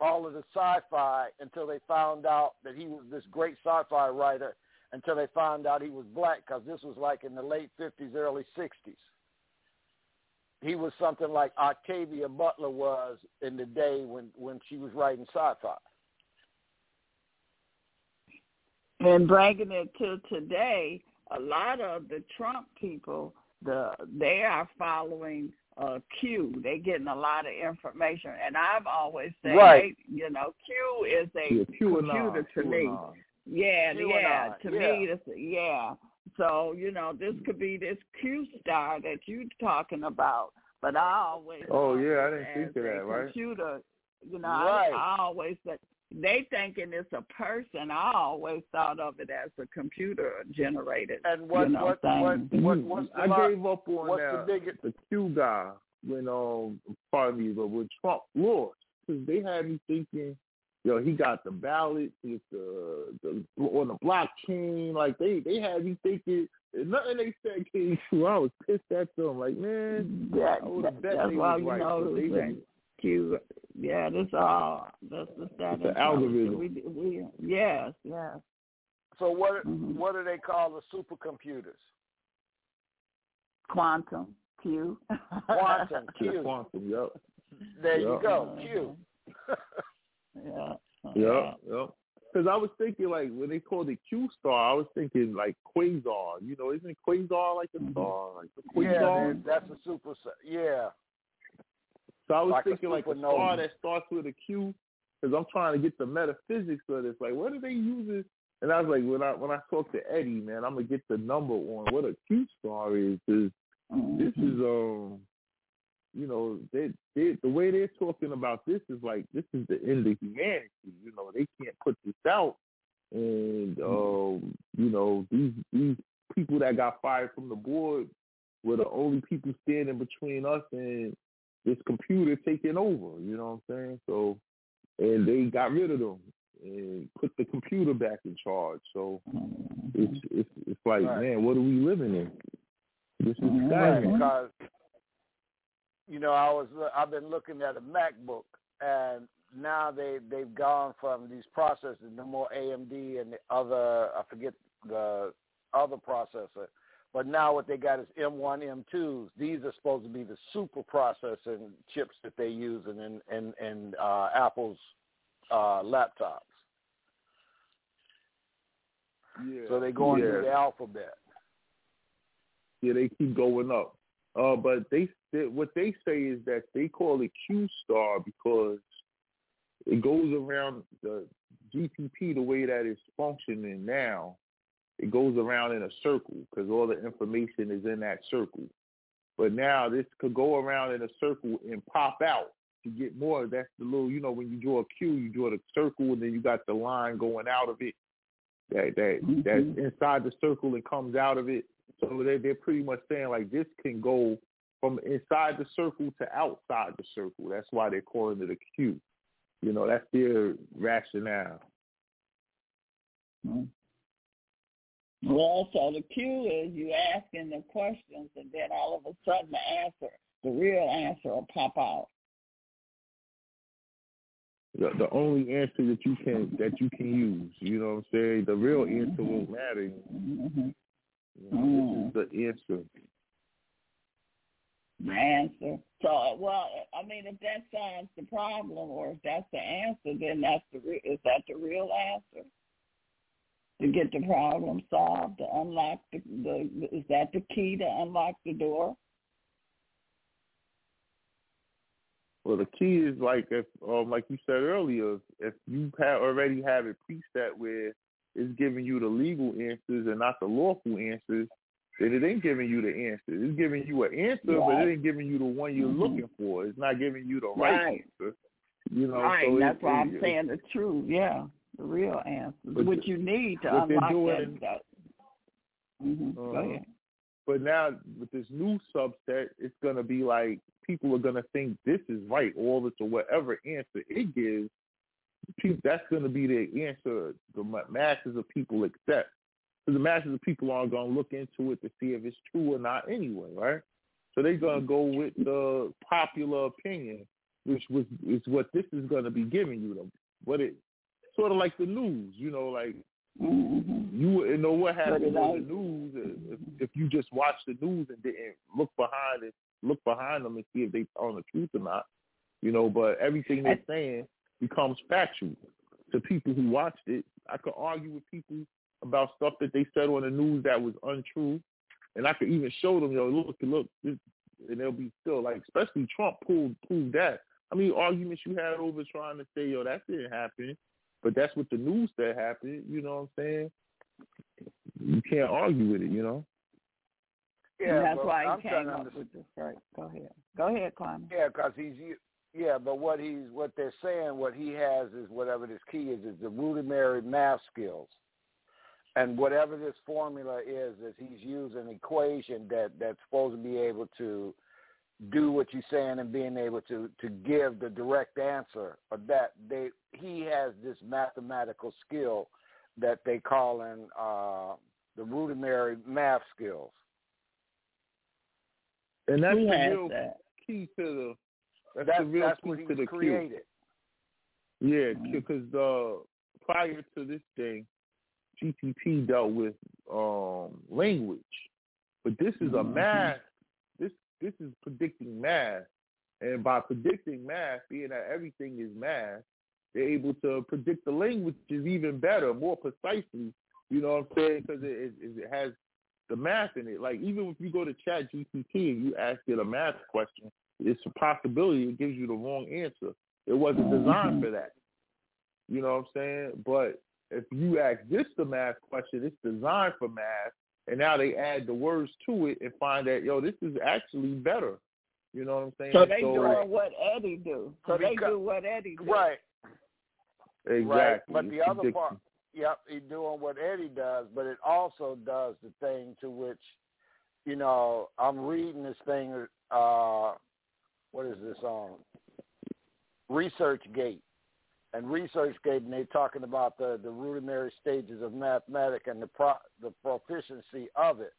all of the sci-fi until they found out that he was this great sci-fi writer until they found out he was black because this was like in the late 50s early 60s he was something like Octavia Butler was in the day when when she was writing sci-fi. And bringing it to today, a lot of the Trump people, the they are following uh, Q. They're getting a lot of information, and I've always said, Right. hey, you know, Q is a Yeah, computer to me. Yeah, yeah. To yeah. me, this yeah. So you know, this could be this Q star that you're talking about. But I always Oh, yeah, I didn't think of that, right? Computer, you know, Right. I, I always said they thinking it's a person. I always thought of it as a computer generated. and what you know, what, thing. what what what's the I lot- gave up on what's that. the biggest the Q guy when um pardon me, but when Trump lost, because they had me thinking, yo, he got the ballot, with the the on the blockchain, like they they had me thinking and nothing they said came true. I was pissed at them, like man, that, I would've that- bet that's they why was you right, know but they that Yeah, this all that's the that It's an algorithm. We, we, yes, yes. so what Mhm. what do they call the supercomputers Quantum Q. quantum q quantum, yep, there you go q yeah. Yeah. yep. Because I was thinking like when they called it Q star, I was thinking like quasar. You know, isn't quasar like a Mhm. star, like the Yeah, quasar? man, that's a super. Yeah, so I was like a thinking like a star that starts with a Q. Because I'm trying to get the metaphysics of this. Like, what are they using? And I was like, when I when I talk to Eddie, man, I'm gonna get the number on what a Q star is. Because this is um you know they, they the way they're talking about this is like this is the end of humanity you know they can't put this out and um you know these these people that got fired from the board were the only people standing between us and this computer taking over you know what i'm saying so and they got rid of them and put the computer back in charge so it's it's it's like Right. man what are we living in this is right. Because you know, I was I've been looking at a MacBook, and now they they've gone from these processors, no more AMD and the other I forget the other processor, but now what they got is M1, M2s. These are supposed to be the super processing chips that they use in in in, in uh, Apple's uh, laptops. yeah So they're going yeah. through the alphabet. Yeah, they keep going up. Uh, but they, they what they say is that they call it Q star because it goes around the GPP the way that it's functioning now. It goes around in a circle because all the information is in that circle. But now this could go around in a circle and pop out to get more. That's the little, you know, when you draw a Q, you draw the circle and then you got the line going out of it. That that Mhm. that's inside the circle and comes out of it. So they they're pretty much saying like this can go from inside the circle to outside the circle. That's why they're calling it a Q. You know, that's their rationale. Mhm. Well, so the cue is you asking the questions, and then all of a sudden the answer, the real answer, will pop out. The the only answer that you can that you can use. You know what I'm saying? The real answer won't matter. hmm You know, This is the answer. The answer. So, well, I mean, if that solves the problem, or if that's the answer, then that's the re- is that the real answer? To get the problem solved, to unlock the, the is that the key to unlock the door? Well, the key is like if, um, like you said earlier, if you have already have it preset where it's giving you the legal answers and not the lawful answers, then it ain't giving you the answer. It's giving you an answer, but it ain't giving you the one you're Mhm. looking for. It's not giving you the right, Right. answer. You know, right. so that's why I'm saying the truth. Yeah, the real answer, But what you need to unlock doing- that. that. hmm Go Uh-huh. ahead. But now with this new subset, it's gonna be like people are gonna think this is right, all this or whatever answer it gives. People, that's gonna be the answer the masses of people accept. Because the masses of people aren't gonna look into it to see if it's true or not anyway, right? So they're gonna go with the popular opinion, which was is what this is gonna be giving you them. What it sort of like the news, you know, like hmm you wouldn't know what happened on the news if, if you just watched the news and didn't look behind it, look behind them and see if they telling the truth or not. You know, but everything they're saying becomes factual to people who watched it. I could argue with people about stuff that they said on the news that was untrue, and I could even show them, yo, look, look, this, and they'll be still like, especially Trump proved proved that. I mean, arguments you had over trying to say, yo, that didn't happen. But that's what the news said happened. You know what I'm saying? You can't argue with it. You know. Yeah, and that's but why I'm he trying came up understand. with this. Right. Go ahead. Go ahead, Climate. Yeah, because he's yeah, but what he's what they're saying, what he has is whatever this key is, is the rudimentary math skills, and whatever this formula is, is he's using an equation that that's supposed to be able to do what you're saying and being able to to give the direct answer. Or that they he has this mathematical skill that they call in uh, the rudimentary math skills. And that's Who the real that? key to the. That's, That's the real that's key what he to the cue. created. Yeah, Mhm. because uh, prior to this thing, GPP dealt with um, language, but this is a Mhm. math. This is predicting math, and by predicting math, being that everything is math, They're able to predict the languages even better, more precisely. You know what I'm saying? Because it, it, it has the math in it. Like even if you go to Chat GPT and you ask it a math question, it's a possibility it gives you the wrong answer. It wasn't designed for that. You know what I'm saying? But if you ask this the math question, it's designed for math, and now they add the words to it and find that yo, this is actually better. You know what I'm saying? So they so, doing what Eddie do. So they do what Eddie do. Right. Exactly. Right. But the other part, yep, he's doing what Eddie does, but it also does the thing to which, you know, I'm reading this thing. uh What is this on? ResearchGate. And ResearchGate, and they're talking about the, the rudimentary stages of mathematics and the pro, the proficiency of it,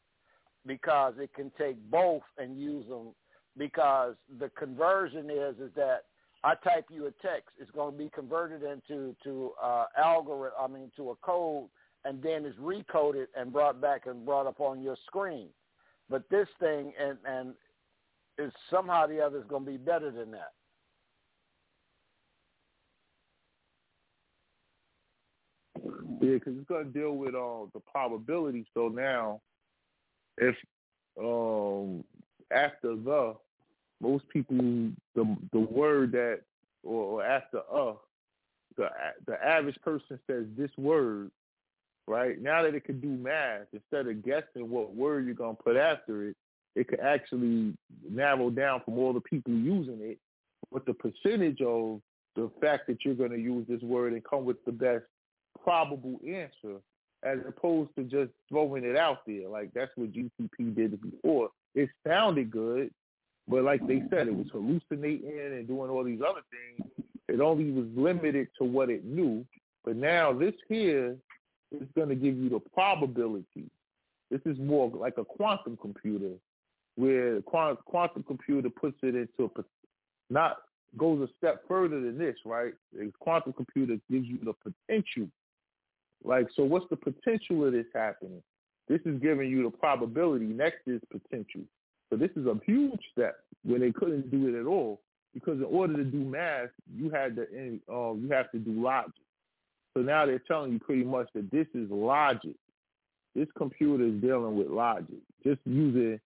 because it can take both and use them. Because the conversion is is that I type you a text, it's going to be converted into to uh, algorithm. I mean, to a code, and then it's recoded and brought back and brought up on your screen. But this thing and and is somehow the other is going to be better than that. Yeah, because it's going to deal with uh, the probability. So now, if um, after the most people the the word that or, or after uh the the average person says this word right now that it can do math instead of guessing what word you're gonna put after it it could actually narrow down from all the people using it what the percentage of the fact that you're going to use this word and come with the best probable answer as opposed to just throwing it out there like that's what GCP did before it sounded good but like they said, it was hallucinating and doing all these other things. It only was limited to what it knew. But now this here is going to give you the probability. This is more like a quantum computer, where quantum computer puts it into a, not goes a step further than this, right? Quantum computer gives you the potential. Like, so what's the potential of this happening? This is giving you the probability. Next is potential. So this is a huge step where they couldn't do it at all because in order to do math, you had to uh, you have to do logic. So now they're telling you pretty much that this is logic. This computer is dealing with logic, just using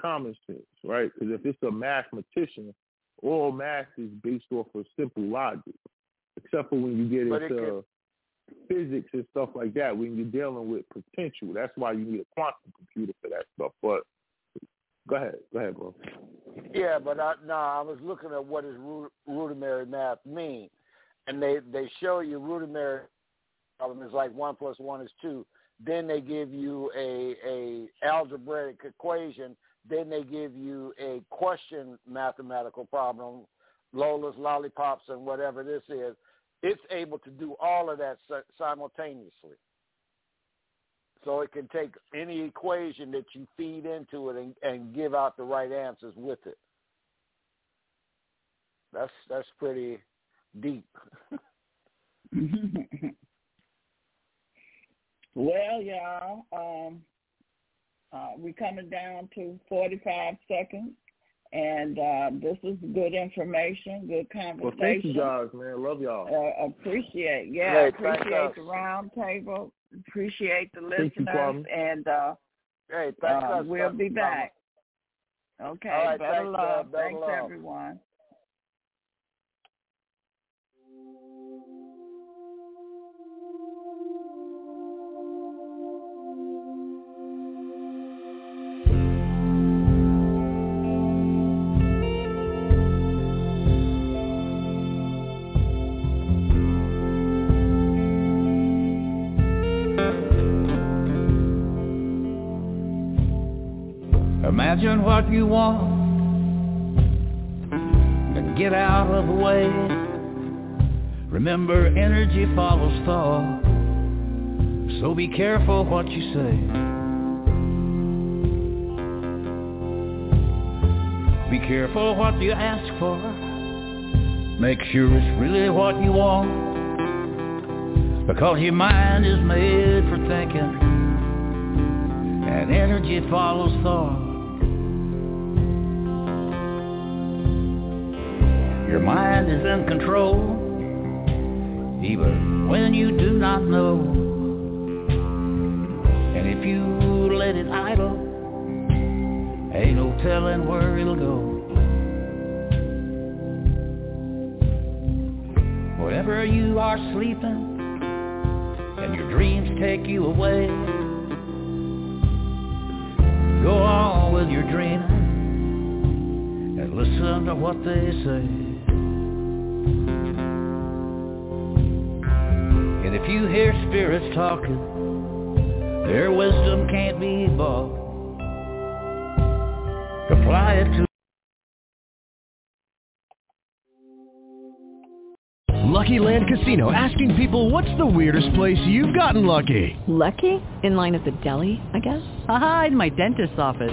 common sense, right? Because if it's a mathematician, all math is based off of simple logic, except for when you get but into physics and stuff like that. When you're dealing with potential, that's why you need a quantum computer for that stuff. But Go ahead. Go ahead, bro. Yeah, but I, no, I was looking at what does rudimentary math mean, and they they show you rudimentary problem is like one plus one is two. Then they give you a a algebraic equation. Then they give you a question mathematical problem, Lola's lollipops and whatever this is. It's able to do all of that simultaneously. So it can take any equation that you feed into it and, and give out the right answers with it. That's that's pretty deep. well, y'all, um, uh, we're coming down to 45 seconds. And uh, this is good information, good conversation. Well, thank you guys, man. Love y'all. Uh, appreciate, yeah, hey, appreciate the round table. Appreciate the listeners, you, and uh, hey, uh, we'll be back. Okay, right, better thanks, love. Better thanks, love. everyone. Imagine what you want and get out of the way. Remember, energy follows thought, so be careful what you say. Be careful what you ask for. Make sure it's really what you want, because your mind is made for thinking, and energy follows thought. Your mind is in control. even when you do not know. And if you let it idle, ain't no telling where it'll go. Whenever you are sleeping and your dreams take you away, go on with your dreaming and listen to what they say. And if you hear spirits talking, their wisdom can't be bought. Apply it to Lucky Land Casino asking people what's the weirdest place you've gotten lucky? Lucky? In line at the deli, I guess? Aha, in my dentist's office.